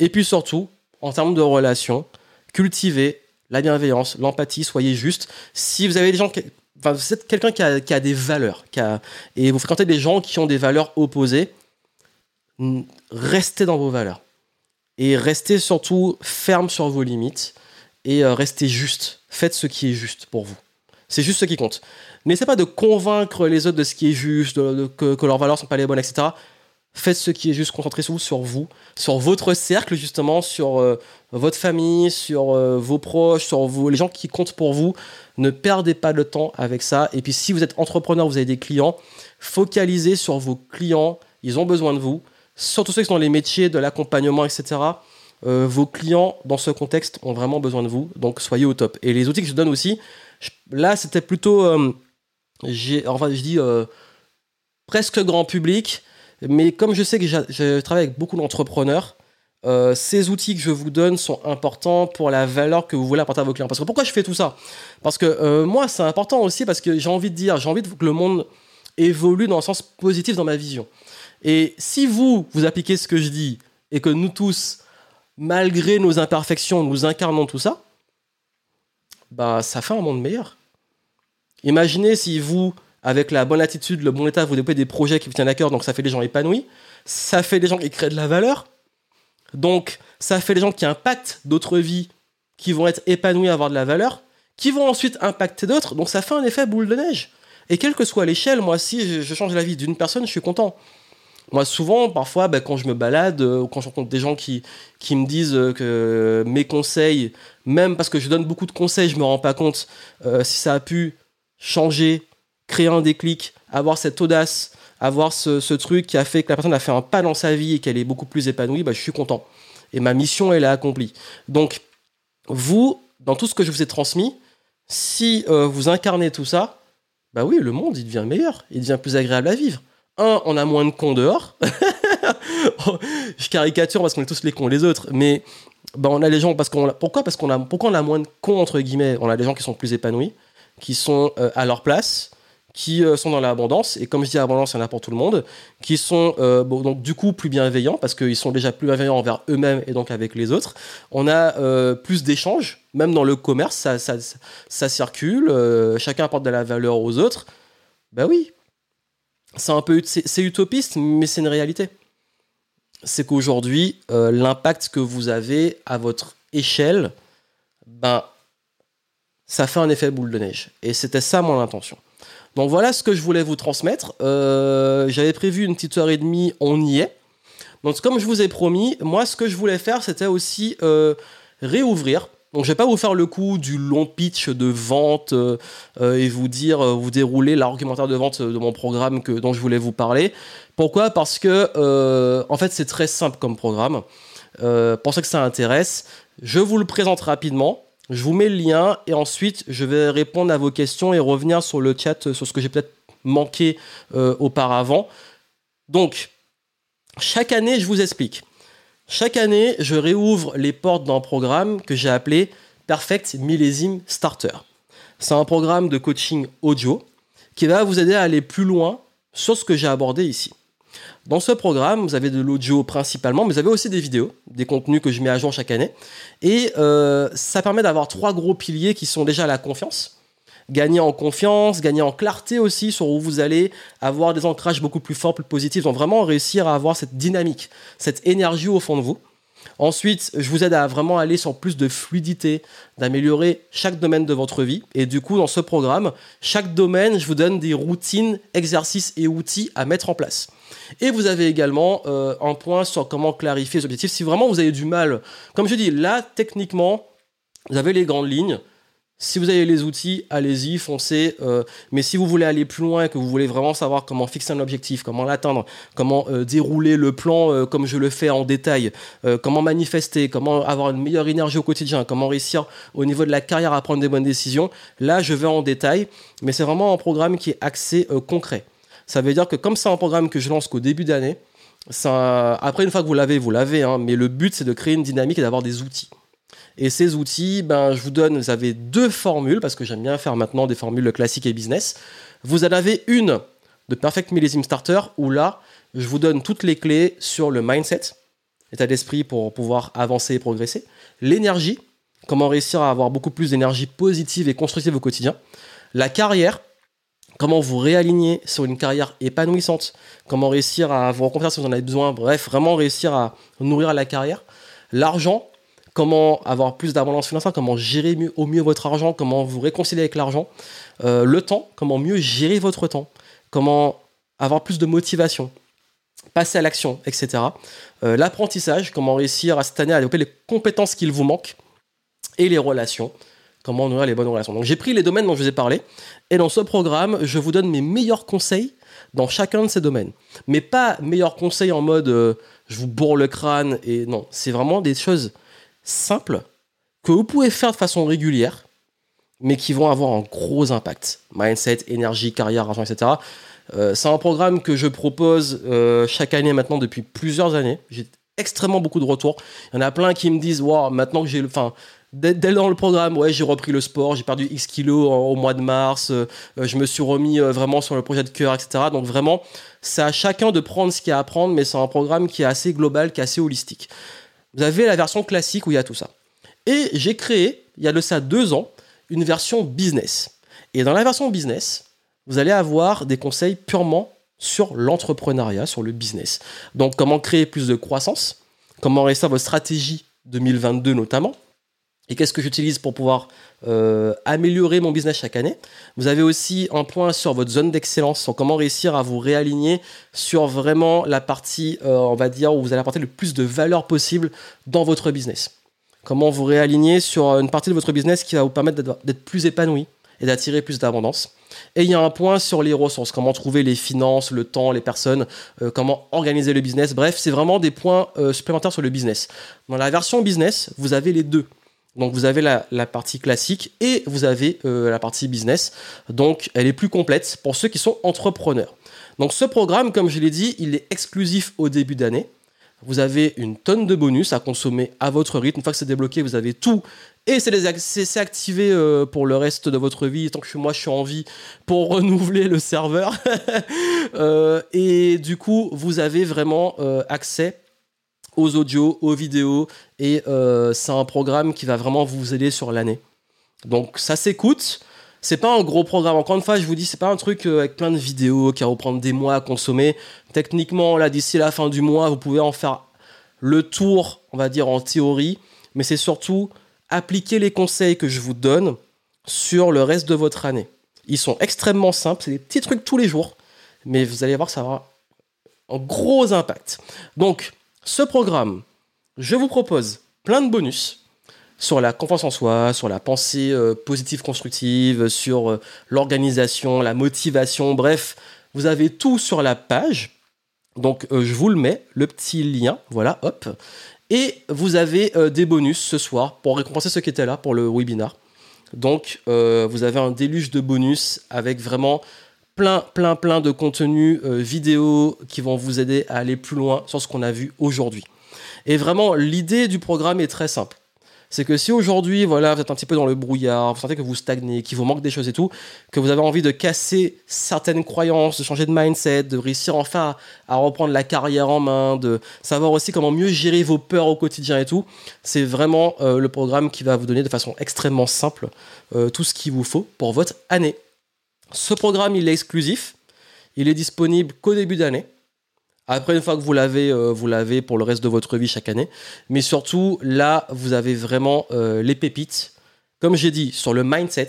Et puis surtout, en termes de relations, cultivez la bienveillance, l'empathie, soyez juste. Si vous avez des gens qui, enfin, vous êtes quelqu'un qui a, des valeurs, qui a, et vous fréquentez des gens qui ont des valeurs opposées, restez dans vos valeurs. Et restez surtout ferme sur vos limites et euh, restez juste. Faites ce qui est juste pour vous. C'est juste ce qui compte. N'essayez pas de convaincre les autres de ce qui est juste, que, leurs valeurs sont pas les bonnes, etc. Faites ce qui est juste, concentrez-vous sur vous, sur votre cercle justement, sur euh, votre famille, sur euh, vos proches, sur vous, les gens qui comptent pour vous. Ne perdez pas de temps avec ça. Et puis si vous êtes entrepreneur, vous avez des clients, focalisez sur vos clients. Ils ont besoin de vous. Surtout ceux qui sont dans les métiers de l'accompagnement, etc. Euh, vos clients, dans ce contexte, ont vraiment besoin de vous. Donc soyez au top. Et les outils que je donne aussi, là, c'était plutôt, enfin, je dis presque grand public mais comme je sais que je travaille avec beaucoup d'entrepreneurs, euh, ces outils que je vous donne sont importants pour la valeur que vous voulez apporter à vos clients. Parce que pourquoi je fais tout ça? Parce que euh, moi, c'est important aussi parce que j'ai envie de dire, j'ai envie que le monde évolue dans un sens positif dans ma vision. Et si vous, vous appliquez ce que je dis et que nous tous, malgré nos imperfections, nous incarnons tout ça, bah, ça fait un monde meilleur. Imaginez si vous, avec la bonne attitude, le bon état, vous développez des projets qui vous tiennent à cœur, donc ça fait des gens épanouis, ça fait des gens qui créent de la valeur, donc ça fait des gens qui impactent d'autres vies, qui vont être épanouis, avoir de la valeur, qui vont ensuite impacter d'autres, donc ça fait un effet boule de neige. Et quelle que soit l'échelle, moi, si je change la vie d'une personne, je suis content. Moi, souvent, parfois, bah, quand je me balade, euh, ou quand je rencontre des gens qui, qui me disent euh, que mes conseils, même parce que je donne beaucoup de conseils, je me rends pas compte euh, si ça a pu changer créer un déclic, avoir cette audace, avoir ce, truc qui a fait que la personne a fait un pas dans sa vie et qu'elle est beaucoup plus épanouie, bah, je suis content. Et ma mission, elle est accomplie. Donc, vous, dans tout ce que je vous ai transmis, si euh, vous incarnez tout ça, bah oui, le monde, il devient meilleur, il devient plus agréable à vivre. Un, on a moins de cons dehors. je caricature parce qu'on est tous les cons les autres, mais bah, on a les gens parce qu'on pourquoi? Parce qu'on a pourquoi on a moins de cons entre guillemets? On a des gens qui sont plus épanouis qui sont euh, à leur place qui euh, sont dans l'abondance, et comme je dis abondance, il y en a pour tout le monde, qui sont euh, donc du coup plus bienveillants, parce qu'ils sont déjà plus bienveillants envers eux-mêmes et donc avec les autres. On a euh, plus d'échanges, même dans le commerce, ça, circule, chacun apporte de la valeur aux autres. Ben oui, c'est un peu c'est utopiste, mais c'est une réalité. C'est qu'aujourd'hui, l'impact que vous avez à votre échelle, ben, ça fait un effet boule de neige. Et c'était ça mon intention. Donc voilà ce que je voulais vous transmettre. Euh, j'avais prévu une petite heure et demie, on y est. Donc comme je vous ai promis, moi ce que je voulais faire, c'était aussi euh, réouvrir Donc je vais pas vous faire le coup du long pitch de vente euh, et vous dire, vous dérouler l'argumentaire de vente de mon programme que, dont je voulais vous parler. Pourquoi? Parce que en fait c'est très simple comme programme. pour ceux que ça intéresse, je vous le présente rapidement. Je vous mets le lien et ensuite je vais répondre à vos questions et revenir sur le chat sur ce que j'ai peut-être manqué auparavant. Donc chaque année, je vous explique. Chaque année, je réouvre les portes d'un programme que j'ai appelé Perfect Millésime Starter. C'est un programme de coaching audio qui va vous aider à aller plus loin sur ce que j'ai abordé ici. Dans ce programme, vous avez de l'audio principalement, mais vous avez aussi des vidéos, des contenus que je mets à jour chaque année. Et euh, ça permet d'avoir trois gros piliers qui sont déjà la confiance, gagner en confiance, gagner en clarté aussi sur où vous allez avoir des ancrages beaucoup plus forts, plus positifs. Donc vraiment réussir à avoir cette dynamique, cette énergie au fond de vous. Ensuite, je vous aide à vraiment aller sur plus de fluidité, d'améliorer chaque domaine de votre vie. Et du coup, dans ce programme, chaque domaine, je vous donne des routines, exercices et outils à mettre en place. Et vous avez également euh, un point sur comment clarifier les objectifs. Si vraiment vous avez du mal, comme je dis, là, techniquement, vous avez les grandes lignes. Si vous avez les outils, allez-y, foncez. Euh, mais si vous voulez aller plus loin et que vous voulez vraiment savoir comment fixer un objectif, comment l'atteindre, comment euh, dérouler le plan comme je le fais en détail, comment manifester, comment avoir une meilleure énergie au quotidien, comment réussir au niveau de la carrière à prendre des bonnes décisions, là je vais en détail. Mais c'est vraiment un programme qui est axé concret. Ça veut dire que comme c'est un programme que je lance qu'au début d'année, après une fois que vous l'avez, vous l'avez. Hein, mais le but c'est de créer une dynamique et d'avoir des outils. Et ces outils, ben, je vous donne, vous avez deux formules, parce que j'aime bien faire maintenant des formules classiques et business. Vous en avez une de Perfect Millésime Starter, où là, je vous donne toutes les clés sur le mindset, état d'esprit pour pouvoir avancer et progresser, l'énergie, comment réussir à avoir beaucoup plus d'énergie positive et constructive au quotidien, la carrière, comment vous réaligner sur une carrière épanouissante, comment réussir à vous rencontrer si vous en avez besoin, bref, vraiment réussir à nourrir la carrière, l'argent, comment avoir plus d'abondance financière, comment gérer au mieux votre argent, comment vous réconcilier avec l'argent, euh, le temps, comment mieux gérer votre temps, comment avoir plus de motivation, passer à l'action, etc. Euh, l'apprentissage, comment réussir à cette année à développer les compétences qu'il vous manque, et les relations, comment nourrir les bonnes relations. Donc j'ai pris les domaines dont je vous ai parlé, et dans ce programme, je vous donne mes meilleurs conseils dans chacun de ces domaines. Mais pas meilleurs conseils en mode euh, je vous bourre le crâne, et non, c'est vraiment des choses simples que vous pouvez faire de façon régulière, mais qui vont avoir un gros impact. Mindset, énergie, carrière, argent, etc. Euh, c'est un programme que je propose euh, chaque année maintenant depuis plusieurs années. J'ai extrêmement beaucoup de retours. Il y en a plein qui me disent Waouh, maintenant que j'ai le. Dès, dans le programme, ouais, j'ai repris le sport, j'ai perdu X kilos au mois de mars, euh, je me suis remis vraiment sur le projet de cœur, etc. Donc vraiment, c'est à chacun de prendre ce qu'il y a à prendre, mais c'est un programme qui est assez global, qui est assez holistique. Vous avez la version classique où il y a tout ça. Et j'ai créé, il y a de ça deux ans, une version business. Et dans la version business, vous allez avoir des conseils purement sur l'entrepreneuriat, sur le business. Donc comment créer plus de croissance, comment réussir votre stratégie 2022 notamment, et qu'est-ce que j'utilise pour pouvoir euh, améliorer mon business chaque année? Vous avez aussi un point sur votre zone d'excellence, sur comment réussir à vous réaligner sur vraiment la partie, euh, on va dire, où vous allez apporter le plus de valeur possible dans votre business. Comment vous réaligner sur une partie de votre business qui va vous permettre d'être plus épanoui et d'attirer plus d'abondance. Et il y a un point sur les ressources, comment trouver les finances, le temps, les personnes, euh, comment organiser le business. Bref, c'est vraiment des points supplémentaires sur le business. Dans la version business, vous avez les deux. Donc vous avez la, partie classique et vous avez euh, la partie business. Donc elle est plus complète pour ceux qui sont entrepreneurs. Donc ce programme, comme je l'ai dit, il est exclusif au début d'année. Vous avez une tonne de bonus à consommer à votre rythme. Une fois que c'est débloqué, vous avez tout. Et c'est activé euh, pour le reste de votre vie, tant que moi je suis en vie, pour renouveler le serveur. Euh, et du coup, vous avez vraiment accès aux audios, aux vidéos, et euh, c'est un programme qui va vraiment vous aider sur l'année. Donc ça s'écoute. C'est pas un gros programme. Encore une fois, je vous dis, c'est pas un truc euh, avec plein de vidéos qui va vous prendre des mois à consommer. Techniquement, là, d'ici la fin du mois, vous pouvez en faire le tour, on va dire, en théorie. Mais c'est surtout appliquer les conseils que je vous donne sur le reste de votre année. Ils sont extrêmement simples, c'est des petits trucs tous les jours. Mais vous allez voir, ça aura un gros impact. Donc, ce programme, je vous propose plein de bonus. sur la confiance en soi, sur la pensée euh, positive constructive, sur euh, l'organisation, la motivation, bref, vous avez tout sur la page. Donc euh, je vous le mets, le petit lien, voilà, hop. Et vous avez des bonus ce soir pour récompenser ceux qui étaient là pour le webinar. Donc vous avez un déluge de bonus avec vraiment plein, plein, plein de contenus vidéo qui vont vous aider à aller plus loin sur ce qu'on a vu aujourd'hui. Et vraiment, l'idée du programme est très simple c'est que si aujourd'hui, voilà, vous êtes un petit peu dans le brouillard, vous sentez que vous stagnez, qu'il vous manque des choses et tout, que vous avez envie de casser certaines croyances, de changer de mindset, de réussir enfin à, reprendre la carrière en main, de savoir aussi comment mieux gérer vos peurs au quotidien et tout, c'est vraiment euh, le programme qui va vous donner de façon extrêmement simple euh, tout ce qu'il vous faut pour votre année. Ce programme, il est exclusif, il est disponible qu'au début d'année. Après, une fois que vous l'avez, euh, vous l'avez pour le reste de votre vie chaque année. Mais surtout, là, vous avez vraiment euh, les pépites. Comme j'ai dit, sur le mindset,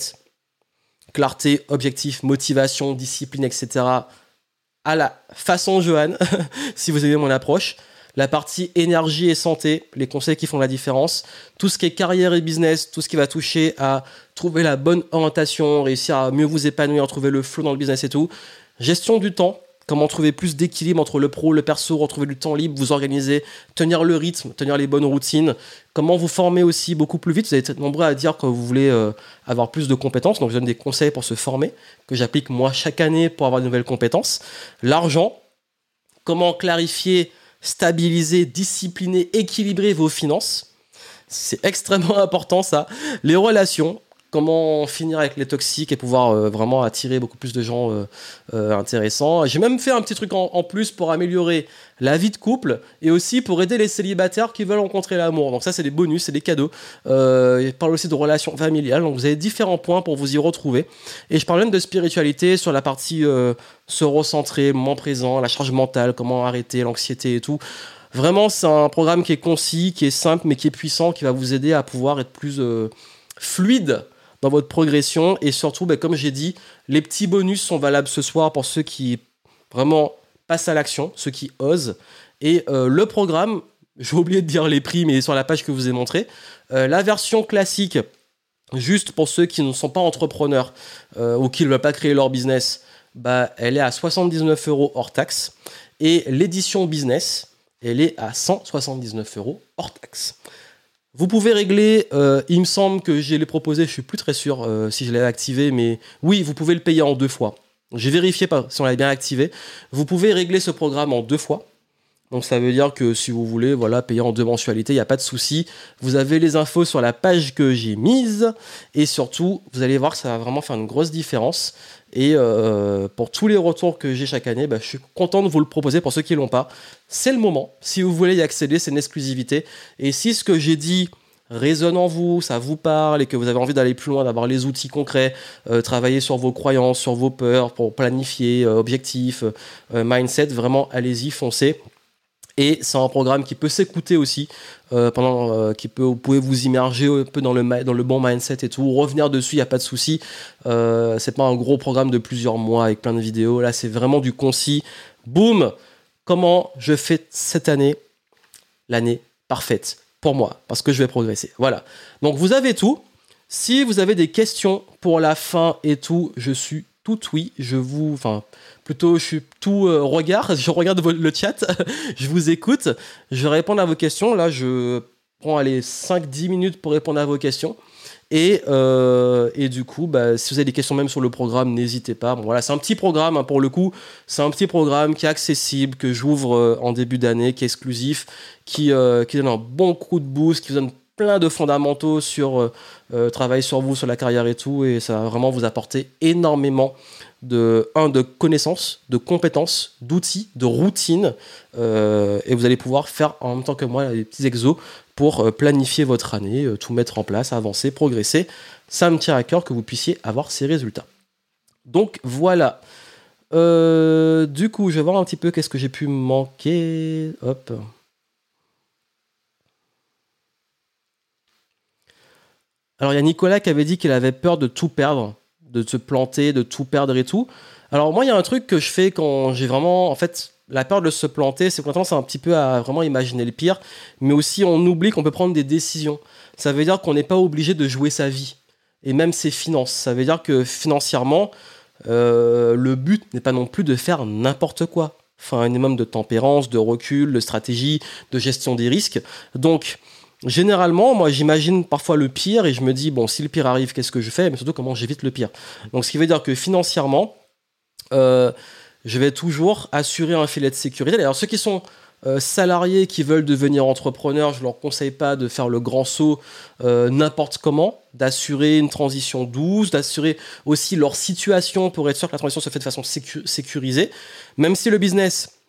clarté, objectif, motivation, discipline, etc. À la façon Johan, si vous aimez mon approche. La partie énergie et santé, les conseils qui font la différence. Tout ce qui est carrière et business, tout ce qui va toucher à trouver la bonne orientation, réussir à mieux vous épanouir, trouver le flow dans le business et tout. Gestion du temps, comment trouver plus d'équilibre entre le pro, le perso, retrouver du temps libre, vous organiser, tenir le rythme, tenir les bonnes routines, comment vous former aussi beaucoup plus vite. Vous êtes nombreux à dire que vous voulez euh, avoir plus de compétences, donc je donne des conseils pour se former, que j'applique moi chaque année pour avoir de nouvelles compétences. L'argent, comment clarifier, stabiliser, discipliner, équilibrer vos finances. C'est extrêmement important ça. Les relations, comment finir avec les toxiques et pouvoir euh, vraiment attirer beaucoup plus de gens euh, euh, intéressants. J'ai même fait un petit truc en, plus pour améliorer la vie de couple et aussi pour aider les célibataires qui veulent rencontrer l'amour. Donc ça, c'est des bonus, c'est des cadeaux. il parle aussi de relations familiales. Donc vous avez différents points pour vous y retrouver. Et je parle même de spiritualité sur la partie se recentrer, moment présent, la charge mentale, comment arrêter l'anxiété et tout. Vraiment, c'est un programme qui est concis, qui est simple, mais qui est puissant, qui va vous aider à pouvoir être plus fluide dans votre progression. Et surtout, ben, comme j'ai dit, les petits bonus sont valables ce soir pour ceux qui vraiment passent à l'action, ceux qui osent. Et euh, le programme, j'ai oublié de dire les prix, mais sur la page que je vous ai montré, euh, la version classique, juste pour ceux qui ne sont pas entrepreneurs euh, ou qui ne veulent pas créer leur business, bah, elle est à 79 euros hors taxe. Et l'édition business, elle est à 179 euros hors taxe. Vous pouvez régler, euh, il me semble que j'ai les proposé, je suis plus très sûr si je l'ai activé, mais oui, vous pouvez le payer en deux fois. J'ai vérifié si on l'avait bien activé. Vous pouvez régler ce programme en deux fois. Donc ça veut dire que si vous voulez, voilà, payer en deux mensualités, il n'y a pas de souci. Vous avez les infos sur la page que j'ai mise. Et surtout, vous allez voir que ça va vraiment faire une grosse différence. Et euh, pour tous les retours que j'ai chaque année, bah, je suis content de vous le proposer pour ceux qui ne l'ont pas. C'est le moment. Si vous voulez y accéder, c'est une exclusivité. Et si ce que j'ai dit résonne en vous, ça vous parle et que vous avez envie d'aller plus loin, d'avoir les outils concrets, euh, travailler sur vos croyances, sur vos peurs pour planifier, euh, objectifs, mindset, vraiment allez-y, foncez. Et c'est un programme qui peut s'écouter aussi, euh, pendant, euh, qui peut, vous pouvez vous immerger un peu dans le, bon mindset et tout, revenir dessus, il n'y a pas de souci. Euh, c'est pas un gros programme de plusieurs mois avec plein de vidéos. Là, c'est vraiment du concis. Boum Comment je fais cette année l'année parfaite? Pour moi, parce que je vais progresser. Voilà. Donc vous avez tout. Si vous avez des questions pour la fin et tout, je suis tout oui. Je vous, enfin, plutôt, je suis tout euh, regard. Je regarde le chat, je vous écoute, je vais répondre à vos questions. Là, je prends les 5-10 minutes pour répondre à vos questions. Et, euh, et du coup, bah, si vous avez des questions même sur le programme, n'hésitez pas. Bon, voilà, c'est un petit programme hein, pour le coup. C'est un petit programme qui est accessible, que j'ouvre euh, en début d'année, qui est exclusif, qui, qui donne un bon coup de boost, qui vous donne plein de fondamentaux sur euh, euh, travail sur vous, sur la carrière et tout, et ça va vraiment vous apporter énormément de, un, de connaissances, de compétences, d'outils, de routines, euh, et vous allez pouvoir faire en même temps que moi des petits exos pour planifier votre année, tout mettre en place, avancer, progresser. Ça me tient à cœur que vous puissiez avoir ces résultats. Donc voilà. du coup, je vais voir un petit peu qu'est-ce que j'ai pu manquer. Hop. Alors il y a Nicolas qui avait dit qu'il avait peur de tout perdre, de se planter, de tout perdre et tout. Alors moi il y a un truc que je fais quand j'ai vraiment, en fait, la peur de se planter, c'est qu'on a tendance un petit peu à vraiment imaginer le pire, mais aussi on oublie qu'on peut prendre des décisions. Ça veut dire qu'on n'est pas obligé de jouer sa vie et même ses finances. Ça veut dire que financièrement, euh, le but n'est pas non plus de faire n'importe quoi. Enfin, un minimum de tempérance, de recul, de stratégie, de gestion des risques. Donc, généralement, moi, j'imagine parfois le pire et je me dis, bon, si le pire arrive, qu'est-ce que je fais? Mais surtout, comment j'évite le pire? Donc, ce qui veut dire que financièrement, euh, je vais toujours assurer un filet de sécurité. D'ailleurs, ceux qui sont euh, salariés qui veulent devenir entrepreneurs, je ne leur conseille pas de faire le grand saut euh, n'importe comment, d'assurer une transition douce, d'assurer aussi leur situation pour être sûr que la transition se fait de façon sécurisée. Même si le business,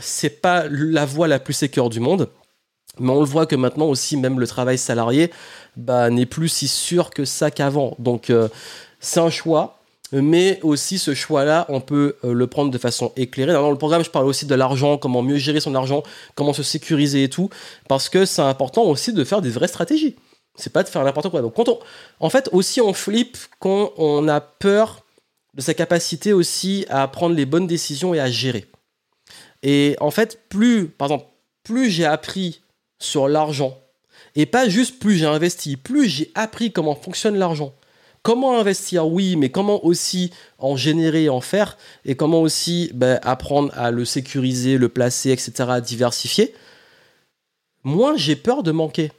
c'est pas la voie la plus sécure du monde, mais on le voit que maintenant aussi, même le travail salarié bah, n'est plus si sûr que ça qu'avant. Donc, euh, c'est un choix mais aussi ce choix-là, on peut euh, le prendre de façon éclairée. Dans le programme, je parle aussi de l'argent, comment mieux gérer son argent, comment se sécuriser et tout, parce que c'est important aussi de faire des vraies stratégies. C'est pas de faire n'importe quoi. Donc, quand on, en fait, aussi, on flippe quand on a peur de sa capacité aussi à prendre les bonnes décisions et à gérer. Et en fait, plus, par exemple, plus j'ai appris sur l'argent, et pas juste plus j'ai investi, plus j'ai appris comment fonctionne l'argent, comment investir, oui, mais comment aussi en générer, en faire, et comment aussi ben, apprendre à le sécuriser, le placer, etc., diversifier, moins j'ai peur de manquer.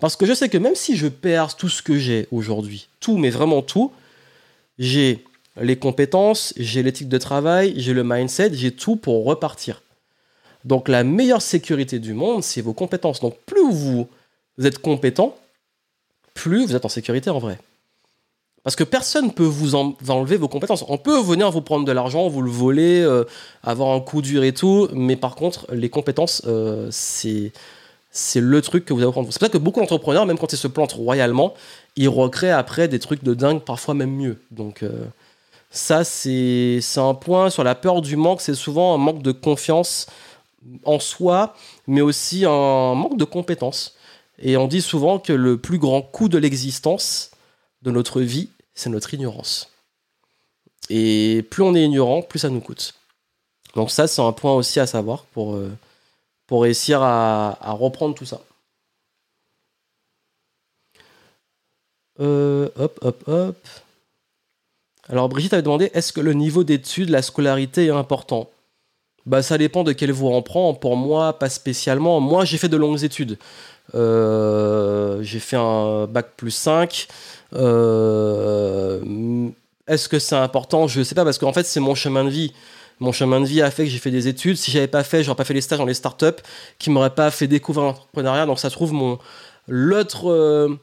Parce que je sais que même si je perds tout ce que j'ai aujourd'hui, tout, mais vraiment tout, j'ai les compétences, j'ai l'éthique de travail, j'ai le mindset, j'ai tout pour repartir. Donc la meilleure sécurité du monde, c'est vos compétences. Donc plus vous êtes compétent, plus vous êtes en sécurité en vrai. Parce que personne ne peut vous enlever vos compétences. On peut venir vous prendre de l'argent, vous le voler, euh, avoir un coup dur et tout, mais par contre, les compétences, euh, c'est le truc que vous allez prendre. C'est pour ça que beaucoup d'entrepreneurs, même quand ils se plantent royalement, ils recréent après des trucs de dingue, parfois même mieux. Donc euh, ça, c'est un point sur la peur du manque. C'est souvent un manque de confiance en soi, mais aussi un manque de compétences. Et on dit souvent que le plus grand coût de l'existence, de notre vie, c'est notre ignorance. Et plus on est ignorant, plus ça nous coûte. Donc ça, c'est un point aussi à savoir pour, euh, réussir à, reprendre tout ça. Euh, hop, hop, hop. Alors Brigitte avait demandé, est-ce que le niveau d'études, la scolarité est important? Bah, ça dépend de quelle voie on prend. Pour moi, pas spécialement. Moi, j'ai fait de longues études. Euh, j'ai fait un bac plus 5. Euh, est-ce que c'est important? Je ne sais pas parce qu'en fait c'est mon chemin de vie. Mon chemin de vie a fait que j'ai fait des études. Si j'avais pas fait, j'aurais pas fait les stages dans les startups, qui m'auraient pas fait découvrir l'entrepreneuriat. Donc ça trouve mon l'autre euh,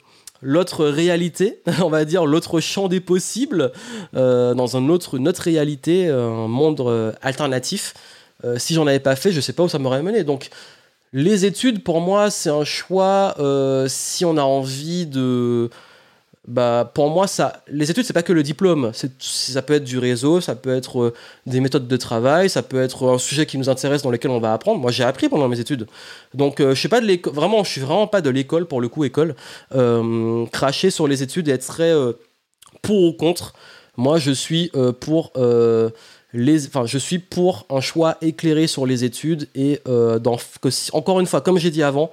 l'autre réalité, on va dire l'autre champ des possibles, euh, dans un autre, une autre réalité, un monde alternatif. si j'en avais pas fait, je sais pas où ça m'aurait mené. Donc les études, pour moi, c'est un choix si on a envie de bah, pour moi, ça, les études, c'est pas que le diplôme. Ça peut être du réseau, ça peut être euh, des méthodes de travail, ça peut être un sujet qui nous intéresse dans lequel on va apprendre. Moi, j'ai appris pendant mes études. Donc, euh, je suis pas de l'école, vraiment, je suis vraiment pas de l'école, pour le coup, école. Euh, cracher sur les études et être très pour ou contre. Moi, je suis pour. Les, enfin, je suis pour un choix éclairé sur les études et dans, encore une fois, comme j'ai dit avant,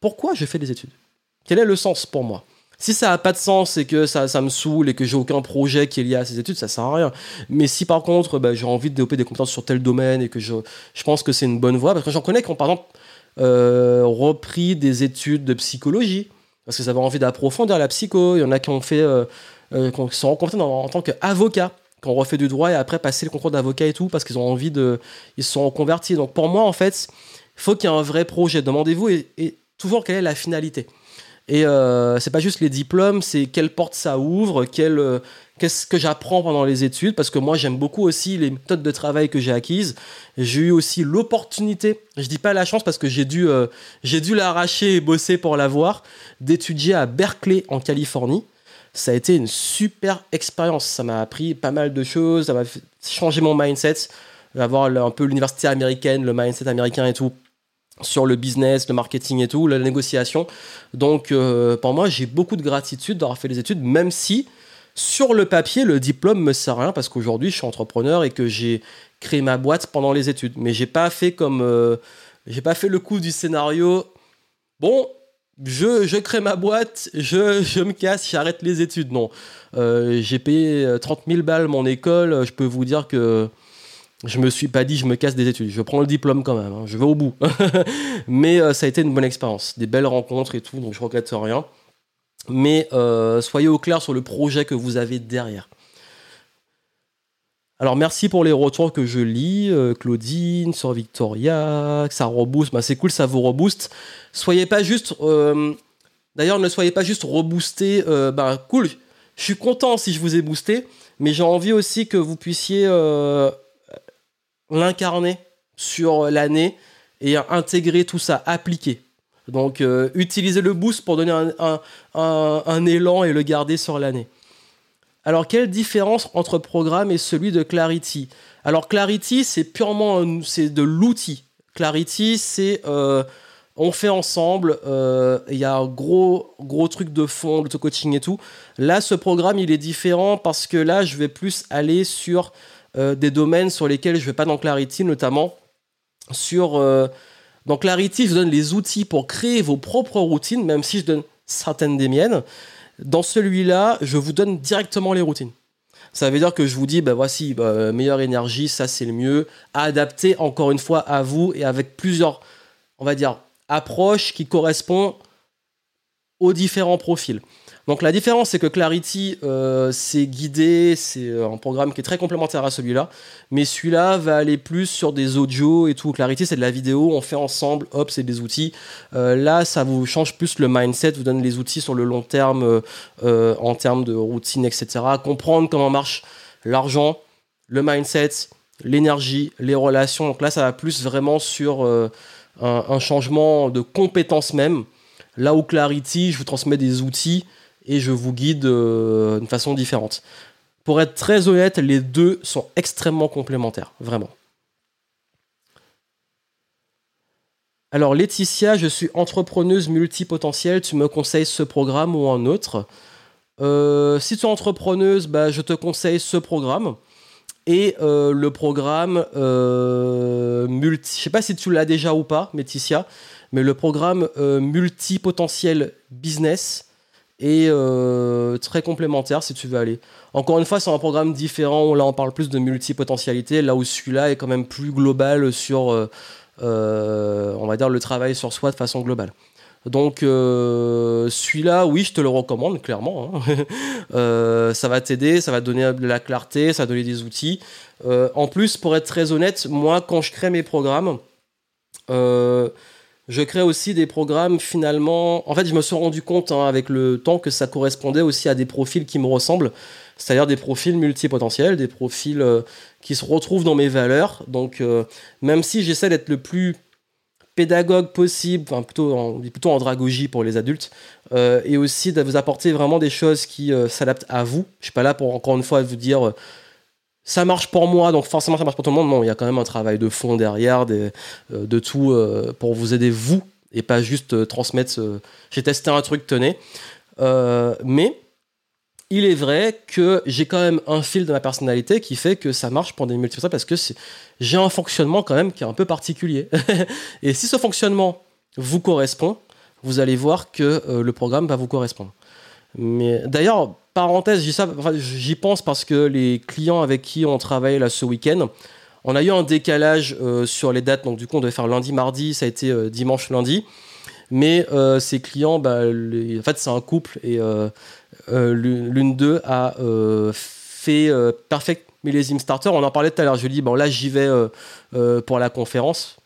pourquoi je fais des études? Quel est le sens pour moi? Si ça n'a pas de sens et que ça, ça me saoule et que j'ai aucun projet qui est lié à ces études, ça sert à rien. Mais si par contre bah, j'ai envie de développer des compétences sur tel domaine et que je, je pense que c'est une bonne voie, parce que j'en connais qui ont par exemple euh, repris des études de psychologie, parce qu'ils avaient envie d'approfondir la psycho, il y en a qui ont fait, euh, euh, qui sont rencontrés en tant qu'avocat qui ont refait du droit et après passé le concours d'avocat et tout parce qu'ils ont envie de ils se sont reconvertis. Donc pour moi en fait faut qu'il y ait un vrai projet. Demandez-vous et toujours quelle est la finalité et euh, c'est pas juste les diplômes, c'est quelle porte ça ouvre, euh, qu'est-ce que j'apprends pendant les études, parce que moi j'aime beaucoup aussi les méthodes de travail que j'ai acquises. J'ai eu aussi l'opportunité, je dis pas la chance parce que j'ai dû, euh, j'ai dû l'arracher et bosser pour l'avoir, d'étudier à Berkeley en Californie. Ça a été une super expérience. Ça m'a appris pas mal de choses, ça m'a changé mon mindset, avoir un peu l'université américaine, le mindset américain et tout sur le business, le marketing et tout, la négociation. Donc, euh, pour moi, j'ai beaucoup de gratitude d'avoir fait les études, même si sur le papier, le diplôme me sert à rien parce qu'aujourd'hui, je suis entrepreneur et que j'ai créé ma boîte pendant les études. Mais j'ai pas fait comme. euh, j'ai pas fait le coup du scénario. Bon, je, je crée ma boîte, je, je me casse, j'arrête les études. Non. Euh, j'ai payé euh, 30 000 balles mon école. Je peux vous dire que je me suis pas dit je me casse des études. Je prends le diplôme quand même. hein, je vais au bout. Mais euh, ça a été une bonne expérience. Des belles rencontres et tout, donc je regrette rien. Mais euh, soyez au clair sur le projet que vous avez derrière. Alors merci pour les retours que je lis, euh, Claudine, sur Victoria, que ça rebooste, bah, c'est cool, ça vous rebooste. Soyez pas juste, d'ailleurs ne soyez pas juste reboosté, bah cool, je suis content si je vous ai boosté, mais j'ai envie aussi que vous puissiez l'incarner sur l'année et intégrer tout ça, appliquer. Donc euh, utilisez le boost pour donner un, élan et le garder sur l'année. Alors, quelle différence entre programme et celui de Clarity? Alors, Clarity, c'est purement c'est de l'outil. Clarity, c'est euh, on fait ensemble. euh, Il y a un gros, gros truc de fond, l'auto-coaching et tout. Là, ce programme, il est différent parce que là, je vais plus aller sur euh, des domaines sur lesquels je vais pas dans Clarity, notamment sur. euh, dans Clarity, je donne les outils pour créer vos propres routines, même si je donne certaines des miennes. Dans celui-là, je vous donne directement les routines. Ça veut dire que je vous dis, bah voici, bah, meilleure énergie, ça c'est le mieux, adapté encore une fois à vous et avec plusieurs, on va dire, approches qui correspondent aux différents profils. Donc la différence, c'est que Clarity, euh, c'est guidé, c'est euh, un programme qui est très complémentaire à celui-là, mais celui-là va aller plus sur des audios et tout. Clarity, c'est de la vidéo, on fait ensemble, hop, c'est des outils. Euh, là, ça vous change plus le mindset, vous donne les outils sur le long terme, en termes de routine, etc. Comprendre comment marche l'argent, le mindset, l'énergie, les relations. Donc là, ça va plus vraiment sur un, changement de compétences même. Là où Clarity, je vous transmets des outils et je vous guide euh, d'une façon différente. Pour être très honnête, les deux sont extrêmement complémentaires, vraiment. Alors Laetitia, je suis entrepreneuse multipotentielle, tu me conseilles ce programme ou un autre? Euh, Si tu es entrepreneuse, bah, je te conseille ce programme. Et euh, le programme multi... Je sais pas si tu l'as déjà ou pas, Laetitia, mais le programme multipotentiel business est euh, très complémentaire si tu veux aller. Encore une fois, c'est un programme différent. Là, on parle plus de multipotentialité, là où celui-là est quand même plus global sur, euh, euh, on va dire, le travail sur soi de façon globale. Donc, celui-là, oui, je te le recommande, clairement. hein. Ça va t'aider, ça va te donner de la clarté, ça va donner des outils. En plus, pour être très honnête, moi, quand je crée mes programmes, je crée aussi des programmes finalement. En fait, je me suis rendu compte hein, avec le temps que ça correspondait aussi à des profils qui me ressemblent, c'est-à-dire des profils multipotentiels, des profils euh, qui se retrouvent dans mes valeurs. Donc, euh, même si j'essaie d'être le plus pédagogue possible, enfin plutôt en, plutôt en dragogie pour les adultes, euh, et aussi de vous apporter vraiment des choses qui s'adaptent à vous. Je suis pas là pour encore une fois vous dire ça marche pour moi, donc forcément ça marche pour tout le monde. Non, il y a quand même un travail de fond derrière, euh, de tout euh, pour vous aider vous et pas juste euh, transmettre. ce- J'ai testé un truc, tenez. Mais il est vrai que j'ai quand même un fil de ma personnalité qui fait que ça marche pour des multiples parce que j'ai un fonctionnement quand même qui est un peu particulier. et si ce fonctionnement vous correspond, vous allez voir que le programme va vous correspondre. Mais d'ailleurs, parenthèse, j'y pense parce que les clients avec qui on travaille là ce week-end, on a eu un décalage euh, sur les dates. Donc du coup, on devait faire lundi, mardi, ça a été euh, dimanche, lundi. Mais euh, ces clients, bah, en fait, c'est un couple et l'une d'eux a fait Perfect Millésime Starter. On en parlait tout à l'heure. Je lui dis, bon là, j'y vais pour la conférence.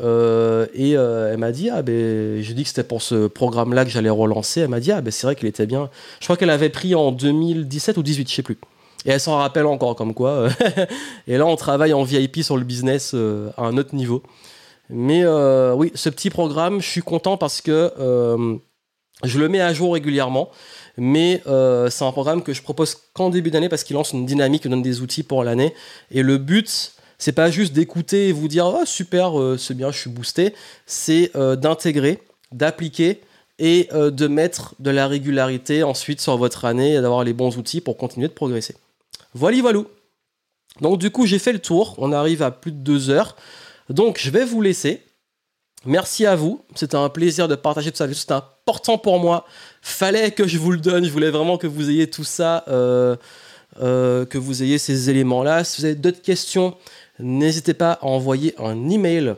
Euh, et euh, elle m'a dit, ah ben, j'ai dit que c'était pour ce programme-là que j'allais relancer. Elle m'a dit, ah ben, c'est vrai qu'il était bien. Je crois qu'elle avait pris en 2017 ou 2018, je sais plus. Et elle s'en rappelle encore, comme quoi. euh, et là, on travaille en VIP sur le business à un autre niveau. Mais oui, ce petit programme, je suis content parce que je le mets à jour régulièrement. Mais c'est un programme que je propose qu'en début d'année parce qu'il lance une dynamique, il donne des outils pour l'année. Et le but, c'est pas juste d'écouter et vous dire oh, super, euh, c'est bien, je suis boosté. C'est euh, d'intégrer, d'appliquer et euh, de mettre de la régularité ensuite sur votre année et d'avoir les bons outils pour continuer de progresser. Voilà, voilà. Donc du coup, j'ai fait le tour. On arrive à plus de deux heures. Donc je vais vous laisser. Merci à vous. C'était un plaisir de partager tout ça. C'était important pour moi. Fallait que je vous le donne. Je voulais vraiment que vous ayez tout ça, que vous ayez ces éléments-là. Si vous avez d'autres questions, n'hésitez pas à envoyer un email.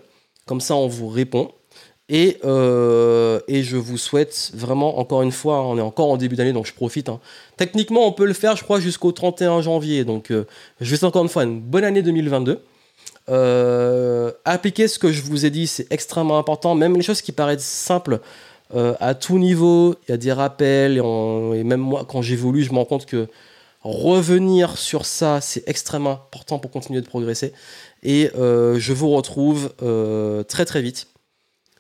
Comme ça, on vous répond. Et, euh, et, je vous souhaite vraiment, encore une fois, on est encore en début d'année, donc je profite. Hein. Techniquement, on peut le faire, je crois, jusqu'au 31 janvier. Donc, euh, je vais encore une fois une bonne année 2022. Euh, appliquer ce que je vous ai dit, c'est extrêmement important. Même les choses qui paraissent simples, euh, à tout niveau, il y a des rappels. Et, et même moi, quand j'évolue, je me rends compte que revenir sur ça, c'est extrêmement important pour continuer de progresser. Et je vous retrouve très très vite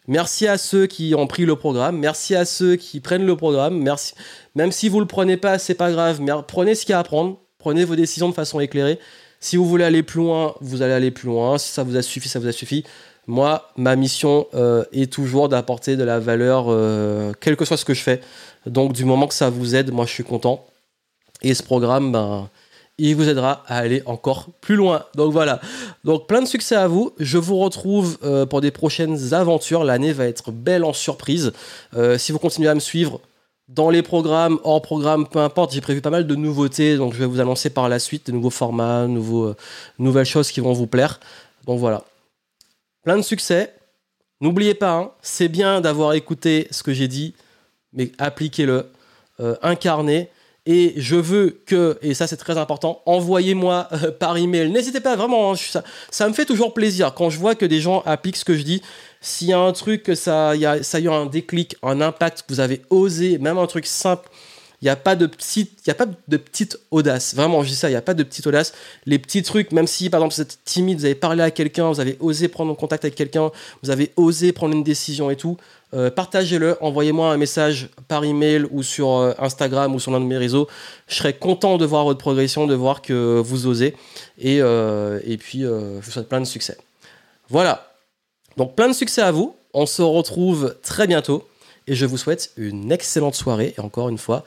Merci à ceux qui ont pris le programme. Merci à ceux qui prennent le programme. Merci. Même si vous ne le prenez pas, c'est pas grave. Mais prenez ce qu'il y a à prendre. Prenez vos décisions de façon éclairée. Si vous voulez aller plus loin, vous allez aller plus loin. Si ça vous a suffi, ça vous a suffi. Moi, ma mission euh, est toujours d'apporter de la valeur, euh, quel que soit ce que je fais. Donc, du moment que ça vous aide, moi, je suis content. Et ce programme, ben, il vous aidera à aller encore plus loin. Donc voilà. Donc plein de succès à vous. Je vous retrouve euh, pour des prochaines aventures. L'année va être belle en surprise. Euh, si vous continuez à me suivre dans les programmes, hors programme, peu importe, j'ai prévu pas mal de nouveautés. Donc je vais vous annoncer par la suite de nouveaux formats, nouveaux, euh, nouvelles choses qui vont vous plaire. Donc voilà. Plein de succès. N'oubliez pas, hein, c'est bien d'avoir écouté ce que j'ai dit, mais appliquez-le, incarnez et je veux que, et ça c'est très important, envoyez-moi euh, par email. N'hésitez pas vraiment, hein, ça, me fait toujours plaisir quand je vois que des gens appliquent ce que je dis. S'il y a un truc, ça, y a, ça y a un déclic, un impact, que vous avez osé, même un truc simple, il n'y a pas de petite, a pas de petite audace. Vraiment, je dis ça, il n'y a pas de petite audace. Les petits trucs, même si par exemple vous êtes timide, vous avez parlé à quelqu'un, vous avez osé prendre contact avec quelqu'un, vous avez osé prendre une décision et tout, euh, partagez-le, envoyez-moi un message par email ou sur euh, Instagram ou sur l'un de mes réseaux. Je serais content de voir votre progression, de voir que vous osez. Et, euh, et puis, je vous souhaite plein de succès. Voilà. Donc, plein de succès à vous. On se retrouve très bientôt. Et je vous souhaite une excellente soirée. Et encore une fois,